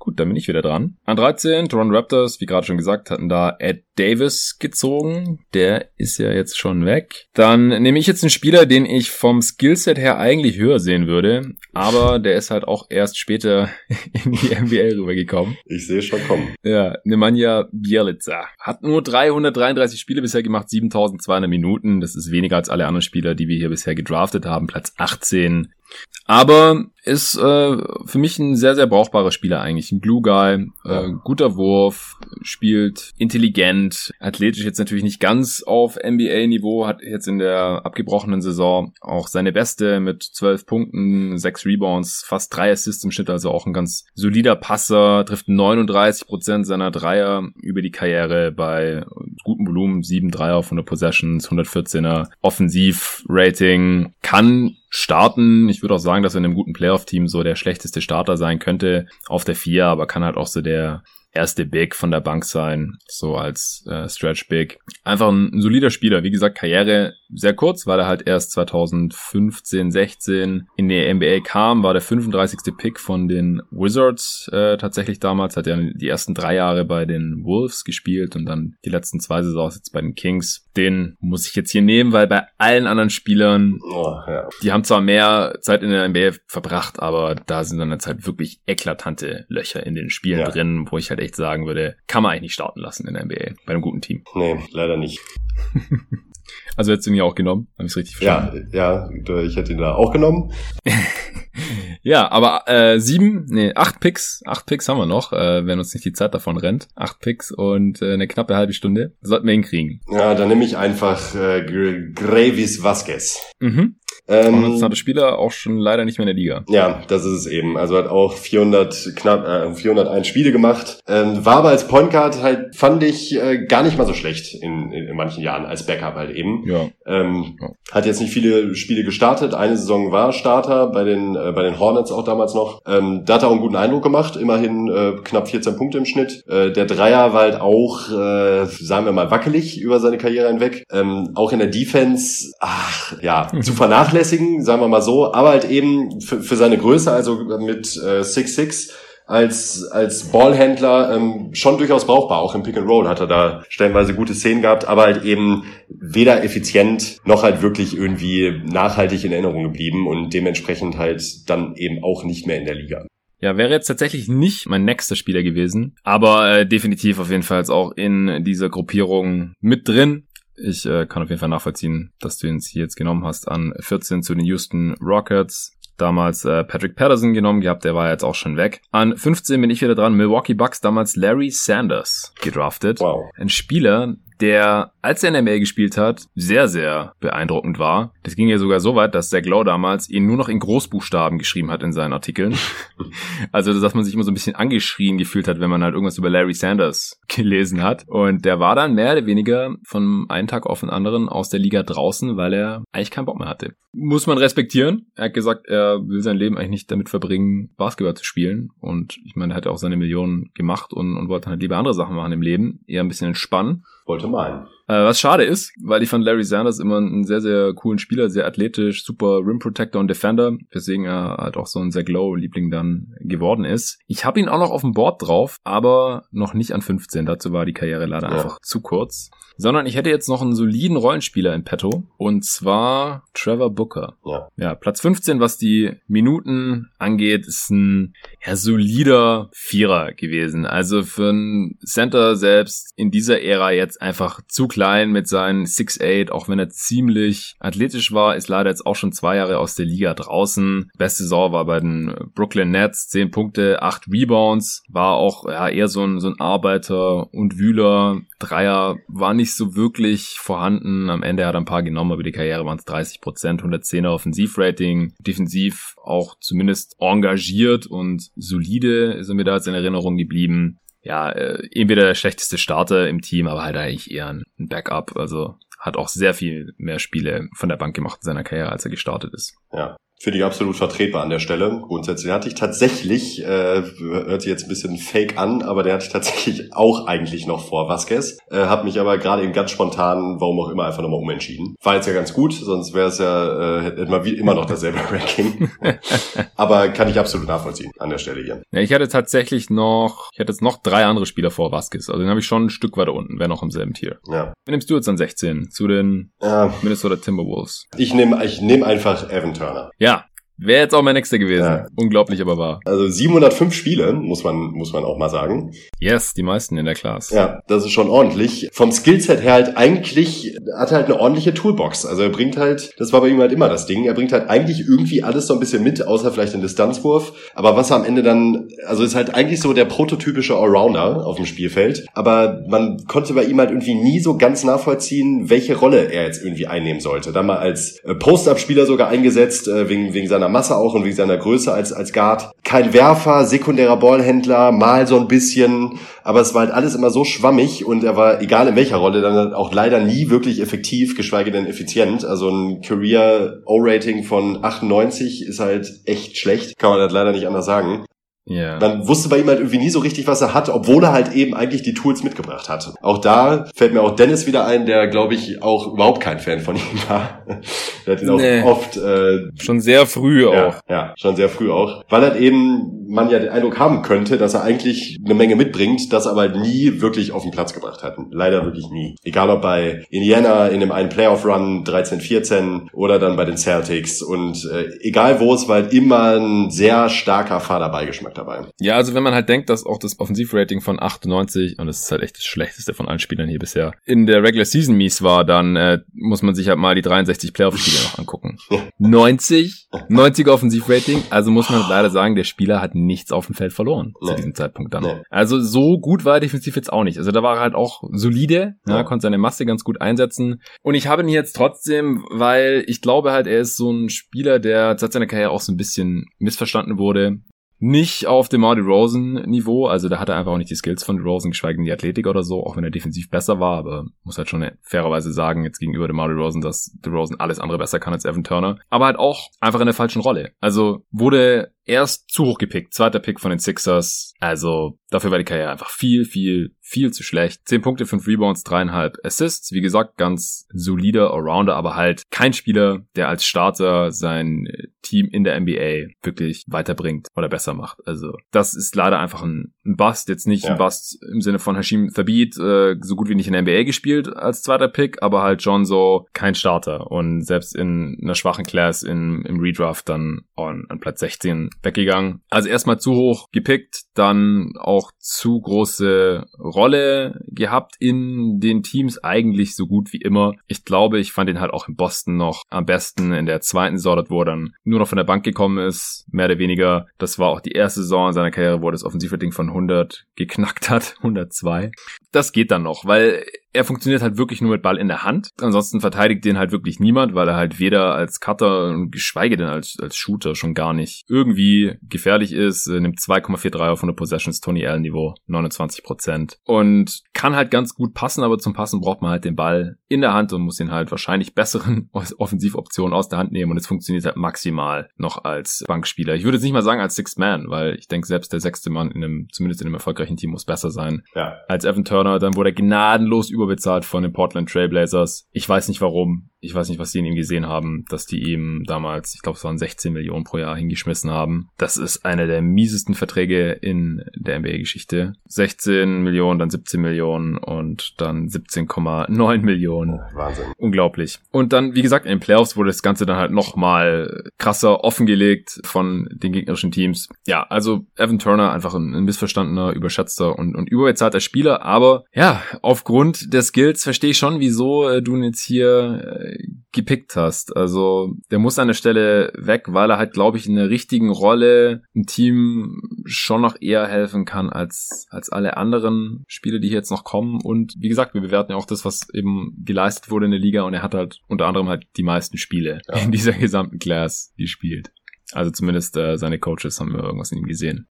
Gut, dann bin ich wieder dran. An 13, Toronto Raptors, wie gerade schon gesagt, hatten da Ed Davis gezogen. Der ist ja jetzt schon weg. Dann nehme ich jetzt einen Spieler, den ich vom Skillset her eigentlich höher sehen würde, aber der ist halt auch erst später in die NBA rübergekommen. Ich sehe schon kommen. Ja, Nemanja Bielica. Hat nur 333 Spiele bisher gemacht, 7200 Minuten. Das ist weniger als alle anderen Spieler, die wir hier bisher gedraftet haben. Platz 18 aber ist äh, für mich ein sehr, sehr brauchbarer Spieler eigentlich. Ein Glue Guy, äh, guter Wurf, spielt intelligent, athletisch jetzt natürlich nicht ganz auf NBA-Niveau, hat jetzt in der abgebrochenen Saison auch seine beste mit 12 Punkten, 6 Rebounds, fast 3 Assists im Schnitt, also auch ein ganz solider Passer, trifft 39 Prozent seiner Dreier über die Karriere bei gutem Volumen, 7 Dreier auf 100 Possessions, 114er Offensiv-Rating, kann starten. Ich würde auch sagen, dass er in einem guten Playoff-Team so der schlechteste Starter sein könnte auf der 4, aber kann halt auch so der erste Big von der Bank sein, so als äh, Stretch Big. Einfach ein, ein, solider Spieler. Wie gesagt, Karriere sehr kurz, weil er halt erst 2015, 16 in die NBA kam, war der 35. Pick von den Wizards äh, tatsächlich damals, hat er die ersten drei Jahre bei den Wolves gespielt und dann die letzten zwei Saisons jetzt bei den Kings. Den muss ich jetzt hier nehmen, weil bei allen anderen Spielern, oh, ja. die haben zwar mehr Zeit in der NBA verbracht, aber da sind dann jetzt halt wirklich eklatante Löcher in den Spielen ja. drin, wo ich halt echt sagen würde, kann man eigentlich nicht starten lassen in der NBA bei einem guten Team. Nee, leider nicht. also hättest du ihn ja auch genommen, habe ich richtig verstanden? Ja, ja, ich hätte ihn da auch genommen. ja, aber äh, sieben, nee, acht Picks, acht Picks haben wir noch, äh, wenn uns nicht die Zeit davon rennt. Acht Picks und äh, eine knappe halbe Stunde. Sollten wir hinkriegen. Ja, dann nehme ich einfach äh, Gravis Vasquez. Mhm. Ähm, Spieler auch schon leider nicht mehr in der Liga. Ja, das ist es eben. Also hat auch 400 knapp äh, 401 Spiele gemacht. Ähm, war aber als Point Guard halt fand ich äh, gar nicht mal so schlecht in, in, in manchen Jahren als Backup halt eben. Ja. Ähm, ja. Hat jetzt nicht viele Spiele gestartet. Eine Saison war Starter bei den äh, bei den Hornets auch damals noch. Ähm, da hat er auch einen guten Eindruck gemacht. Immerhin äh, knapp 14 Punkte im Schnitt. Äh, der Dreier war halt auch, äh, sagen wir mal, wackelig über seine Karriere hinweg. Ähm, auch in der Defense, ach ja, zu vernachlässigen vernachlässigen, sagen wir mal so, aber halt eben für, für seine Größe, also mit 6'6", äh, als, als Ballhändler ähm, schon durchaus brauchbar. Auch im Pick and Roll hat er da stellenweise gute Szenen gehabt, aber halt eben weder effizient noch halt wirklich irgendwie nachhaltig in Erinnerung geblieben und dementsprechend halt dann eben auch nicht mehr in der Liga. Ja, wäre jetzt tatsächlich nicht mein nächster Spieler gewesen, aber äh, definitiv auf jeden Fall auch in dieser Gruppierung mit drin. Ich äh, kann auf jeden Fall nachvollziehen, dass du ihn hier jetzt genommen hast an 14 zu den Houston Rockets. Damals äh, Patrick Patterson genommen gehabt, der war jetzt auch schon weg. An 15 bin ich wieder dran. Milwaukee Bucks damals Larry Sanders gedraftet. Wow. Ein Spieler, der, als er in der Mail gespielt hat, sehr, sehr beeindruckend war. Das ging ja sogar so weit, dass der Glow damals ihn nur noch in Großbuchstaben geschrieben hat in seinen Artikeln. also, dass man sich immer so ein bisschen angeschrien gefühlt hat, wenn man halt irgendwas über Larry Sanders gelesen hat. Und der war dann mehr oder weniger von einem Tag auf den anderen aus der Liga draußen, weil er eigentlich keinen Bock mehr hatte. Muss man respektieren. Er hat gesagt, er will sein Leben eigentlich nicht damit verbringen, Basketball zu spielen. Und ich meine, er hat ja auch seine Millionen gemacht und, und wollte halt lieber andere Sachen machen im Leben. Eher ein bisschen entspannen. Wollte meinen. Äh, was schade ist, weil ich fand Larry Sanders immer einen sehr, sehr coolen Spieler, sehr athletisch, super Rim Protector und Defender, weswegen er halt auch so ein sehr Glow-Liebling dann geworden ist. Ich habe ihn auch noch auf dem Board drauf, aber noch nicht an 15. Dazu war die Karriere leider ja. einfach zu kurz. Sondern ich hätte jetzt noch einen soliden Rollenspieler in petto und zwar Trevor Booker. Ja. ja, Platz 15, was die Minuten angeht, ist ein ja, solider Vierer gewesen. Also für einen Center selbst in dieser Ära jetzt einfach zu klein mit seinen 6'8, auch wenn er ziemlich athletisch war, ist leider jetzt auch schon zwei Jahre aus der Liga draußen. Beste Saison war bei den Brooklyn Nets, 10 Punkte, 8 Rebounds, war auch ja, eher so ein, so ein Arbeiter und Wühler. Dreier war nicht so wirklich vorhanden. Am Ende hat er ein paar genommen, aber die Karriere waren es 30 Prozent, 110er Offensivrating, defensiv auch zumindest engagiert und solide ist er mir da jetzt in Erinnerung geblieben ja, äh, entweder der schlechteste Starter im Team, aber halt eigentlich eher ein Backup. Also hat auch sehr viel mehr Spiele von der Bank gemacht in seiner Karriere, als er gestartet ist. Ja, Finde ich absolut vertretbar an der Stelle. Grundsätzlich hatte ich tatsächlich, äh, hört sich jetzt ein bisschen fake an, aber der hatte ich tatsächlich auch eigentlich noch vor Vasquez. Äh, hab mich aber gerade eben ganz spontan, warum auch immer, einfach nochmal umentschieden. War jetzt ja ganz gut, sonst wäre es ja, äh, hätte man wie immer noch dasselbe Ranking. aber kann ich absolut nachvollziehen an der Stelle hier. Ja, ich hatte tatsächlich noch, ich hatte jetzt noch drei andere Spieler vor Vasquez. Also den habe ich schon ein Stück weiter unten, wäre noch im selben Tier. Ja. Wen nimmst du jetzt an 16 zu den ja. Minnesota Timberwolves? Ich nehme ich nehm einfach Evan Turner. Ja, Wäre jetzt auch mein nächster gewesen. Ja. Unglaublich aber wahr. Also 705 Spiele, muss man, muss man auch mal sagen. Yes, die meisten in der Class. Ja, das ist schon ordentlich. Vom Skillset her halt eigentlich, hat er halt eine ordentliche Toolbox. Also er bringt halt, das war bei ihm halt immer das Ding, er bringt halt eigentlich irgendwie alles so ein bisschen mit, außer vielleicht den Distanzwurf. Aber was er am Ende dann, also ist halt eigentlich so der prototypische Allrounder auf dem Spielfeld. Aber man konnte bei ihm halt irgendwie nie so ganz nachvollziehen, welche Rolle er jetzt irgendwie einnehmen sollte. Dann mal als äh, Post-Up-Spieler sogar eingesetzt, äh, wegen, wegen seiner seiner Masse auch und wegen seiner Größe als, als Guard. Kein Werfer, sekundärer Ballhändler, mal so ein bisschen, aber es war halt alles immer so schwammig und er war, egal in welcher Rolle, dann auch leider nie wirklich effektiv, geschweige denn effizient. Also ein Career O-Rating von 98 ist halt echt schlecht, kann man halt leider nicht anders sagen. Yeah. Dann wusste bei ihm halt irgendwie nie so richtig, was er hat, obwohl er halt eben eigentlich die Tools mitgebracht hat. Auch da fällt mir auch Dennis wieder ein, der, glaube ich, auch überhaupt kein Fan von ihm war. der hat ihn nee. auch oft... Äh, schon sehr früh ja, auch. Ja, schon sehr früh auch. Weil halt eben man ja den Eindruck haben könnte, dass er eigentlich eine Menge mitbringt, das aber nie wirklich auf den Platz gebracht hat. Leider wirklich nie. Egal ob bei Indiana in dem einen Playoff-Run 13-14 oder dann bei den Celtics. Und äh, egal wo, es war halt immer ein sehr starker Fahrerbeigeschmack dabei. Ja, also wenn man halt denkt, dass auch das Offensivrating von 98, und das ist halt echt das schlechteste von allen Spielern hier bisher, in der Regular Season mies war, dann äh, muss man sich halt mal die 63 Playoff-Spiele noch angucken. 90, 90 Offensivrating, also muss man leider sagen, der Spieler hat nichts auf dem Feld verloren nee. zu diesem Zeitpunkt dann. Nee. Also so gut war er defensiv jetzt auch nicht. Also da war er halt auch solide, ja. Ja, konnte seine Masse ganz gut einsetzen. Und ich habe ihn jetzt trotzdem, weil ich glaube halt, er ist so ein Spieler, der seit seiner Karriere auch so ein bisschen missverstanden wurde nicht auf dem Marty Rosen Niveau, also da hat er einfach auch nicht die Skills von Rosen, geschweige denn die Athletik oder so, auch wenn er defensiv besser war, aber muss halt schon fairerweise sagen, jetzt gegenüber dem Marty Rosen, dass Rosen alles andere besser kann als Evan Turner, aber halt auch einfach in der falschen Rolle. Also wurde erst zu hoch gepickt, zweiter Pick von den Sixers, also dafür war die Karriere einfach viel, viel, viel zu schlecht. Zehn Punkte, fünf Rebounds, dreieinhalb Assists. Wie gesagt, ganz solider Allrounder, aber halt kein Spieler, der als Starter sein Team in der NBA wirklich weiterbringt oder besser macht. Also das ist leider einfach ein, Bust. Jetzt nicht ja. ein Bust im Sinne von Hashim Thabit, äh, so gut wie nicht in der NBA gespielt als zweiter Pick, aber halt schon so kein Starter. Und selbst in einer schwachen Class in, im Redraft dann an, an Platz 16 weggegangen. Also erstmal zu hoch gepickt, dann auch zu große Rolle gehabt in den Teams, eigentlich so gut wie immer. Ich glaube, ich fand ihn halt auch in Boston noch am besten in der zweiten Saison, dort wo er dann nur noch von der Bank gekommen ist, mehr oder weniger. Das war auch die erste Saison in seiner Karriere, wo er das Offensivrating von 100 geknackt hat, 102. Das geht dann noch, weil er funktioniert halt wirklich nur mit Ball in der Hand. Ansonsten verteidigt den halt wirklich niemand, weil er halt weder als Cutter und geschweige denn als, als Shooter schon gar nicht irgendwie gefährlich ist. Er nimmt 2,43 auf 100 Possessions, Tony Allen Niveau, 29 Prozent. Und kann halt ganz gut passen, aber zum Passen braucht man halt den Ball in der Hand und muss ihn halt wahrscheinlich besseren Offensivoptionen aus der Hand nehmen und es funktioniert halt maximal noch als Bankspieler. Ich würde jetzt nicht mal sagen als Sixth Man, weil ich denke, selbst der sechste Mann in einem, zumindest in einem erfolgreichen Team muss besser sein ja. als Evan Turner. Dann wurde er gnadenlos über überbezahlt von den Portland Trailblazers. Ich weiß nicht warum. Ich weiß nicht, was die in ihm gesehen haben, dass die ihm damals, ich glaube, es waren 16 Millionen pro Jahr hingeschmissen haben. Das ist einer der miesesten Verträge in der NBA-Geschichte. 16 Millionen, dann 17 Millionen und dann 17,9 Millionen. Wahnsinn. Unglaublich. Und dann, wie gesagt, in den Playoffs wurde das Ganze dann halt nochmal krasser offengelegt von den gegnerischen Teams. Ja, also Evan Turner einfach ein, ein missverstandener, überschätzter und, und überbezahlter Spieler, aber ja, aufgrund der Skills verstehe ich schon, wieso äh, du ihn jetzt hier äh, gepickt hast. Also der muss an der Stelle weg, weil er halt, glaube ich, in der richtigen Rolle im Team schon noch eher helfen kann als, als alle anderen Spiele, die hier jetzt noch kommen. Und wie gesagt, wir bewerten ja auch das, was eben geleistet wurde in der Liga und er hat halt unter anderem halt die meisten Spiele ja. in dieser gesamten Class gespielt. Also zumindest äh, seine Coaches haben wir irgendwas in ihm gesehen.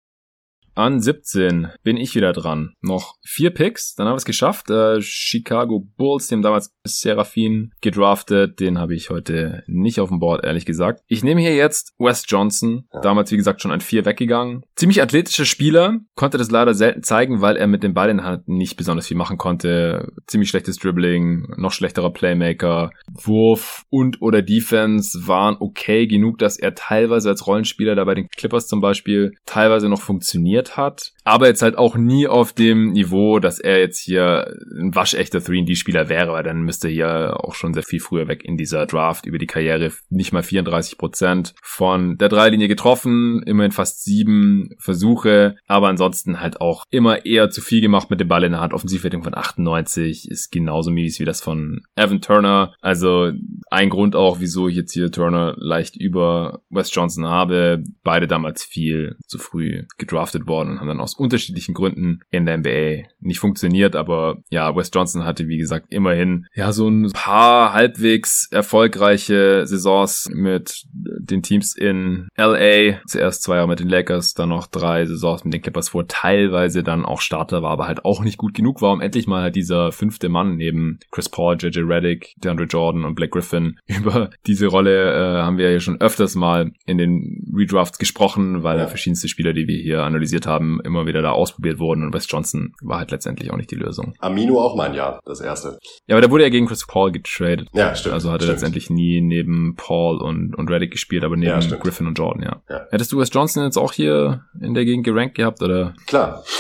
An 17 bin ich wieder dran. Noch vier Picks, dann haben wir es geschafft. Äh, Chicago Bulls, haben damals Seraphin gedraftet. Den habe ich heute nicht auf dem Board, ehrlich gesagt. Ich nehme hier jetzt Wes Johnson. Damals, wie gesagt, schon an vier weggegangen. Ziemlich athletischer Spieler. Konnte das leider selten zeigen, weil er mit dem Ball in der Hand nicht besonders viel machen konnte. Ziemlich schlechtes Dribbling, noch schlechterer Playmaker. Wurf und oder Defense waren okay genug, dass er teilweise als Rollenspieler da bei den Clippers zum Beispiel teilweise noch funktioniert hat. Aber jetzt halt auch nie auf dem Niveau, dass er jetzt hier ein waschechter 3D-Spieler wäre, weil dann müsste er hier auch schon sehr viel früher weg in dieser Draft über die Karriere. Nicht mal 34 Prozent von der Dreilinie getroffen, immerhin fast sieben Versuche, aber ansonsten halt auch immer eher zu viel gemacht mit dem Ball in der Hand. Offensivwertung von 98 ist genauso mies wie das von Evan Turner. Also ein Grund auch, wieso ich jetzt hier Turner leicht über Wes Johnson habe. Beide damals viel zu früh gedraftet worden und haben dann aus unterschiedlichen Gründen in der NBA nicht funktioniert. Aber ja, Wes Johnson hatte, wie gesagt, immerhin ja so ein paar halbwegs erfolgreiche Saisons mit den Teams in LA. Zuerst zwei Jahre mit den Lakers, dann noch drei Saisons mit den Clippers, wo teilweise dann auch Starter war, aber halt auch nicht gut genug war, um endlich mal halt dieser fünfte Mann neben Chris Paul, JJ Reddick, DeAndre Jordan und Black Griffin. Über diese Rolle äh, haben wir ja schon öfters mal in den Redrafts gesprochen, weil ja. verschiedenste Spieler, die wir hier analysiert haben, immer wieder da ausprobiert wurden und Wes Johnson war halt letztendlich auch nicht die Lösung. Amino auch mein Jahr, das erste. Ja, aber der wurde ja gegen Chris Paul getradet. Ja, stimmt. Also hat er letztendlich nie neben Paul und, und Reddick gespielt, aber neben ja, Griffin und Jordan, ja. ja. Hättest du Wes Johnson jetzt auch hier in der Gegend gerankt gehabt, oder? Klar.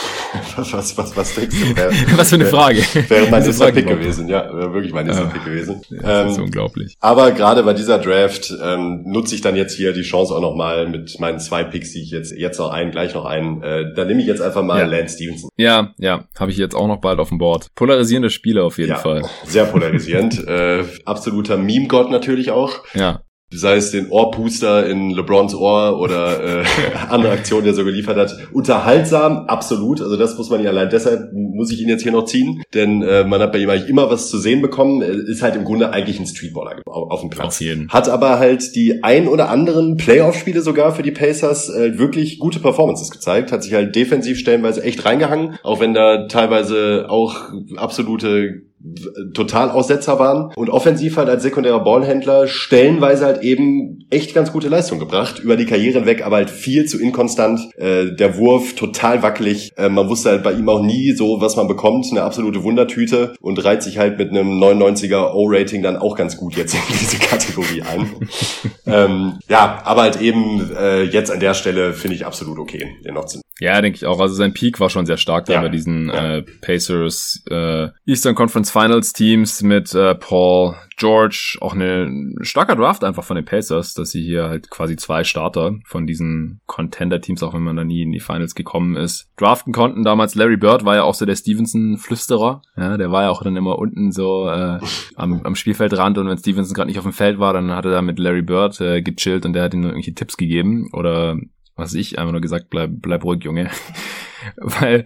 Was, was, was, was denkst du? Wär, was für eine Frage. Wäre mein nächster Pick gewesen, ja, wäre wirklich mein nächster ja. Pick gewesen. Ja, das ähm, ist unglaublich. Aber gerade bei dieser Draft ähm, nutze ich dann jetzt hier die Chance auch nochmal mit meinen zwei Picks, die ich jetzt jetzt noch einen, gleich noch einen. Äh, da nehme ich jetzt einfach mal ja. Lance Stevenson. Ja, ja, habe ich jetzt auch noch bald auf dem Board. Polarisierende Spiele auf jeden ja, Fall. Sehr polarisierend. äh, absoluter Meme-Gott natürlich auch. Ja sei es den Ohrpuster in LeBrons Ohr oder äh, andere Aktionen, die er so geliefert hat. Unterhaltsam, absolut. Also das muss man ja allein deshalb, muss ich ihn jetzt hier noch ziehen, denn äh, man hat bei ihm eigentlich immer was zu sehen bekommen. Ist halt im Grunde eigentlich ein Streetballer auf, dem Platz. Jeden. Hat aber halt die ein oder anderen Playoff-Spiele sogar für die Pacers äh, wirklich gute Performances gezeigt. Hat sich halt defensiv stellenweise echt reingehangen, auch wenn da teilweise auch absolute total Aussetzer waren und offensiv halt als sekundärer Ballhändler stellenweise halt eben echt ganz gute Leistung gebracht, über die Karriere hinweg, aber halt viel zu inkonstant, äh, der Wurf total wackelig, äh, man wusste halt bei ihm auch nie so, was man bekommt, eine absolute Wundertüte und reiht sich halt mit einem 99er O-Rating dann auch ganz gut jetzt in diese Kategorie ein. ähm, ja, aber halt eben äh, jetzt an der Stelle finde ich absolut okay, den noch zu ja, denke ich auch. Also sein Peak war schon sehr stark da ja. bei diesen ja. äh, Pacers äh, Eastern Conference Finals Teams mit äh, Paul George. Auch eine starker Draft einfach von den Pacers, dass sie hier halt quasi zwei Starter von diesen Contender-Teams, auch wenn man da nie in die Finals gekommen ist, draften konnten. Damals Larry Bird war ja auch so der Stevenson-Flüsterer. Ja, der war ja auch dann immer unten so äh, am, am Spielfeldrand und wenn Stevenson gerade nicht auf dem Feld war, dann hat er da mit Larry Bird äh, gechillt und der hat ihm irgendwelche Tipps gegeben oder was ich einfach nur gesagt, bleib, bleib ruhig, Junge. weil,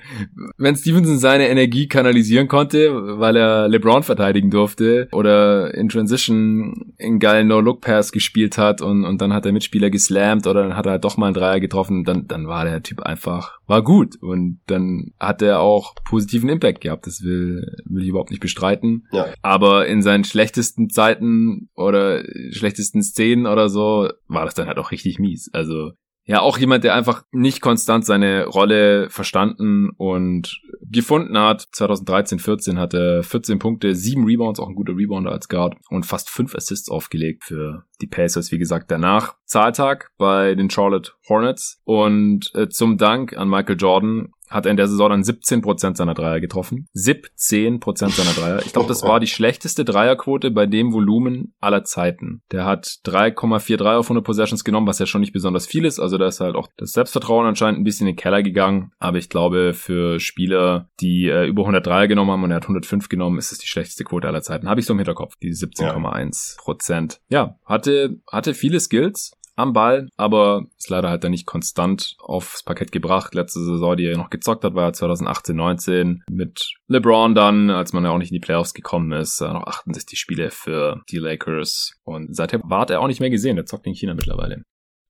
wenn Stevenson seine Energie kanalisieren konnte, weil er LeBron verteidigen durfte oder in Transition in geilen No-Look-Pass gespielt hat und, und dann hat der Mitspieler geslammt oder dann hat er halt doch mal einen Dreier getroffen, dann, dann war der Typ einfach, war gut und dann hat er auch positiven Impact gehabt. Das will, will ich überhaupt nicht bestreiten. Ja. Aber in seinen schlechtesten Zeiten oder schlechtesten Szenen oder so war das dann halt auch richtig mies. Also ja auch jemand, der einfach nicht konstant seine Rolle verstanden und gefunden hat. 2013, 14 hatte 14 Punkte, 7 Rebounds, auch ein guter Rebounder als Guard und fast 5 Assists aufgelegt für die Pacers, wie gesagt, danach. Zahltag bei den Charlotte Hornets und äh, zum Dank an Michael Jordan hat er in der Saison dann 17% seiner Dreier getroffen. 17% seiner Dreier. Ich glaube, das war die schlechteste Dreierquote bei dem Volumen aller Zeiten. Der hat 3,43 auf 100 Possessions genommen, was ja schon nicht besonders viel ist. Also da ist halt auch das Selbstvertrauen anscheinend ein bisschen in den Keller gegangen. Aber ich glaube, für Spieler, die äh, über 100 Dreier genommen haben und er hat 105 genommen, ist es die schlechteste Quote aller Zeiten. Habe ich so im Hinterkopf, die 17,1%. Ja. ja, hatte, hatte viele Skills, am Ball, aber ist leider halt dann nicht konstant aufs Parkett gebracht. Letzte Saison, die er noch gezockt hat, war ja 2018, 19 mit LeBron dann, als man ja auch nicht in die Playoffs gekommen ist, noch 68 Spiele für die Lakers und seither ward er auch nicht mehr gesehen. Der zockt in China mittlerweile.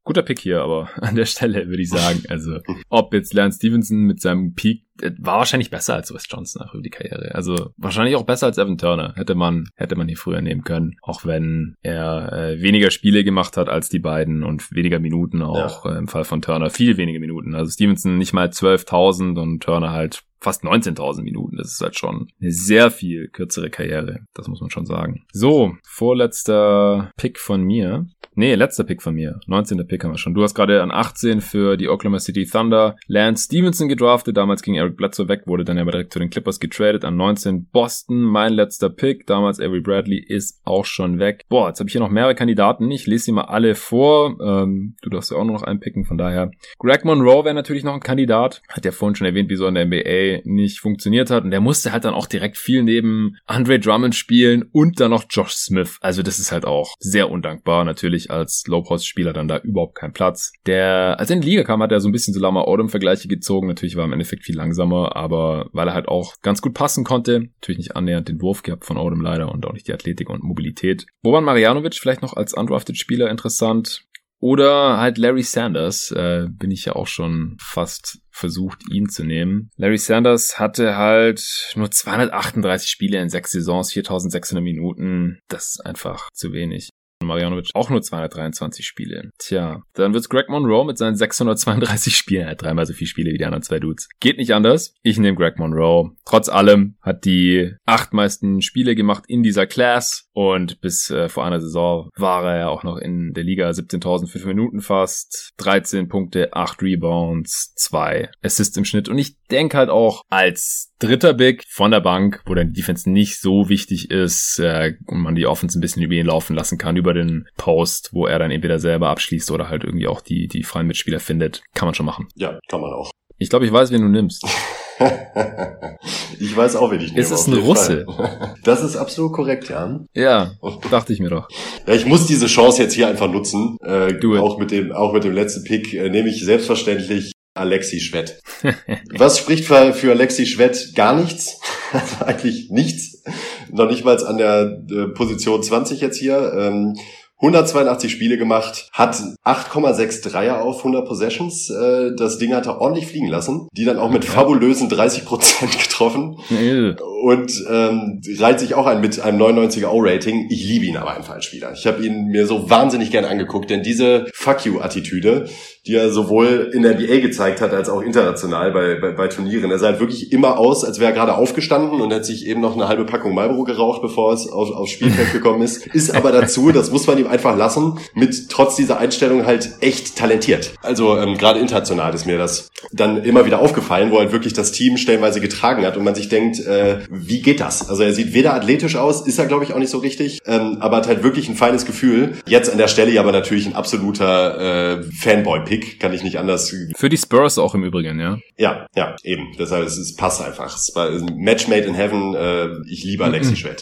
Guter Pick hier, aber an der Stelle würde ich sagen, also ob jetzt Lance Stevenson mit seinem Peak war wahrscheinlich besser als Wes Johnson nach über die Karriere. Also wahrscheinlich auch besser als Evan Turner. Hätte man, hätte man hier früher nehmen können. Auch wenn er äh, weniger Spiele gemacht hat als die beiden und weniger Minuten auch ja. äh, im Fall von Turner. Viel weniger Minuten. Also Stevenson nicht mal 12.000 und Turner halt fast 19.000 Minuten. Das ist halt schon eine sehr viel kürzere Karriere. Das muss man schon sagen. So, vorletzter Pick von mir. Nee, letzter Pick von mir. 19. Pick haben wir schon. Du hast gerade an 18 für die Oklahoma City Thunder Lance Stevenson gedraftet. Damals ging Eric Bledsoe weg, wurde dann aber direkt zu den Clippers getradet. An 19 Boston, mein letzter Pick. Damals Avery Bradley ist auch schon weg. Boah, jetzt habe ich hier noch mehrere Kandidaten. Ich lese sie mal alle vor. Ähm, du darfst ja auch nur noch einen picken, von daher. Greg Monroe wäre natürlich noch ein Kandidat. Hat ja vorhin schon erwähnt, wieso in der NBA nicht funktioniert hat. Und der musste halt dann auch direkt viel neben Andre Drummond spielen und dann noch Josh Smith. Also das ist halt auch sehr undankbar natürlich als Low-Post-Spieler dann da überhaupt keinen Platz. Der, als er in die Liga kam, hat er so ein bisschen so Lama Odom-Vergleiche gezogen. Natürlich war im Endeffekt viel langsamer, aber weil er halt auch ganz gut passen konnte, natürlich nicht annähernd den Wurf gehabt von Odom leider und auch nicht die Athletik und Mobilität. Boban Marjanovic vielleicht noch als undrafted Spieler interessant. Oder halt Larry Sanders, äh, bin ich ja auch schon fast versucht, ihn zu nehmen. Larry Sanders hatte halt nur 238 Spiele in sechs Saisons, 4600 Minuten. Das ist einfach zu wenig. Marjanovic auch nur 223 Spiele. Tja, dann wird's Greg Monroe mit seinen 632 Spielen. Er hat dreimal so viele Spiele wie die anderen zwei Dudes. Geht nicht anders. Ich nehme Greg Monroe. Trotz allem hat die acht meisten Spiele gemacht in dieser Class und bis äh, vor einer Saison war er ja auch noch in der Liga 17.005 Minuten fast. 13 Punkte, 8 Rebounds, 2 Assists im Schnitt. Und ich denke halt auch als dritter Big von der Bank, wo dann die Defense nicht so wichtig ist äh, und man die Offense ein bisschen über ihn laufen lassen kann, über den Post, wo er dann entweder selber abschließt oder halt irgendwie auch die, die freien Mitspieler findet. Kann man schon machen. Ja, kann man auch. Ich glaube, ich weiß, wen du nimmst. ich weiß auch, wen ich nehme. Es ist ein Russe. Das ist absolut korrekt, Jan. Ja, dachte ich mir doch. Ja, ich muss diese Chance jetzt hier einfach nutzen. Äh, auch mit dem, auch mit dem letzten Pick äh, nehme ich selbstverständlich Alexi Schwett. Was spricht für, für Alexi Schwett? Gar nichts. Also eigentlich nichts. Noch nicht mal an der äh, Position 20 jetzt hier. Ähm, 182 Spiele gemacht, hat 8,6 Dreier auf 100 Possessions. Äh, das Ding hat er ordentlich fliegen lassen. Die dann auch mit fabulösen 30 Prozent getroffen. Und ähm, reiht sich auch ein mit einem 99er O-Rating. Ich liebe ihn aber einfach als Spieler. Ich habe ihn mir so wahnsinnig gern angeguckt, denn diese Fuck you-Attitüde, die er sowohl in der NBA gezeigt hat, als auch international bei, bei, bei Turnieren. Er sah halt wirklich immer aus, als wäre er gerade aufgestanden und hat sich eben noch eine halbe Packung Marlboro geraucht, bevor es auf, aufs Spielfeld gekommen ist. Ist aber dazu, das muss man ihm einfach lassen, mit trotz dieser Einstellung halt echt talentiert. Also ähm, gerade international ist mir das dann immer wieder aufgefallen, wo halt wirklich das Team stellenweise getragen hat und man sich denkt, äh, wie geht das? Also er sieht weder athletisch aus, ist er glaube ich auch nicht so richtig, ähm, aber hat halt wirklich ein feines Gefühl. Jetzt an der Stelle aber natürlich ein absoluter äh, Fanboy-Pick Pick, kann ich nicht anders. Für die Spurs auch im Übrigen, ja. Ja, ja, eben. Deshalb es, es passt einfach. Es war ein Match made in heaven. Äh, ich liebe Alexi Schwett.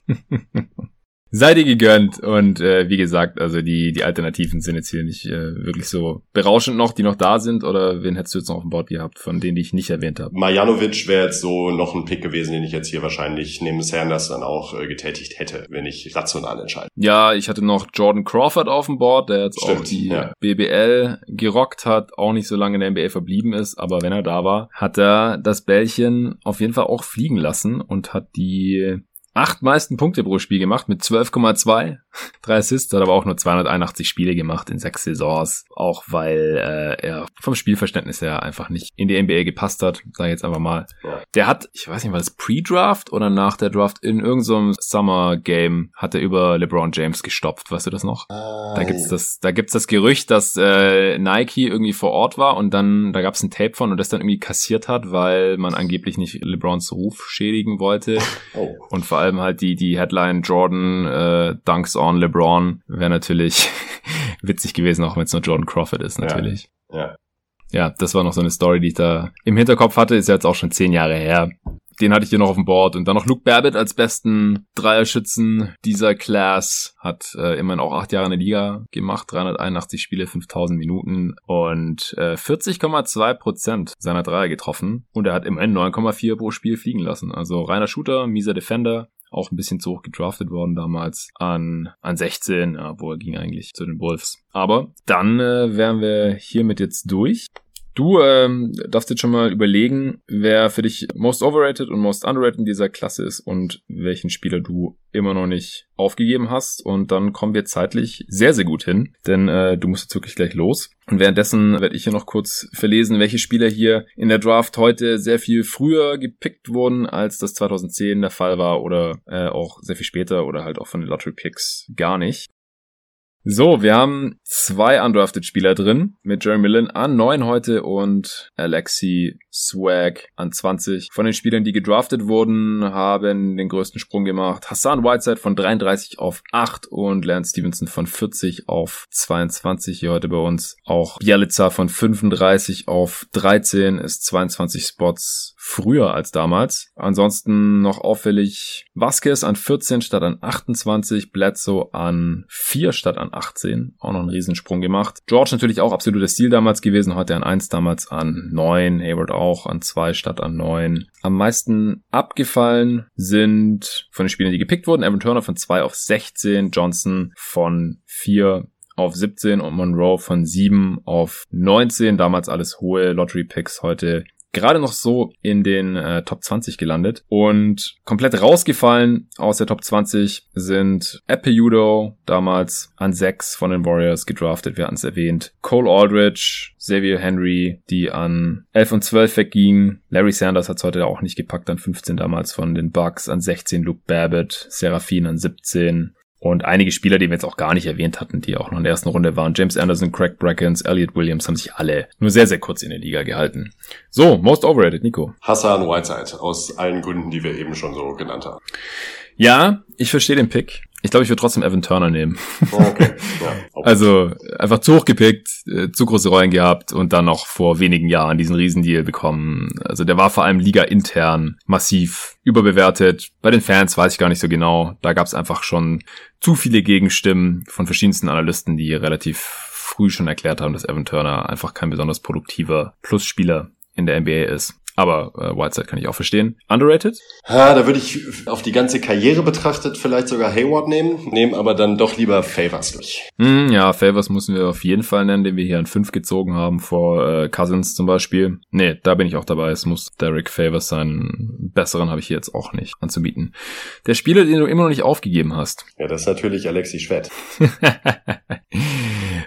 Sei dir gegönnt. Und äh, wie gesagt, also die, die Alternativen sind jetzt hier nicht äh, wirklich so berauschend noch, die noch da sind. Oder wen hättest du jetzt noch auf dem Board gehabt, von denen die ich nicht erwähnt habe? Marjanovic wäre jetzt so noch ein Pick gewesen, den ich jetzt hier wahrscheinlich neben Sanders dann auch äh, getätigt hätte, wenn ich rational entscheide. Ja, ich hatte noch Jordan Crawford auf dem Board, der jetzt Stimmt, auch die ja. BBL gerockt hat, auch nicht so lange in der NBA verblieben ist, aber wenn er da war, hat er das Bällchen auf jeden Fall auch fliegen lassen und hat die acht meisten Punkte pro Spiel gemacht mit 12,2. Drei Assists, hat aber auch nur 281 Spiele gemacht in sechs Saisons. Auch weil äh, er vom Spielverständnis her einfach nicht in die NBA gepasst hat, sage ich jetzt einfach mal. Ja. Der hat, ich weiß nicht, war das Pre-Draft oder nach der Draft, in irgendeinem Summer-Game hat er über LeBron James gestopft. Weißt du das noch? Ah, da gibt's das, da gibt's das Gerücht, dass äh, Nike irgendwie vor Ort war und dann, da gab's ein Tape von und das dann irgendwie kassiert hat, weil man angeblich nicht LeBrons Ruf schädigen wollte. Oh. Und vor allem halt die, die Headline Jordan äh, Dunks on LeBron wäre natürlich witzig gewesen, auch wenn es nur Jordan Crawford ist, natürlich. Ja, ja. Ja, das war noch so eine Story, die ich da im Hinterkopf hatte, ist ja jetzt auch schon zehn Jahre her. Den hatte ich hier noch auf dem Board. Und dann noch Luke Babbitt als besten Dreierschützen dieser Class. Hat äh, immerhin auch acht Jahre in der Liga gemacht. 381 Spiele, 5000 Minuten und äh, 40,2 Prozent seiner Dreier getroffen. Und er hat immerhin 9,4 pro Spiel fliegen lassen. Also reiner Shooter, mieser Defender auch ein bisschen zu hoch gedraftet worden damals an, an 16, ja, wo er ging eigentlich zu den Wolves. Aber dann äh, wären wir hiermit jetzt durch. Du ähm, darfst jetzt schon mal überlegen, wer für dich most overrated und most underrated in dieser Klasse ist und welchen Spieler du immer noch nicht aufgegeben hast. Und dann kommen wir zeitlich sehr, sehr gut hin, denn äh, du musst jetzt wirklich gleich los. Und währenddessen werde ich hier noch kurz verlesen, welche Spieler hier in der Draft heute sehr viel früher gepickt wurden, als das 2010 der Fall war oder äh, auch sehr viel später oder halt auch von den Lottery Picks gar nicht. So, wir haben zwei undrafted Spieler drin mit Jeremy Lin an 9 heute und Alexi Swag an 20. Von den Spielern, die gedraftet wurden, haben den größten Sprung gemacht. Hassan Whiteside von 33 auf 8 und Lance Stevenson von 40 auf 22 hier heute bei uns. Auch Bialica von 35 auf 13 ist 22 Spots früher als damals. Ansonsten noch auffällig Vasquez an 14 statt an 28, Bledsoe an 4 statt an 18. Auch noch einen Riesensprung gemacht. George natürlich auch absolutes Stil damals gewesen. Heute an 1, damals an 9. Hayward auch an 2 statt an 9. Am meisten abgefallen sind von den Spielern, die gepickt wurden. Evan Turner von 2 auf 16. Johnson von 4 auf 17 und Monroe von 7 auf 19. Damals alles hohe Lottery Picks. Heute gerade noch so in den äh, Top 20 gelandet. Und komplett rausgefallen aus der Top 20 sind Epeudo, damals an 6 von den Warriors gedraftet, wir hatten es erwähnt, Cole Aldridge, Xavier Henry, die an 11 und 12 weggingen, Larry Sanders hat es heute auch nicht gepackt, an 15 damals von den Bucks, an 16 Luke Babbitt, Seraphin an 17, und einige Spieler, die wir jetzt auch gar nicht erwähnt hatten, die auch noch in der ersten Runde waren. James Anderson, Craig Brackens, Elliot Williams haben sich alle nur sehr, sehr kurz in der Liga gehalten. So, most overrated, Nico. Hassan Whiteside, aus allen Gründen, die wir eben schon so genannt haben. Ja, ich verstehe den Pick. Ich glaube, ich würde trotzdem Evan Turner nehmen. Oh, okay. Ja, also einfach zu hoch gepickt, äh, zu große Rollen gehabt und dann noch vor wenigen Jahren diesen Riesendeal bekommen. Also der war vor allem Liga intern massiv überbewertet. Bei den Fans weiß ich gar nicht so genau. Da gab es einfach schon zu viele Gegenstimmen von verschiedensten Analysten, die relativ früh schon erklärt haben, dass Evan Turner einfach kein besonders produktiver Plusspieler in der NBA ist. Aber äh, Whiteside kann ich auch verstehen. Underrated? Ha, da würde ich auf die ganze Karriere betrachtet vielleicht sogar Hayward nehmen, nehmen aber dann doch lieber Favors durch. Mm, ja, Favors müssen wir auf jeden Fall nennen, den wir hier an 5 gezogen haben vor äh, Cousins zum Beispiel. Nee, da bin ich auch dabei. Es muss Derek Favors sein. Besseren habe ich hier jetzt auch nicht anzubieten. Der Spieler, den du immer noch nicht aufgegeben hast. Ja, das ist natürlich Alexi Schwett.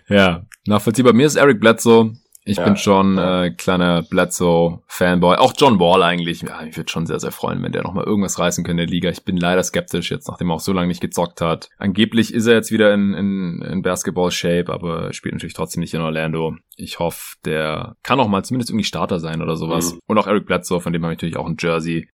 ja, nachvollziehbar. Mir ist Eric Bledsoe ich ja, bin schon äh, kleiner Bledsoe-Fanboy. Auch John Wall eigentlich. Ja, ich würde schon sehr, sehr freuen, wenn der nochmal irgendwas reißen könnte in der Liga. Ich bin leider skeptisch jetzt, nachdem er auch so lange nicht gezockt hat. Angeblich ist er jetzt wieder in, in, in Basketball-Shape, aber spielt natürlich trotzdem nicht in Orlando. Ich hoffe, der kann auch mal zumindest irgendwie Starter sein oder sowas. Mhm. Und auch Eric Bledsoe, von dem habe ich natürlich auch ein Jersey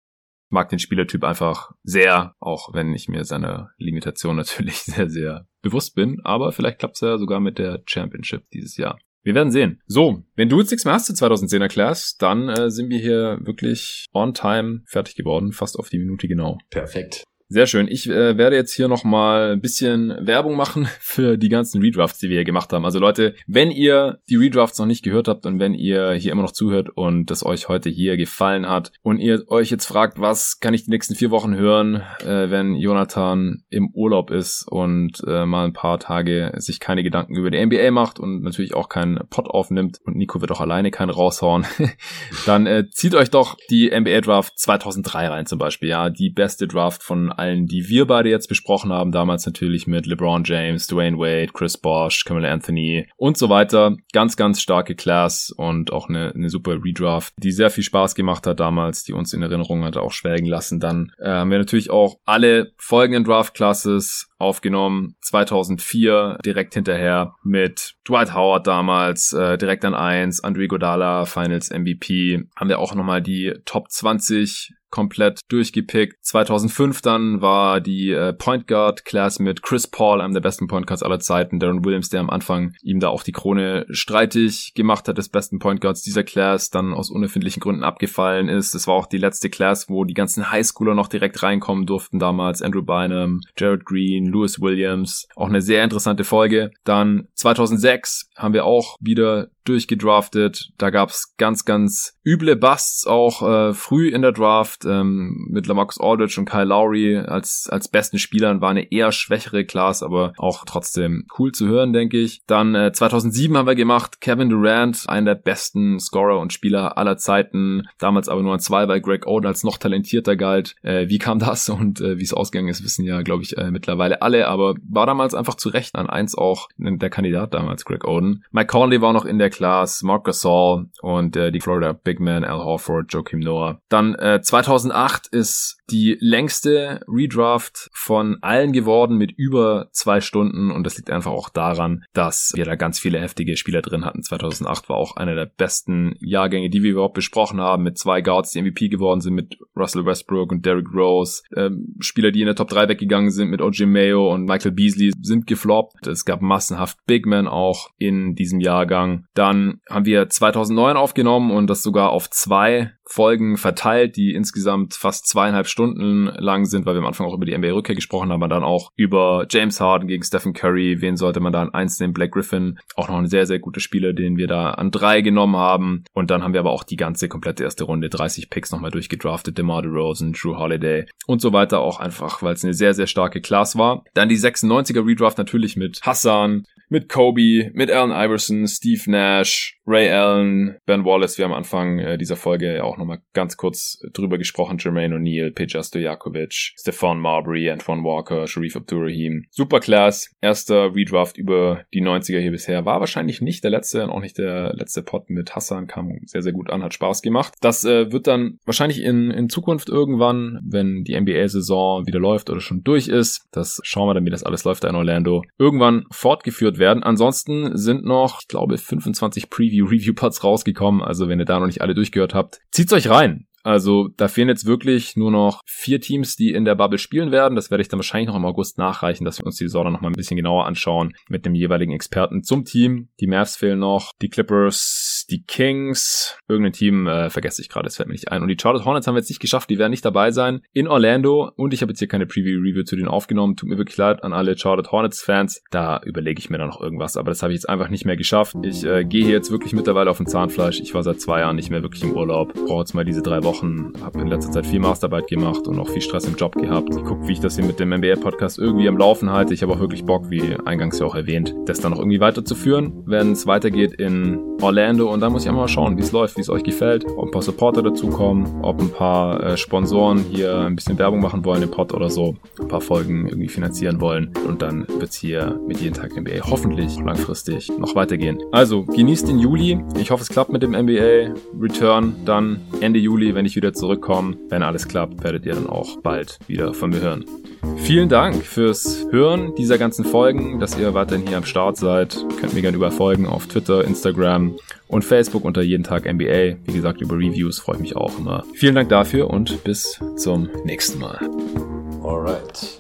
mag den Spielertyp einfach sehr, auch wenn ich mir seine Limitation natürlich sehr, sehr bewusst bin. Aber vielleicht klappt es ja sogar mit der Championship dieses Jahr. Wir werden sehen. So, wenn du jetzt nichts mehr hast zu 2010 erklärst, dann äh, sind wir hier wirklich on time fertig geworden, fast auf die Minute genau. Perfekt. Sehr schön. Ich äh, werde jetzt hier nochmal ein bisschen Werbung machen für die ganzen Redrafts, die wir hier gemacht haben. Also Leute, wenn ihr die Redrafts noch nicht gehört habt und wenn ihr hier immer noch zuhört und das euch heute hier gefallen hat und ihr euch jetzt fragt, was kann ich die nächsten vier Wochen hören, äh, wenn Jonathan im Urlaub ist und äh, mal ein paar Tage sich keine Gedanken über die NBA macht und natürlich auch keinen Pod aufnimmt und Nico wird auch alleine keinen raushauen, dann äh, zieht euch doch die NBA Draft 2003 rein zum Beispiel. Ja, die beste Draft von allen, die wir beide jetzt besprochen haben, damals natürlich mit LeBron James, Dwayne Wade, Chris Bosh, Camille Anthony und so weiter. Ganz, ganz starke Class und auch eine, eine super Redraft, die sehr viel Spaß gemacht hat damals, die uns in Erinnerung hat auch schwelgen lassen. Dann äh, haben wir natürlich auch alle folgenden Draft Classes aufgenommen. 2004 direkt hinterher mit Dwight Howard damals äh, direkt an 1, Andre Godala Finals MVP. Haben wir auch nochmal die Top 20 komplett durchgepickt. 2005 dann war die äh, Point Guard Class mit Chris Paul, einem der besten Point Guards aller Zeiten, Darren Williams, der am Anfang ihm da auch die Krone streitig gemacht hat des besten Point Guards dieser Class, dann aus unerfindlichen Gründen abgefallen ist. Das war auch die letzte Class, wo die ganzen Highschooler noch direkt reinkommen durften damals. Andrew Bynum, Jared Green, Lewis Williams. Auch eine sehr interessante Folge. Dann 2006 haben wir auch wieder durchgedraftet. Da gab's ganz, ganz üble Busts auch äh, früh in der Draft ähm, mit Lamarcus Aldridge und Kyle Lowry als, als besten Spielern. War eine eher schwächere Class, aber auch trotzdem cool zu hören, denke ich. Dann äh, 2007 haben wir gemacht Kevin Durant, einer der besten Scorer und Spieler aller Zeiten. Damals aber nur an zwei, weil Greg Oden als noch talentierter galt. Äh, wie kam das und äh, wie es ausgegangen ist, wissen ja, glaube ich, äh, mittlerweile alle. Aber war damals einfach zu Recht an eins auch der Kandidat damals, Greg Oden. Mike Conley war noch in der Class, Mark Gasol und äh, die Florida Big Man, Al Horford, Joakim Noah. Dann äh, 2008 ist die längste Redraft von allen geworden mit über zwei Stunden und das liegt einfach auch daran, dass wir da ganz viele heftige Spieler drin hatten. 2008 war auch einer der besten Jahrgänge, die wir überhaupt besprochen haben, mit zwei Guards, die MVP geworden sind, mit Russell Westbrook und Derrick Rose. Ähm, Spieler, die in der Top 3 weggegangen sind, mit OJ Mayo und Michael Beasley, sind gefloppt. Es gab massenhaft Big Men auch in diesem Jahrgang. Dann haben wir 2009 aufgenommen und das sogar auf zwei Folgen verteilt, die insgesamt fast zweieinhalb Stunden lang sind, weil wir am Anfang auch über die NBA-Rückkehr gesprochen haben, aber dann auch über James Harden gegen Stephen Curry, wen sollte man da an eins nehmen, Black Griffin, auch noch ein sehr, sehr guter Spieler, den wir da an drei genommen haben. Und dann haben wir aber auch die ganze komplette erste Runde, 30 Picks nochmal durchgedraftet, DeMar DeRozan, Drew Holiday und so weiter, auch einfach, weil es eine sehr, sehr starke Class war. Dann die 96er Redraft natürlich mit Hassan, mit Kobe, mit Allen Iverson, Steve Nash, Ray Allen, Ben Wallace. Wir haben am Anfang äh, dieser Folge ja auch nochmal ganz kurz drüber gesprochen. Jermaine O'Neal, Peja Stojakovic, Stefan Marbury, Antoine Walker, Sharif Abdurrahim. Superclass. Erster Redraft über die 90er hier bisher. War wahrscheinlich nicht der letzte und auch nicht der letzte Pot mit Hassan. Kam sehr, sehr gut an, hat Spaß gemacht. Das äh, wird dann wahrscheinlich in, in Zukunft irgendwann, wenn die NBA-Saison wieder läuft oder schon durch ist, das schauen wir dann, wie das alles läuft da in Orlando, irgendwann fortgeführt werden. Ansonsten sind noch, ich glaube, 25 Preview Review-Pods rausgekommen. Also wenn ihr da noch nicht alle durchgehört habt, zieht's euch rein. Also da fehlen jetzt wirklich nur noch vier Teams, die in der Bubble spielen werden. Das werde ich dann wahrscheinlich noch im August nachreichen, dass wir uns die Saison dann noch mal ein bisschen genauer anschauen mit dem jeweiligen Experten zum Team. Die Mavs fehlen noch, die Clippers, die Kings, irgendein Team äh, vergesse ich gerade, das fällt mir nicht ein. Und die Charlotte Hornets haben wir jetzt nicht geschafft, die werden nicht dabei sein in Orlando. Und ich habe jetzt hier keine Preview-Review zu denen aufgenommen. Tut mir wirklich leid an alle Charlotte Hornets-Fans. Da überlege ich mir dann noch irgendwas, aber das habe ich jetzt einfach nicht mehr geschafft. Ich äh, gehe hier jetzt wirklich mittlerweile auf den Zahnfleisch. Ich war seit zwei Jahren nicht mehr wirklich im Urlaub. Brauche jetzt mal diese drei Wochen habe in letzter Zeit viel Masterarbeit gemacht und auch viel Stress im Job gehabt. Ich gucke, wie ich das hier mit dem MBA-Podcast irgendwie am Laufen halte. Ich habe auch wirklich Bock, wie eingangs ja auch erwähnt, das dann noch irgendwie weiterzuführen, wenn es weitergeht in Orlando. Und dann muss ich einmal mal schauen, wie es läuft, wie es euch gefällt, ob ein paar Supporter dazukommen, ob ein paar äh, Sponsoren hier ein bisschen Werbung machen wollen im Pod oder so, ein paar Folgen irgendwie finanzieren wollen. Und dann wird es hier mit jeden Tag NBA hoffentlich langfristig noch weitergehen. Also genießt den Juli. Ich hoffe, es klappt mit dem NBA Return dann Ende Juli, wenn ich wieder zurückkomme. Wenn alles klappt, werdet ihr dann auch bald wieder von mir hören. Vielen Dank fürs Hören dieser ganzen Folgen, dass ihr weiterhin hier am Start seid. Könnt mir gerne über folgen auf Twitter, Instagram und Facebook unter jeden Tag NBA. Wie gesagt, über Reviews freue ich mich auch immer. Vielen Dank dafür und bis zum nächsten Mal. Alright.